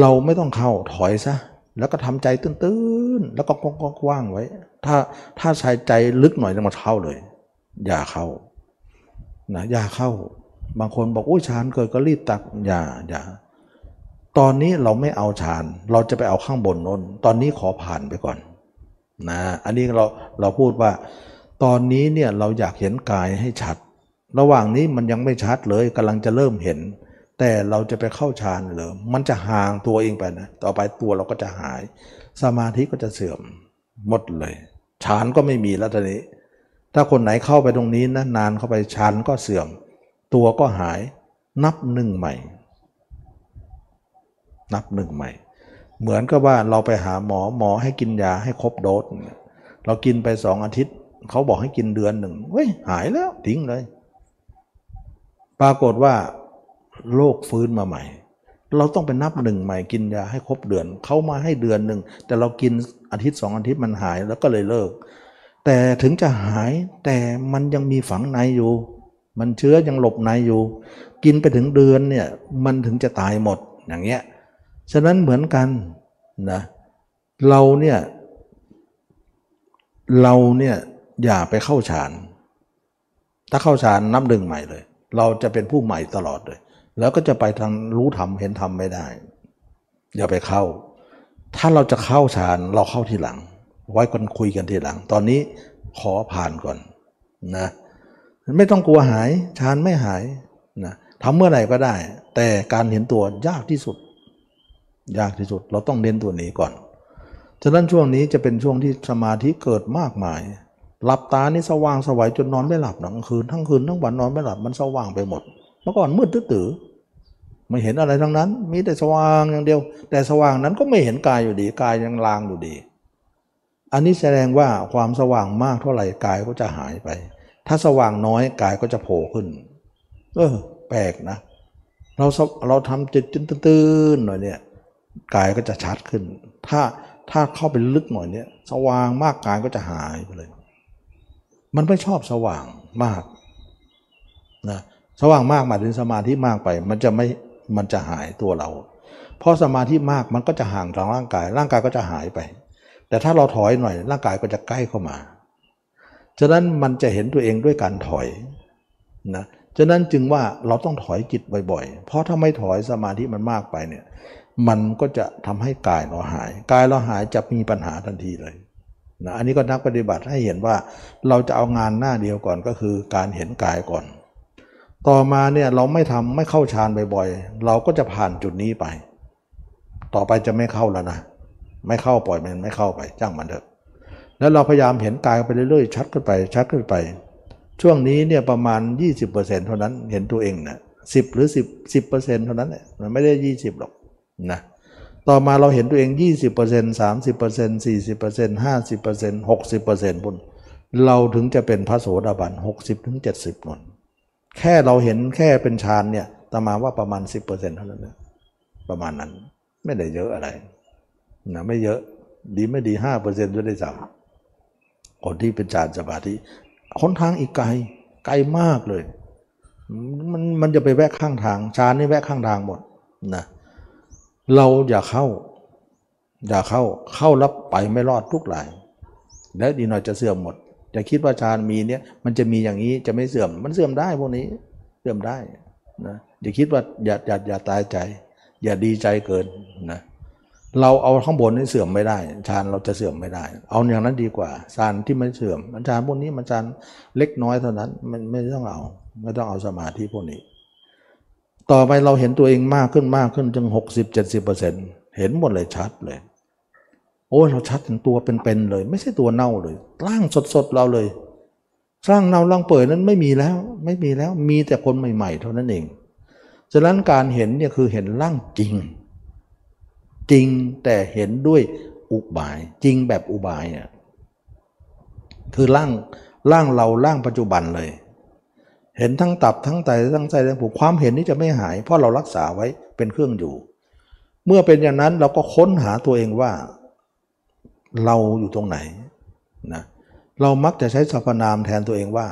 Speaker 1: เราไม่ต้องเข้าถอยซะแล้วก็ทำใจตื้นๆแล้วก็กว้างๆไว้ ถ้าถ้าใช้ใจลึกหน่อยจะมาเข้าเลย อย่าเข้านะอย่าเข้า บางคนบอกโอ้ยฌานเกิดก็รีบตักอย่าอย่าตอนนี้เราไม่เอาฌาน เราจะไปเอาข้างบนนนตอนนี้ขอผ่านไปก่อนนะอันนี้เราเราพูดว่า ตอนนี้เนี่ยเราอยากเห็นกายให้ชัด ระหว่างนี้มันยังไม่ชัดเลยกำลังจะเริ่มเห็น แต่เราจะไปเข้าฌานเหรอมันจะห่างตัวเองไปนะต่อไปตัวเราก็จะหาย สมาธิก็จะเสื่อมหมดเลยฌานก็ไม่มีแล้วตอนนี้ ถ้าคนไหนเข้าไปตรงนี้นะนานเข้าไปฌานก็เสื่อม ตัวก็หายนับหนึ่งใหม่ นับหนึ่งใหม่ เหมือนกับว่าเราไปหาหมอหมอให้กินยาให้ครบโดสเรากินไปสองอาทิตย์ เขาบอกให้กินเดือนหนึ่งเฮ้ยหายแล้วทิ้งเลย ปรากฏว่าโรคฟื้นมาใหม่ เราต้องไปนับหนึ่งใหม่กินยาให้ครบเดือนเขามาให้เดือนหนึ่งแต่เรากินอาทิตย์สองอาทิตย์มันหายแล้วก็เลยเลิก แต่ถึงจะหายแต่มันยังมีฝังในอยู่ มันเชื้อยังหลบในอยู่ กินไปถึงเดือนเนี่ยมันถึงจะตายหมดอย่างเงี้ยฉะนั้นเหมือนกันนะเราเนี่ยเราเนี่ยอย่าไปเข้าฌาน ถ้าเข้าฌานนับหนึ่งใหม่เลย เราจะเป็นผู้ใหม่ตลอดเลย แล้วก็จะไปทางรู้ธรรมเห็นธรรมไม่ได้ อย่าไปเข้า ถ้าเราจะเข้าฌานเราเข้าทีหลัง ไว้กันคุยกันทีหลัง ตอนนี้ขอผ่านก่อนนะ ไม่ต้องกลัวหายฌานไม่หายนะทำเมื่อไหร่ก็ได้ แต่การเห็นตัวยากที่สุด ยากที่สุดเราต้องเน้นตัวนี้ก่อนฉะนั้นช่วงนี้จะเป็นช่วงที่สมาธิเกิดมากมาย หลับตานี่สว่างสวัยจนนอนไม่หลับทั้งคืนทั้งคืนทั้งวันนอนไม่หลับมันสว่างไปหมด เมื่อก่อนมืดตื้อไม่เห็นอะไรทั้งนั้น มีแต่สว่างอย่างเดียว แต่สว่างนั้นก็ไม่เห็นกายอยู่ดีกายยังลางอยู่ดี อันนี้แสดงว่าความสว่างมากเท่าไหร่กายก็จะหายไป ถ้าสว่างน้อยกายก็จะโผล่ขึ้น เออ แปลกนะ เราเราทำจิตตื้นๆหน่อยเนี่ยกายก็จะชัดขึ้น ถ้าถ้าเข้าไปลึกหน่อยเนี่ย สว่างมากกายก็จะหายไปเลย มันไม่ชอบสว่างมากนะสว่างมากหมายถึงสมาธิมากไป มันจะไม่มันจะหายตัวเรา เพราะสมาธิมากมันก็จะห่างจากร่างกาย ร่างกายก็จะหายไป แต่ถ้าเราถอยหน่อย ร่างกายก็จะใกล้เข้ามา ฉะนั้นมันจะเห็นตัวเองด้วยการถอยนะฉะนั้นจึงว่าเราต้องถอยจิตบ่อยๆ เพราะถ้าไม่ถอยสมาธิมันมากไปเนี่ยมันก็จะทำให้กายเราหาย กายเราหายจะมีปัญหาทันทีเลยนะอันนี้ก็นักปฏิบัติให้เห็นว่าเราจะเอางานหน้าเดียวก่อนก็คือการเห็นกายก่อน ต่อมาเนี่ยเราไม่ทำไม่เข้าฌานบ่อยๆ เราก็จะผ่านจุดนี้ไป ต่อไปจะไม่เข้าแล้วนะ ไม่เข้าปล่อยมันไม่เข้าไปจ้างมันเถอะ แล้วเราพยายามเห็นกายไปเรื่อยๆ ชัดขึ้นไป ชัดขึ้นไป ช่วงนี้เนี่ยประมาณ 20%เท่านั้นเห็นตัวเองนะสิบหรือ10 10%เท่านั้นแหละมันไม่ได้ 20 หรอกนะต่อมาเราเห็นตัวเอง 20% 30% 40% 50% 60%บนเราถึงจะเป็นพระโสดาบัน 60-70นนแค่เราเห็นแค่เป็นฌานเนี่ยตมาว่าประมาณ 10%เท่านั้นนะประมาณนั้นไม่ได้เยอะอะไรนะไม่เยอะดีไม่ดีห้าเปอร์เซ็นต์จะได้สัม คนที่เป็นฌานสมาธิคนทางอีกไกลไกลมากเลย มันมันจะไปแวะข้างทางฌานนี่แวะข้างทางหมดนะเราอย่าเข้า อย่าเข้าเข้าแล้วไปไม่รอดทุกหลาย แล้วดีหน่อยจะเสื่อมหมดอย่าคิดว่าฌานมีเนี่ยมันจะมีอย่างนี้จะไม่เสื่อมมันเสื่อมได้พวกนี้เสื่อมได้นะอย่าคิดว่าอย่าอย่าอย่าตายใจ อย่าดีใจเกินนะ เราเอาข้างบนนี่เสื่อมไม่ได้ฌานเราจะเสื่อมไม่ได้ เอาอย่างนั้นดีกว่าฌานที่ไม่เสื่อมฌานพวกนี้มันฌานเล็กน้อยเท่านั้นมันไม่ต้องเอาไม่ต้องเอาสมาธิพวกนี้ ต่อไปเราเห็นตัวเองมากขึ้นมากขึ้นจนหกสิบเจ็ดสิบเปอร์เซ็นต์เห็นหมดเลยชัดเลย โอ้เราชัดถึงตัวเป็นๆเลย ไม่ใช่ตัวเน่าเลยร่างสดๆเราเลยร่างเน่าร่างเปิดนั้นไม่มีแล้ว ไม่มีแล้วมีแต่คนใหม่ ๆ เท่านั้นเองฉะนั้นการเห็นเนี่ยคือเห็นร่างจริง จริงแต่เห็นด้วยอุบาย จริงแบบอุบายเนี่ยคือร่างร่างเราร่างปัจจุบันเลย เห็นทั้งตับทั้งไตทั้งใจทั้งผูกความเห็นนี้จะไม่หาย เพราะเรารักษาไว้เป็นเครื่องอยู่ เมื่อเป็นอย่างนั้นเราก็ค้นหาตัวเองว่า เราอยู่ตรงไหนนะเรามักจะใช้สรรพนามแทนตัวเองว่า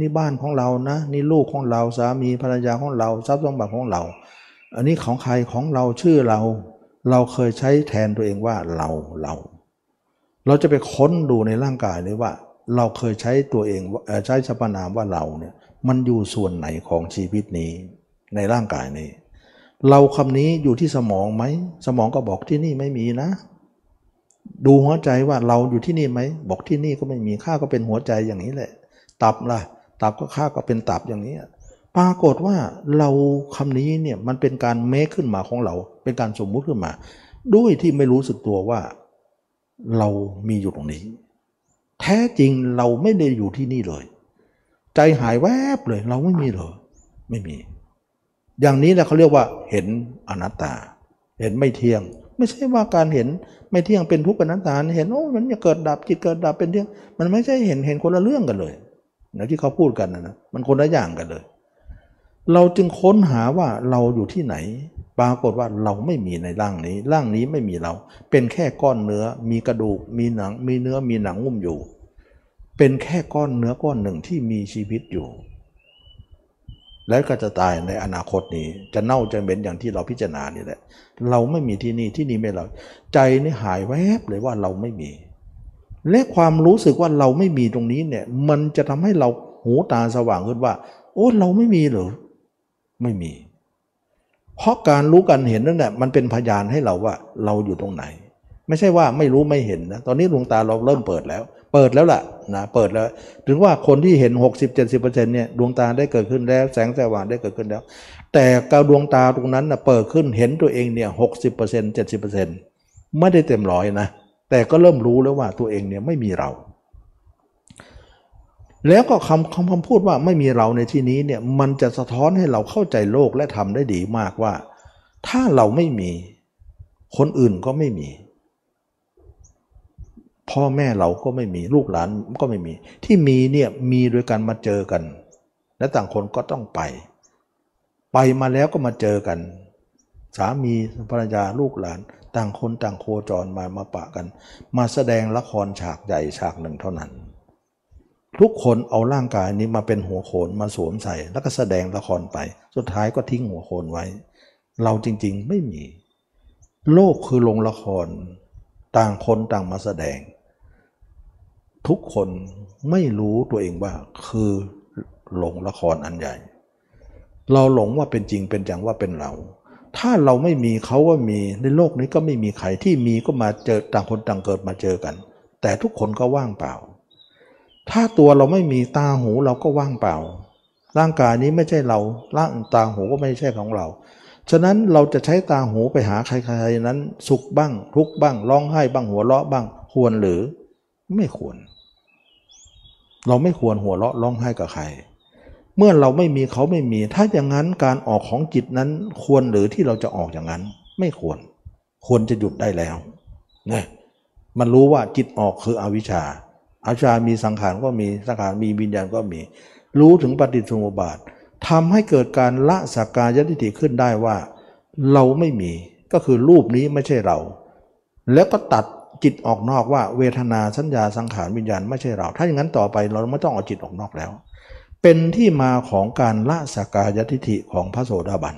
Speaker 1: นี่บ้านของเรานะ นี่ลูกของเราสามีภรรยาของเราทรัพย์สมบัติของเรา อันนี้ของใครของเราชื่อเรา เราเคยใช้แทนตัวเองว่าเราเรา เราจะไปค้นดูในร่างกายนี้ว่า เราเคยใช้ตัวเองใช้สรพนามว่าเราเนี่ยมันอยู่ส่วนไหนของชีวิตนี้ ในร่างกายนี้ เราคำนี้อยู่ที่สมองไหมสมองก็บอกที่นี่ไม่มีนะ ดูหัวใจว่าเราอยู่ที่นี่ไหมบอกที่นี่ก็ไม่มีค่าก็เป็นหัวใจอย่างนี้แหละ ตับล่ะ ตับก็ค่าก็เป็นตับอย่างนี้ปรากฏว่าเราคำนี้เนี่ยมันเป็นการเมคขึ้นมาของเรา เป็นการสมมุติขึ้นมา ด้วยที่ไม่รู้สึกตัวว่าเรามีอยู่ตรงนี้ แท้จริงเราไม่ได้อยู่ที่นี่เลย ใจหายแวบเลย เราไม่มีเลยไม่มี อย่างนี้แหละเขาเรียกว่าเห็นอนัตตา เห็นไม่เที่ยง ไม่ใช่ว่าการเห็นไม่เที่ยงเป็นทุกข์เป็นนัตตาเห็นโอ้มันจะเกิดดับจิตเกิดดับเป็นเที่ยง มันไม่ใช่เห็นเห็นคนละเรื่องกันเลยนะที่เขาพูดกันนะนะมันคนละอย่างกันเลย เราจึงค้นหาว่าเราอยู่ที่ไหน ปรากฏว่าเราไม่มีในร่างนี้ ร่างนี้ไม่มีเรา เป็นแค่ก้อนเนื้อ มีกระดูก มีหนัง มีเนื้อ มีหนังงุ่มอยู่ เป็นแค่ก้อนเนื้อก้อนหนึ่งที่มีชีวิตอยู่ และก็จะตายในอนาคตนี้ จะเน่าจะเหม็นอย่างที่เราพิจารณานี่แหละ เราไม่มีที่นี่ที่นี่ไม่เรา ใจนี่หายแวบเลยว่าเราไม่มี และความรู้สึกว่าเราไม่มีตรงนี้เนี่ย มันจะทำให้เราหูตาสว่างขึ้นว่า โอ้เราไม่มีเหรอ ไม่มี เพราะการรู้กันเห็นนั่นแหละมันเป็นพยานให้เราว่าเราอยู่ตรงไหน ไม่ใช่ว่าไม่รู้ไม่เห็นนะตอนนี้ดวงตาเราเริ่มเปิดแล้ว เปิดแล้วล่ะนะเปิดแล้ว ถึงว่าคนที่เห็น 60-70%เนี่ยดวงตาได้เกิดขึ้นแล้ว แสงสว่างได้เกิดขึ้นแล้ว แต่กาดวงตาตรงนั้นนะเปิดขึ้นเห็นตัวเองเนี่ย60% 70%ไม่ได้เต็มร้อยนะแต่ก็เริ่มรู้แล้วว่าตัวเองเนี่ยไม่มีเรา แล้วก็คำคำคำพูดว่าไม่มีเราในที่นี้เนี่ยมันจะสะท้อนให้เราเข้าใจโลกและทำได้ดีมากว่า ถ้าเราไม่มี คนอื่นก็ไม่มี พ่อแม่เราก็ไม่มีลูกหลานก็ไม่มี ที่มีเนี่ยมีโดยการมาเจอกัน และต่างคนก็ต้องไป ไปมาแล้วก็มาเจอกัน สามีภรรยาลูกหลาน ต่างคนต่างโคจรมามาปะกัน มาแสดงละครฉากใหญ่ฉากหนึ่งเท่านั้น ทุกคนเอาร่างกายนี้มาเป็นหัวโขนมาสวมใส่ แล้วก็แสดงละครไป สุดท้ายก็ทิ้งหัวโขนไว้ เราจริงๆไม่มี โลกคือโรงละคร ต่างคนต่างมาแสดง ทุกคนไม่รู้ตัวเองว่าคือหลงละครอันใหญ่ เราหลงว่าเป็นจริงเป็นจังว่าเป็นเรา ถ้าเราไม่มีเขาก็มีในโลกนี้ก็ไม่มีใครที่มีก็มาเจอต่างคนต่างเกิดมาเจอกัน แต่ทุกคนก็ว่างเปล่า ถ้าตัวเราไม่มีตาหูเราก็ว่างเปล่า ร่างกายนี้ไม่ใช่เราร่างตาหูก็ไม่ใช่ของเรา ฉะนั้นเราจะใช้ตาหูไปหาใครๆนั้น สุขบ้าง ทุกบ้างร้องไห้บ้างหัวเราะบ้าง ควรหรือ ไม่ควร เราไม่ควรหัวเราะร้องไห้กับใคร เมื่อเราไม่มีเขาไม่มี ถ้าอย่างนั้นการออกของจิตนั้น ควรหรือที่เราจะออกอย่างนั้น ไม่ควร ควรจะหยุดได้แล้วนะมันรู้ว่าจิตออกคืออวิชชา อาวิชชามีสังขารก็มีสังขารมีวิญญาณก็มี รู้ถึงปฏิสุโมบาททำให้เกิดการละสักกายทิฏฐิขึ้นได้ว่า เราไม่มีก็คือรูปนี้ไม่ใช่เรา แล้วก็ตัดจิตออกนอกว่าเวทนาสัญญาสังขารวิญญาณไม่ใช่เรา ถ้าอย่างนั้นต่อไปเราไม่ต้องเอาจิตออกนอกแล้ว เป็นที่มาของการละสักกายทิฏฐิของพระโสดาบัน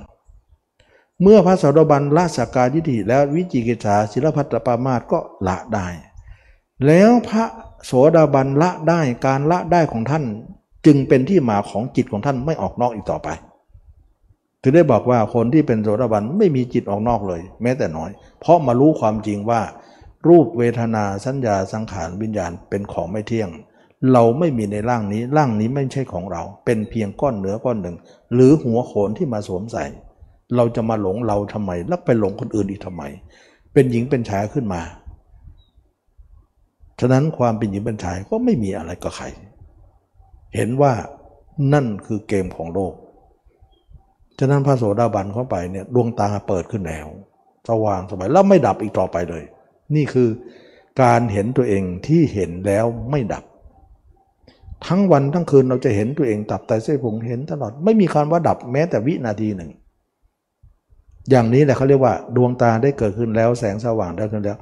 Speaker 1: เมื่อพระโสดาบันละสักกายทิฐิแล้ววิจิกิจฉาศิลพัตปามาตก็ละได้ แล้วพระ โสดาบันละได้การละได้ของท่าน จึงเป็นที่มาของจิตของท่านไม่ออกนอกอีกต่อไป ถึงได้บอกว่าคนที่เป็นโสดาบันไม่มีจิตออกนอกเลย แม้แต่น้อย เพราะมารู้ความจริงว่า รูปเวทนาสัญญาสังขารวิญญาณเป็นของไม่เที่ยง เราไม่มีในร่างนี้ร่างนี้ไม่ใช่ของเรา เป็นเพียงก้อนเนื้อก้อนหนึ่ง หรือหัวโขนที่มาสวมใส่ เราจะมาหลงเราทำไมแล้วไปหลงคนอื่นอีกทำไม เป็นหญิงเป็นชายขึ้นมา ฉะนั้นความเป็นหญิงเป็นชายก็ไม่มีอะไรกับใคร เห็นว่านั่นคือเกมของโลก ฉะนั้นพระโสดาบันเข้าไปเนี่ยดวงตาเปิดขึ้นแล้วสว่างสบายแล้วไม่ดับอีกต่อไปเลย นี่คือการเห็นตัวเองที่เห็นแล้วไม่ดับ ทั้งวันทั้งคืนเราจะเห็นตัวเองตับไตเส้นผงเห็นตลอดไม่มีการว่าดับแม้แต่วินาทีหนึ่ง อย่างนี้แหละเขาเรียกว่า ดวงตาได้เกิดขึ้นแล้วแสงสว่างได้ขึ้นแล้ว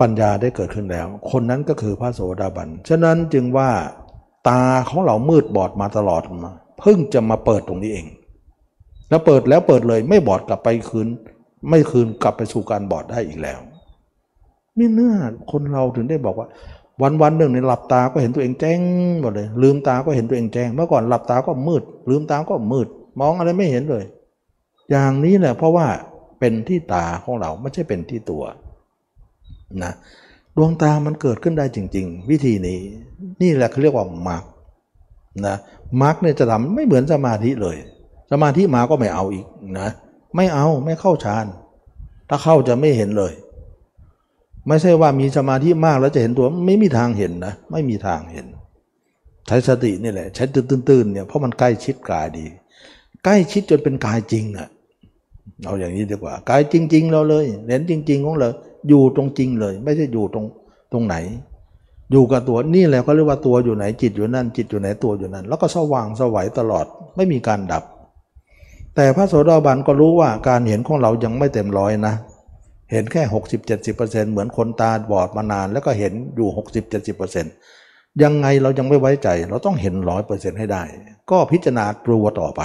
Speaker 1: ปัญญาได้เกิดขึ้นแล้ว คนนั้นก็คือพระโสดาบัน ฉะนั้นจึงว่าตาของเรามืดบอดมาตลอดมาเพิ่งจะมาเปิดตรงนี้เอง แล้วเปิดแล้วเปิดเลยไม่บอดกลับไปคืน ไม่คืนกลับไปสู่การบอดได้อีกแล้วนี่เนื้อคนเราถึงได้บอกว่า วันวันหนึ่งในหลับตาก็เห็นตัวเองแจ้งหมดเลย ลืมตาก็เห็นตัวเองแจ้ง เมื่อก่อนหลับตาก็มืด ลืมตาก็มืด มองอะไรไม่เห็นเลย อย่างนี้แหละเพราะว่าเป็นที่ตาของเราไม่ใช่เป็นที่ตัว นะดวงตามันเกิดขึ้นได้จริง ๆ วิธีนี้นี่แหละเขาเรียกว่ามาร์กนะมาร์กเนี่ยจะทำไม่เหมือนสมาธิเลย สมาธิมาก็ไม่เอาอีกนะไม่เอาไม่เข้าฌานถ้าเข้าจะไม่เห็นเลย ไม่ใช่ว่ามีสมาธิมากแล้วจะเห็นตัวไม่มีทางเห็นนะไม่มีทางเห็นใช้สตินี่แหละใช้ตื่นๆเนี่ยเพราะมันใกล้ชิดกายดี ใกล้ชิดจนเป็นกายจริงอะ่ะเอาอย่างนี้ดีกว่ากายจริง ๆ เราเลยเห็นจริง ๆ ของเรา อยู่ตรงจริงเลย ไม่ใช่อยู่ตรงตรงไหน อยู่กับตัวนี่แหละเขาเรียกว่าตัวอยู่ไหนจิตอยู่นั่น จิตอยู่ไหนตัวอยู่นั่น แล้วก็สว่างสวัยตลอดไม่มีการดับ แต่พระโสดาบันก็รู้ว่าการเห็นของเรายังไม่เต็มร้อยนะ เห็นแค่ 60-70%เหมือนคนตาบอดมานาน แล้วก็เห็นอยู่ 60-70%ยังไงเรายังไม่ไว้ใจ เราต้องเห็นร้อยเปอร์เซ็นต์ให้ได้ ก็พิจารณาตัวต่อไป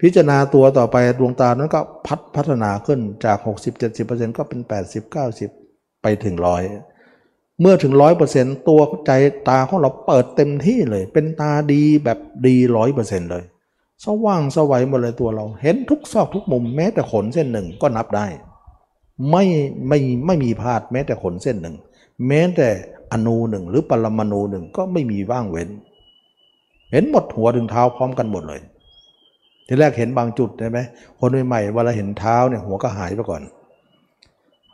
Speaker 1: พิจารณาตัวต่อไปดวงตานั้นก็พัฒพัฒนาขึ้นจาก 60-70%ก็เป็น 80-90 ไปถึงร้อยเมื่อถึงร้อยเปอร์เซ็นต์ตัวใจตาของเราเปิดเต็มที่เลย เป็นตาดีแบบดีร้อยเปอร์เซ็นต์เลย สว่างสวัยหมดเลยตัวเรา เห็นทุกซอกทุกมุมแม้แต่ขนเส้นหนึ่งก็นับได้ ไม่ไม่ไม่มีพลาดแม้แต่ขนเส้นหนึ่ง แม้แต่อนูหนึ่งหรือปรมาณูหนึ่งก็ไม่มีว่างเว้น เห็นหมดหัวถึงเท้าพร้อมกันหมดเลย ทีแรกเห็นบางจุดใช่ไหมคนใหม่ๆเวลาเห็นเท้าเนี่ยหัวก็หายไปก่อน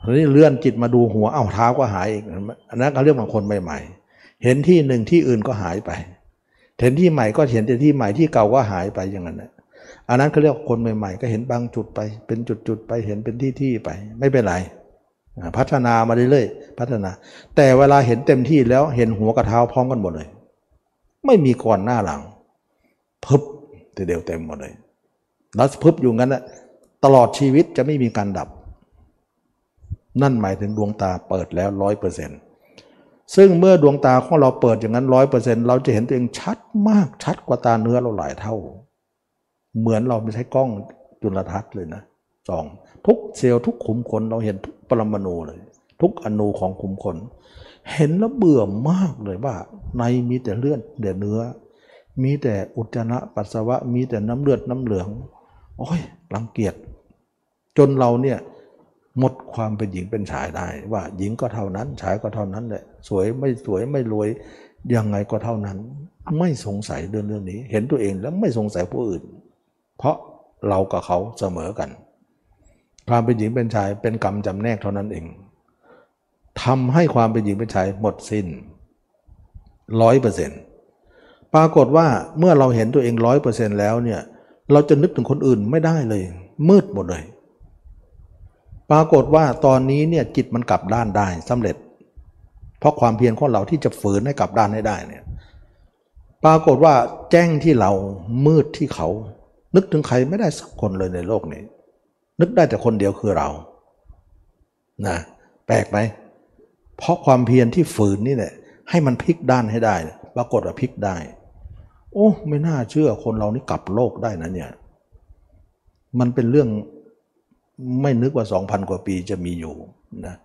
Speaker 1: ทีนี้เลื่อนจิตมาดูหัวเอ้าเท้าก็หายอีกอันนั้นเขาเรียกบางคนใหม่ ๆ เห็นที่หนึ่งที่อื่นก็หายไปเห็นที่ใหม่ก็เห็นแต่ที่ใหม่ที่เก่าก็หายไปอย่างนั้นนะอันนั้นเขาเรียกคนใหม่ๆ ก็เห็นบางจุดไป เป็นจุดๆไปเห็นเป็นที่ๆไป ไม่เป็นไรพัฒนามาเรื่อยๆพัฒนา แต่เวลาเห็นเต็มที่แล้วเห็นหัวกับเท้าพร้อมกันหมดเลย ไม่มีก่อนหน้าหลังพึบ ทีเดียวเต็มหมดเลยแล้วพึบอยู่งั้นแหละตลอดชีวิตจะไม่มีการดับ นั่นหมายถึงดวงตาเปิดแล้วร้อยเปอร์เซ็นต์ซึ่งเมื่อดวงตาของเราเปิดอย่างนั้นร้อยเปอร์เซ็นต์เราจะเห็นตัวเองชัดมากชัดกว่าตาเนื้อเราหลายเท่า เหมือนเราไม่ใช้กล้องจุลทรรศน์เลยนะสองทุกเซลล์ทุกขุมขนเราเห็นทุกปรมาณูเลย ทุกอนูของขุมขน เห็นแล้วเบื่อมากเลยว่า ในมีแต่เลือดเดือเนื้อ มีแต่อุจจาระปัสสาวะ มีแต่น้ำเลือดน้ำเหลือง โอ้ยรังเกียจ จนเราเนี่ยหมดความเป็นหญิงเป็นชายได้ ว่าหญิงก็เท่านั้น ชายก็เท่านั้นแหละ สวยไม่สวยไม่รวยยังไงก็เท่านั้น ไม่สงสัยเรื่องเรื่องนี้ เห็นตัวเองแล้วไม่สงสัยผู้อื่น เพราะเรากับเขาเสมอกัน ความเป็นหญิงเป็นชายเป็นกรรมจำแนกเท่านั้นเอง ทำให้ความเป็นหญิงเป็นชายหมดสิ้นร้อยเปอร์เซ็นต์ ปรากฏว่าเมื่อเราเห็นตัวเองร้อยเปอร์เซ็นต์แล้วเนี่ยเราจะนึกถึงคนอื่นไม่ได้เลย มืดหมดเลย ปรากฏว่าตอนนี้เนี่ยจิตมันกลับด้านได้สำเร็จ เพราะความเพียรของเราที่จะฝืนให้กลับด้านให้ได้เนี่ยปรากฏว่าแจ้งที่เรามืดที่เขา นึกถึงใครไม่ได้สักคนเลยในโลกนี้ นึกได้แต่คนเดียวคือเรานะแปลกไหมเพราะความเพียรที่ฝืนนี่แหละให้มันพลิกด้านให้ได้ ปรากฏว่าพลิกได้ โอ้ไม่น่าเชื่อคนเรานี่กลับโลกได้นะเนี่ย มันเป็นเรื่องไม่นึกว่าสองพันกว่าปีจะมีอยู่นะ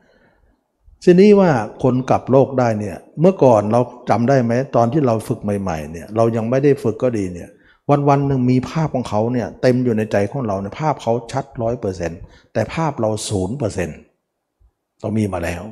Speaker 1: ทีนี้ว่าคนกลับโลกได้เนี่ย เมื่อก่อนเราจำได้ไหมตอนที่เราฝึกใหม่ๆเนี่ย เรายังไม่ได้ฝึกก็ดีเนี่ย วันวันหนึ่งมีภาพของเขาเนี่ยเต็มอยู่ในใจของเราเนี่ยภาพเขาชัดร้อยเปอร์เซ็นต์แต่ภาพเราศูนย์เปอร์เซ็นต์เรามีมาแล้ว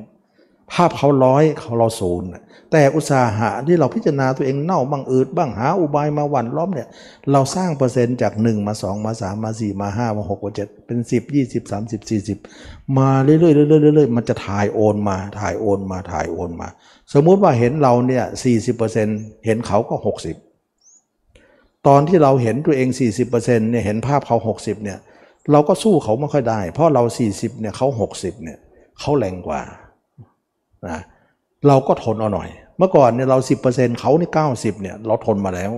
Speaker 1: ภาพเขาร้อยเขาเราศูนย์แต่อุตสาหะที่เราพิจารณาตัวเองเน่าบ้างอืดบ้างหาอุบายมาวันล้อมเนี่ยเราสร้างเปอร์เซ็นต์จาก 1 มา 2 มา 3 มา 4 มา 5 มา 6 มา 7 เป็น 10 20 30 40 มาเรื่อยๆเรื่อยๆเรื่อยๆมันจะถ่ายโอนมาถ่ายโอนมาถ่ายโอนมา สมมุติว่าเห็นเราเนี่ย40%เห็นเขาก็ 60 ตอนที่เราเห็นตัวเอง 40%เนี่ยเห็นภาพเขา 60เนี่ยเราก็สู้เขาไม่ค่อยได้ เพราะเรา 40เนี่ยเขา60เนี่ยเขาแรงกว่า นะเราก็ทนเอาหน่อย เมื่อก่อนเนี่ยเรา 10%เขานี่90เนี่ยเราทนมาแล้ว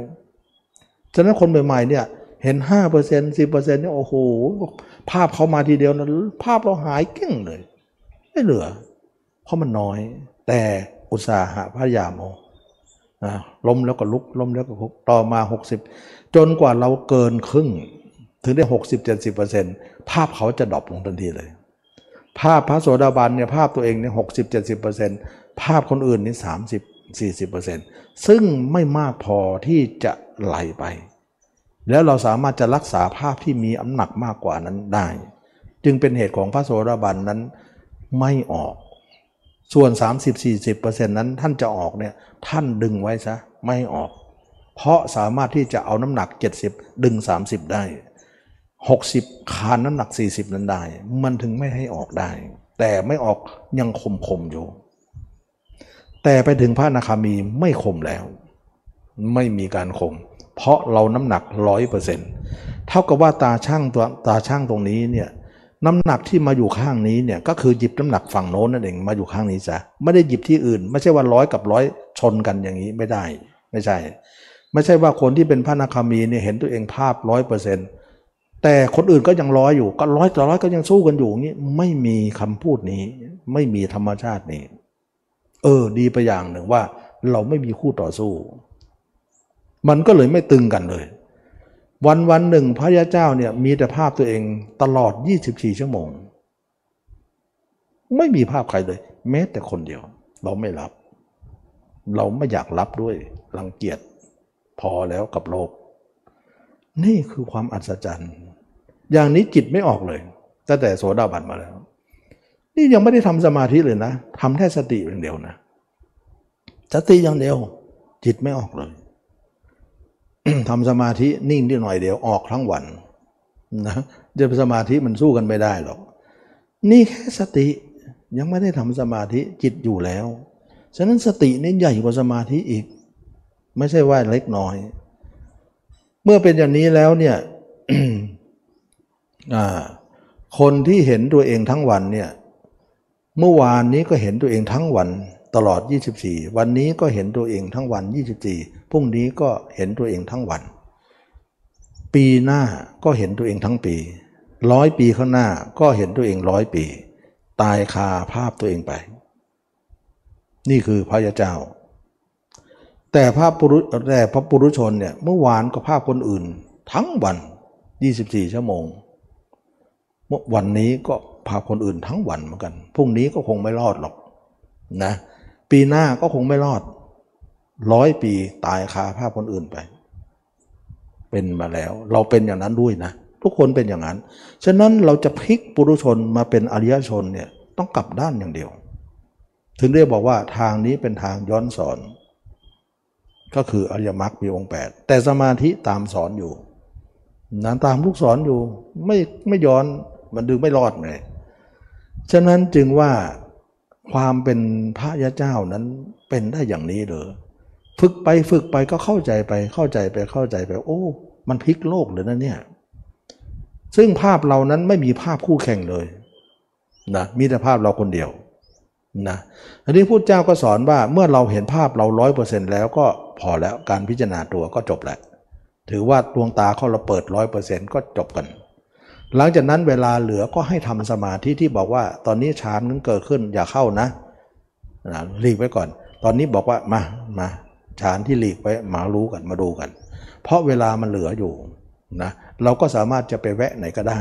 Speaker 1: ฉะนั้นคนใหม่ๆเนี่ยเห็น 5% 10%เนี่ยโอ้โห ภาพเขามาทีเดียวนะภาพเราหายเก้งเลย ไม่เหลือ เพราะมันน้อย แต่อุตสาหะพยายามเอาล้มแล้วก็ลุกล้มแล้วก็ลุกต่อมา 60 จนกว่าเราเกินครึ่ง ถึงได้ 60-70%ภาพเขาจะดรอปลงทันทีเลย ภาพพระโสดาบันเนี่ยภาพตัวเองเนี่ยหกสิบเจ็ดสิบเปอร์เซ็นต์ภาพคนอื่นนี่สามสิบสี่สิบเปอร์เซ็นต์ซึ่งไม่มากพอที่จะไหลไป แล้วเราสามารถจะรักษาภาพที่มีอำหนักมากกว่านั้นได้ จึงเป็นเหตุของพระโสดาบันนั้นไม่ออก ส่วน 30-40%นั้นท่านจะออกเนี่ยท่านดึงไว้ซะไม่ออก เพราะสามารถที่จะเอาน้ำหนัก 70 ดึง 30 ได้ 60คานน้ำหนัก 40 นั้นได้ มันถึงไม่ให้ออกได้ แต่ไม่ออกยังคมคมอยู่ แต่ไปถึงพระนาคามีไม่คมแล้ว ไม่มีการคม เพราะเราน้ำหนักร้อยเปอร์เซ็นต์เท่ากับว่าตาช่างตัวตาช่างตรงนี้เนี่ยน้ำหนักที่มาอยู่ข้างนี้เนี่ยก็คือหยิบน้ำหนักฝั่งโน้นนั่นเองมาอยู่ข้างนี้จ้ะไม่ได้หยิบที่อื่น ไม่ใช่ว่าร้อยกับร้อยชนกันอย่างนี้ไม่ได้ ไม่ใช่ ไม่ใช่ว่าคนที่เป็นพระนาคามีเนี่ยเห็นตัวเองภาพร้อยเปอร์เซ็นต์ แต่คนอื่นก็ยังร้อยอยู่ ก็ร้อยต่อร้อยก็ยังสู้กันอยู่อย่างนี้ไม่มีคำพูดนี้ ไม่มีธรรมชาตินี้ เออ ดีไปอย่างหนึ่งว่า เราไม่มีคู่ต่อสู้ มันก็เลยไม่ตึงกันเลย วันวันหนึ่งพระยาเจ้าเนี่ย มีแต่ภาพตัวเองตลอด 24 ชั่วโมง ไม่มีภาพใครเลย แม้แต่คนเดียว เราไม่รับ เราไม่อยากรับด้วยรังเกียจพอแล้วกับโลก นี่คือความอัศจรรย์ อย่างนี้จิตไม่ออกเลยตั้งแต่โสดาบันมาแล้ว นี่ยังไม่ได้ทำสมาธิเลยนะทำแค่สติอย่างเดียวนะสติอย่างเดียว จิตไม่ออกเลยทำสมาธินิ่งนิดหน่อยเดียวออกทั้งวันนะจะสมาธิมันสู้กันไม่ได้หรอก นี่แค่สติยังไม่ได้ทำสมาธิจิตอยู่แล้ว ฉะนั้นสตินี่ใหญ่กว่าสมาธิอีก ไม่ใช่ว่าเล็กน้อย เมื่อเป็นอย่างนี้แล้วเนี่ย คนที่เห็นตัวเองทั้งวันเนี่ยเมื่อวานนี้ก็เห็นตัวเองทั้งวันตลอด 24 วันนี้ก็เห็นตัวเองทั้งวัน 24 พรุ่งนี้ก็เห็นตัวเองทั้งวัน ปีหน้าก็เห็นตัวเองทั้งปีร้อยปีข้างหน้าก็เห็นตัวเองร้อยปี ตายคาภาพตัวเองไป นี่คือพระยาเจ้า แต่ภาพปุรุแต่พระปุรุชนเนี่ยเมื่อวานก็ภาพคนอื่น ทั้งวัน 24 ชั่วโมง เมื่อวันนี้ก็พาคนอื่นทั้งวันเหมือนกัน พรุ่งนี้ก็คงไม่รอดหรอกนะ ปีหน้าก็คงไม่รอด ร้อยปีตายคาภาพคนอื่นไป เป็นมาแล้ว เราเป็นอย่างนั้นด้วยนะ ทุกคนเป็นอย่างนั้น ฉะนั้นเราจะพลิกปุรุชนมาเป็นอริยชนเนี่ยต้องกลับด้านอย่างเดียว ถึงได้บอกว่าทางนี้เป็นทางย้อนสอน ก็คืออริยมรรคมีองค์ 8 แต่สมาธิตามสอนอยู่นั้นตามลูกศรออยู่ไม่ไม่ย้อน มันดึงไม่รอดไงฉะนั้นจึงว่าความเป็นพระยาเจ้านั้นเป็นได้อย่างนี้เลยฝึกไปฝึกไปก็เข้าใจไปเข้าใจไปเข้าใจไป โอ้ มันพลิกโลกเลยนะเนี่ยซึ่งภาพเรานั้นไม่มีภาพคู่แข่งเลยนะมีแต่ภาพเราคนเดียวนะอันนี้พุทธเจ้าก็สอนว่าเมื่อเราเห็นภาพเราร้อยเปอร์เซ็นต์แล้วก็พอแล้วการพิจารณาตัวก็จบแล้วถือว่าดวงตาเขาเราเปิดร้อยเปอร์เซ็นต์ก็จบกัน หลังจากนั้นเวลาเหลือก็ให้ทำสมาธิที่บอกว่า ตอนนี้ฌานนั้นเกิดขึ้นอย่าเข้านะนะหลีกไว้ก่อน ตอนนี้บอกว่ามามาฌานที่หลีกไว้มารู้กันมาดูกัน เพราะเวลามันเหลืออยู่นะเราก็สามารถจะไปแวะไหนก็ได้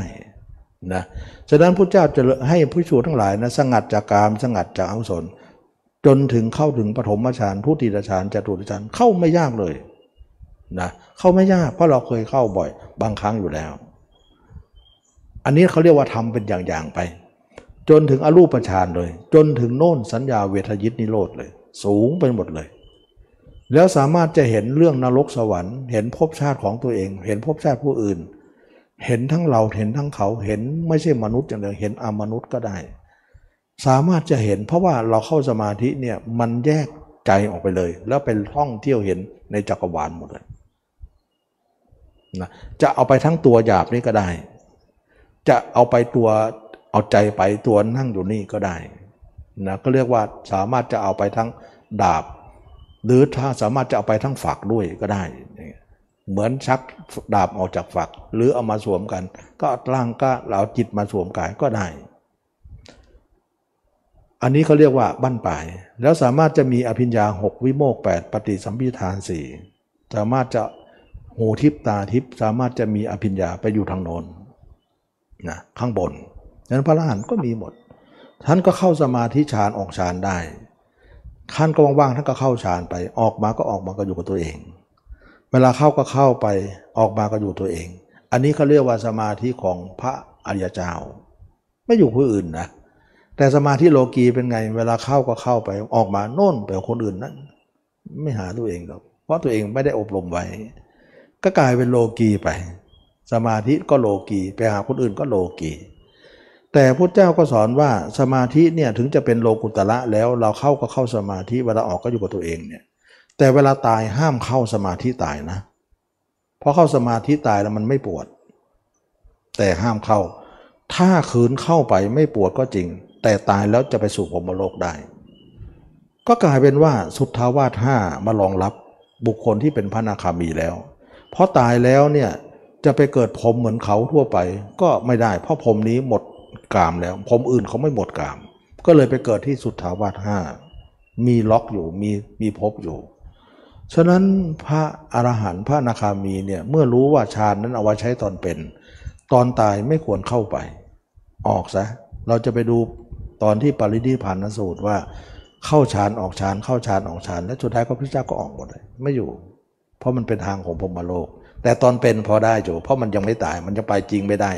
Speaker 1: นะฉะนั้นพระเจ้าจะให้ผู้ชูทั้งหลายนะสงัดจากกามสงัดจากอกุศลจนถึงเข้าถึงปฐมฌานทุติยฌานจตุตฌานเข้าไม่ยากเลยนะเข้าไม่ยากเพราะเราเคยเข้าบ่อยบางครั้งอยู่แล้ว อันนี้เขาเรียกว่าทำเป็นอย่างๆไป จนถึงอรูปฌานเลย จนถึงโน่นสัญญาเวทยิตนิโรธเลย สูงไปหมดเลย แล้วสามารถจะเห็นเรื่องนรกสวรรค์ เห็นภพชาติของตัวเอง เห็นภพชาติผู้อื่น เห็นทั้งเราเห็นทั้งเขาเห็นไม่ใช่มนุษย์อย่างเดียวเห็นอมนุษย์ก็ได้ สามารถจะเห็นเพราะว่าเราเข้าสมาธิเนี่ยมันแยกใจออกไปเลย แล้วเป็นท่องเที่ยวเห็นในจักรวาลหมดเลยนะจะเอาไปทั้งตัวหยาบนี่ก็ได้ จะเอาไปตัวเอาใจไปตัวนั่งอยู่นี่ก็ได้นะก็เรียกว่าสามารถจะเอาไปทั้งดาบ หรือถ้าสามารถจะเอาไปทั้งฝักด้วยก็ได้ เหมือนชักดาบออกจากฝัก หรือเอามาสวมกัน ก็ร่างก็เราจิตมาสวมกายก็ได้ อันนี้เขาเรียกว่าบั้นปลาย แล้วสามารถจะมีอภิญญาหกวิโมกแปดปฏิสัมพิธานสี่สามารถจะหูทิพตาทิพสามารถจะมีอภิญญาไปอยู่ทางโน้น นะข้างบนนั้นพระอรหันต์ก็มีหมด ท่านก็เข้าสมาธิฌานออกฌานได้ท่านก็ว่างๆท่านก็เข้าฌานไปออกมาก็ออกมาก็อยู่กับตัวเอง เวลาเข้าก็เข้าไปออกมาก็อยู่ตัวเอง อันนี้เขาเรียกว่าสมาธิของพระอริยเจ้า ไม่อยู่ผู้อื่นนะแต่สมาธิโลกีเป็นไง เวลาเข้าก็เข้าไปออกมาโน่นไปคนอื่นนั้นไม่หาตัวเองหรอกเพราะตัวเองไม่ได้อบรมไว้ ก็กลายเป็นโลกีไป สมาธิก็โลกีไปหาคนอื่นก็โลกีแต่พระเจ้าก็สอนว่าสมาธิเนี่ยถึงจะเป็นโลกุตละแล้วเราเข้าก็เข้าสมาธิเวลาออกก็อยู่กับตัวเองเนี่ยแต่เวลาตายห้ามเข้าสมาธิตายนะเพราะเข้าสมาธิตายแล้วมันไม่ปวด แต่ห้ามเข้า ถ้าคืนเข้าไปไม่ปวดก็จริง แต่ตายแล้วจะไปสู่พรมโลกได้ ก็กลายเป็นว่าสุทธาวาสห้ามารองรับบุคคลที่เป็นพระนาคามีแล้ว เพราะตายแล้วเนี่ย จะไปเกิดพมเหมือนเขาทั่วไป ก็ไม่ได้ เพราะพมนี้หมดกามแล้วพมอื่นเขาไม่หมดกาม ก็เลยไปเกิดที่สุทธาวาสห้ามีล็อกอยู่มีมีภพอยู่ ฉะนั้นพระอรหันต์พระนาคามีเนี่ยเมื่อรู้ว่าฌานนั้นเอาไว้ใช้ตอนเป็น ตอนตายไม่ควรเข้าไป ออกซะเราจะไปดูตอนที่ปรินิพานสูตรว่าเข้าฌานออกฌานเข้าฌานออกฌานและสุดท้ายก็พระเจ้าก็ออกหมดเลย ไม่อยู่ เพราะมันเป็นทางของพรมโลก แต่ตอนเป็นพอได้จู่ เพราะมันยังไม่ตาย มันจะไปจริงไม่ได้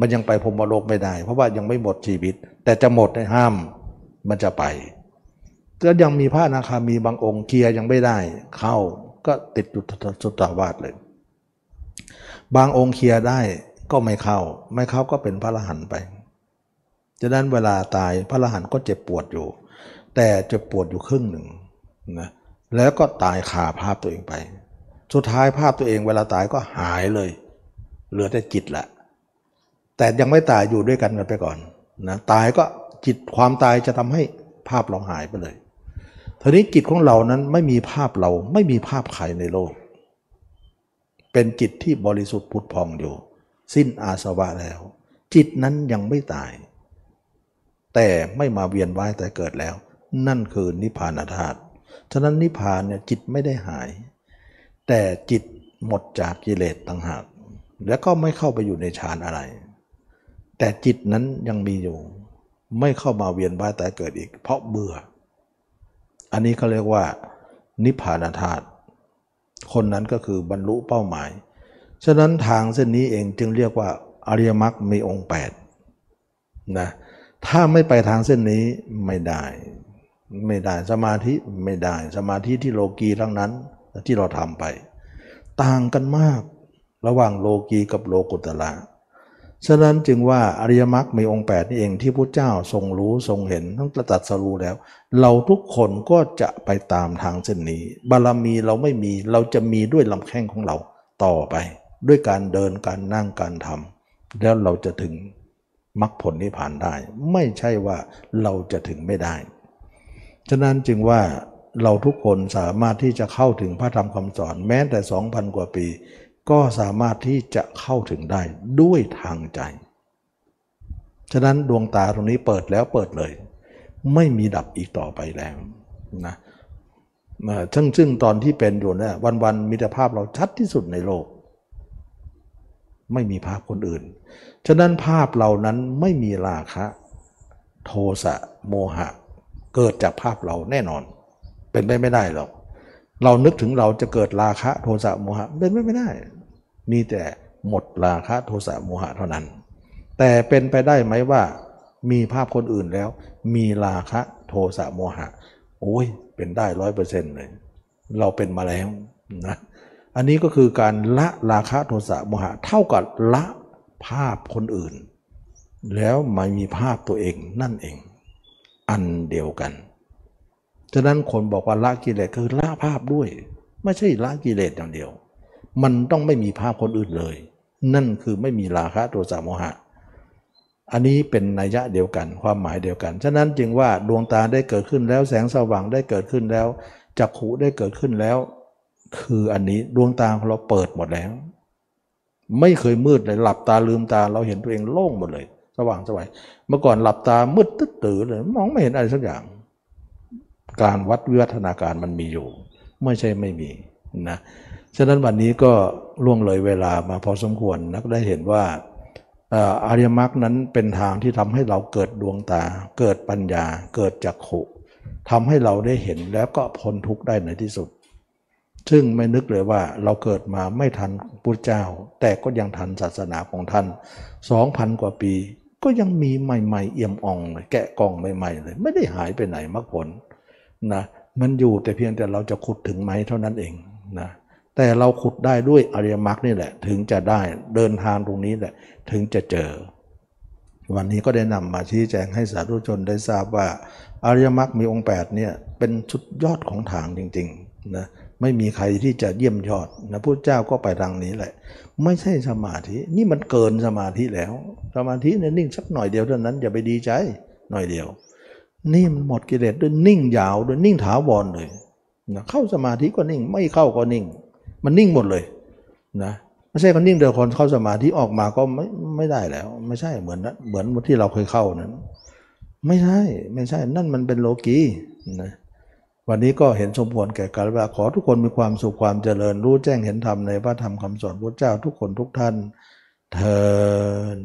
Speaker 1: มันยังไปพรมโลกไม่ได้ เพราะว่ายังไม่หมดชีวิต แต่จะหมดในห้ามมันจะไปก็ยังมีพระอนาคามีบางองค์เคลียยังไม่ได้ เข้าก็ติดอยู่สุตาวาสเลย บางองค์เคลียได้ก็ไม่เข้า ไม่เข้าก็เป็นพระอรหันไปฉะนั้นเวลาตายพระอรหันก็เจ็บปวดอยู่ แต่เจ็บปวดอยู่ครึ่งหนึ่งนะแล้วก็ตายขาภาพตัวเองไป สุดท้ายภาพตัวเองเวลาตายก็หายเลย เหลือแต่จิตแหละแต่ยังไม่ตายอยู่ด้วยกันกันไปก่อนนะตายก็จิตความตายจะทำให้ภาพเราหายไปเลยทีนี้จิตของเรานั้นไม่มีภาพเราไม่มีภาพใครในโลก เป็นจิตที่บริสุทธิ์พุทธพองอยู่ สิ้นอาสวะแล้ว จิตนั้นยังไม่ตาย แต่ไม่มาเวียนว่ายแต่เกิดแล้ว นั่นคือนิพพานธาตุฉะนั้นนิพพานเนี่ยจิตไม่ได้หาย แต่จิตหมดจากกิเลสต่างหาก แล้วก็ไม่เข้าไปอยู่ในฌานอะไร แต่จิตนั้นยังมีอยู่ ไม่เข้ามาเวียนว่ายแต่เกิดอีก เพราะเบื่อ อันนี้เขาเรียกว่า นิพพานธาตุคนนั้นก็คือบรรลุเป้าหมาย ฉะนั้นทางเส้นนี้เองจึงเรียกว่าอริยมรรคมีองค์8นะถ้าไม่ไปทางเส้นนี้ไม่ได้ ไม่ได้สมาธิไม่ได้สมาธิที่โลกีทั้งนั้น ที่เราทำไป ต่างกันมากระหว่างโลกีกับโลกุตละฉะนั้นจึงว่าอริยมรรคมีองค์ 8 นี่เองที่พระเจ้าทรงรู้ทรงเห็นทั้งตรัสรู้แล้ว เราทุกคนก็จะไปตามทางเส้นนี้ บารมีเราไม่มีเราจะมีด้วยลำแข้งของเราต่อไป ด้วยการเดินการนั่งการทำแล้วเราจะถึงมรรคผลนิพพานได้ ไม่ใช่ว่าเราจะถึงไม่ได้ ฉะนั้นจึงว่า เราทุกคนสามารถที่จะเข้าถึงพระธรรมคำสอน แม้แต่ 2,000 กว่าปี ก็สามารถที่จะเข้าถึงได้ด้วยทางใจ ฉะนั้นดวงตาตรงนี้เปิดแล้วเปิดเลย ไม่มีดับอีกต่อไปแล้วนะซึ่งซึ่งตอนที่เป็นอยู่เนี่ยวันๆมีแต่ภาพเราชัดที่สุดในโลก ไม่มีภาพคนอื่น ฉะนั้นภาพเหล่านั้นไม่มีราคะ โทสะโมหะ เกิดจากภาพเราแน่นอน เป็นไปไม่ได้หรอก เรานึกถึงเราจะเกิดราคะโทสะโมหะเป็นไม่ไม่ได้ มีแต่หมดราคะโทสะโมหะเท่านั้น แต่เป็นไปได้ไหมว่า มีภาพคนอื่นแล้ว มีราคะโทสะโมหะ โอ้ย เป็นได้ร้อยเปอร์เซ็นต์เลย เราเป็นมาแล้วนะอันนี้ก็คือการละราคะโทสะโมหะเท่ากับละภาพคนอื่น แล้วมามีภาพตัวเองนั่นเอง อันเดียวกัน ฉะนั้นคนบอกว่าละกิเลสคือละภาพด้วย ไม่ใช่ละกิเลสอย่างเดียว มันต้องไม่มีภาพคนอื่นเลย นั่นคือไม่มีราคะโทสะโมหะ อันนี้เป็นนัยยะเดียวกันความหมายเดียวกัน ฉะนั้นจึงว่าดวงตาได้เกิดขึ้นแล้วแสงสว่างได้เกิดขึ้นแล้วจักขุได้เกิดขึ้นแล้ว คืออันนี้ดวงตาของเราเปิดหมดแล้ว ไม่เคยมืดเลยหลับตาลืมตาเราเห็นตัวเองโล่งหมดเลย สว่างสวยเมื่อก่อนหลับตามืดตึ๊ดตื่นเลยมองไม่เห็นอะไรสักอย่าง การวัดวิวัฒนาการมันมีอยู่ ไม่ใช่ไม่มีนะฉะนั้นวันนี้ก็ล่วงเลยเวลามาพอสมควรนักได้เห็นว่าอาริยมรรคนั้นเป็นทางที่ทำให้เราเกิดดวงตา เกิดปัญญา เกิดจักขุทำให้เราได้เห็นแล้วก็พ้นทุกข์ได้ในที่สุด ซึ่งไม่นึกเลยว่าเราเกิดมาไม่ทันพุทธเจ้า แต่ก็ยังทันศาสนาของท่านสองพันกว่าปี ก็ยังมีใหม่ ๆ เอี่ยมอ่องแกะกล่องใหม่ ๆ เลย ไม่ได้หายไปไหนมรรคผล นะมันอยู่แต่เพียงแต่เราจะขุดถึงไหมเท่านั้นเองนะแต่เราขุดได้ด้วยอริยมรรคนี่แหละ ถึงจะได้เดินทางตรงนี้แหละ ถึงจะเจอ วันนี้ก็ได้นำมาชี้แจงให้สาธุชนได้ทราบว่า อริยมรรคมีองค์8เนี่ยเป็นชุดยอดของทางจริงๆนะไม่มีใครที่จะเยี่ยมยอดนะพุทธเจ้าก็ไปทางนี้แหละ ไม่ใช่สมาธินี่มันเกินสมาธิแล้ว สมาธิเนี่ยนิ่งสักหน่อยเดียวเท่านั้นอย่าไปดีใจหน่อยเดียว นี่มันหมดกิเลสด้วยนิ่งยาวด้วยนิ่งถาวรเลยนะเข้าสมาธิก็นิ่ง ไม่เข้าก็นิ่ง มันนิ่งหมดเลยนะไม่ใช่คนนิ่งเดียวคนเข้าสมาธิออกมาก็ไม่ไม่ได้แล้ว ไม่ใช่เหมือนนเหมือนที่เราเคยเข้านั้น ไม่ใช่ไม่ใช่นั่นมันเป็นโลกีนะวันนี้ก็เห็นสมควรแก่การว่าขอทุกคนมีความสุขความเจริญรู้แจ้งเห็นธรรมในพระธรรมคำสอนพระเจ้าทุกคนทุกท่านเทอ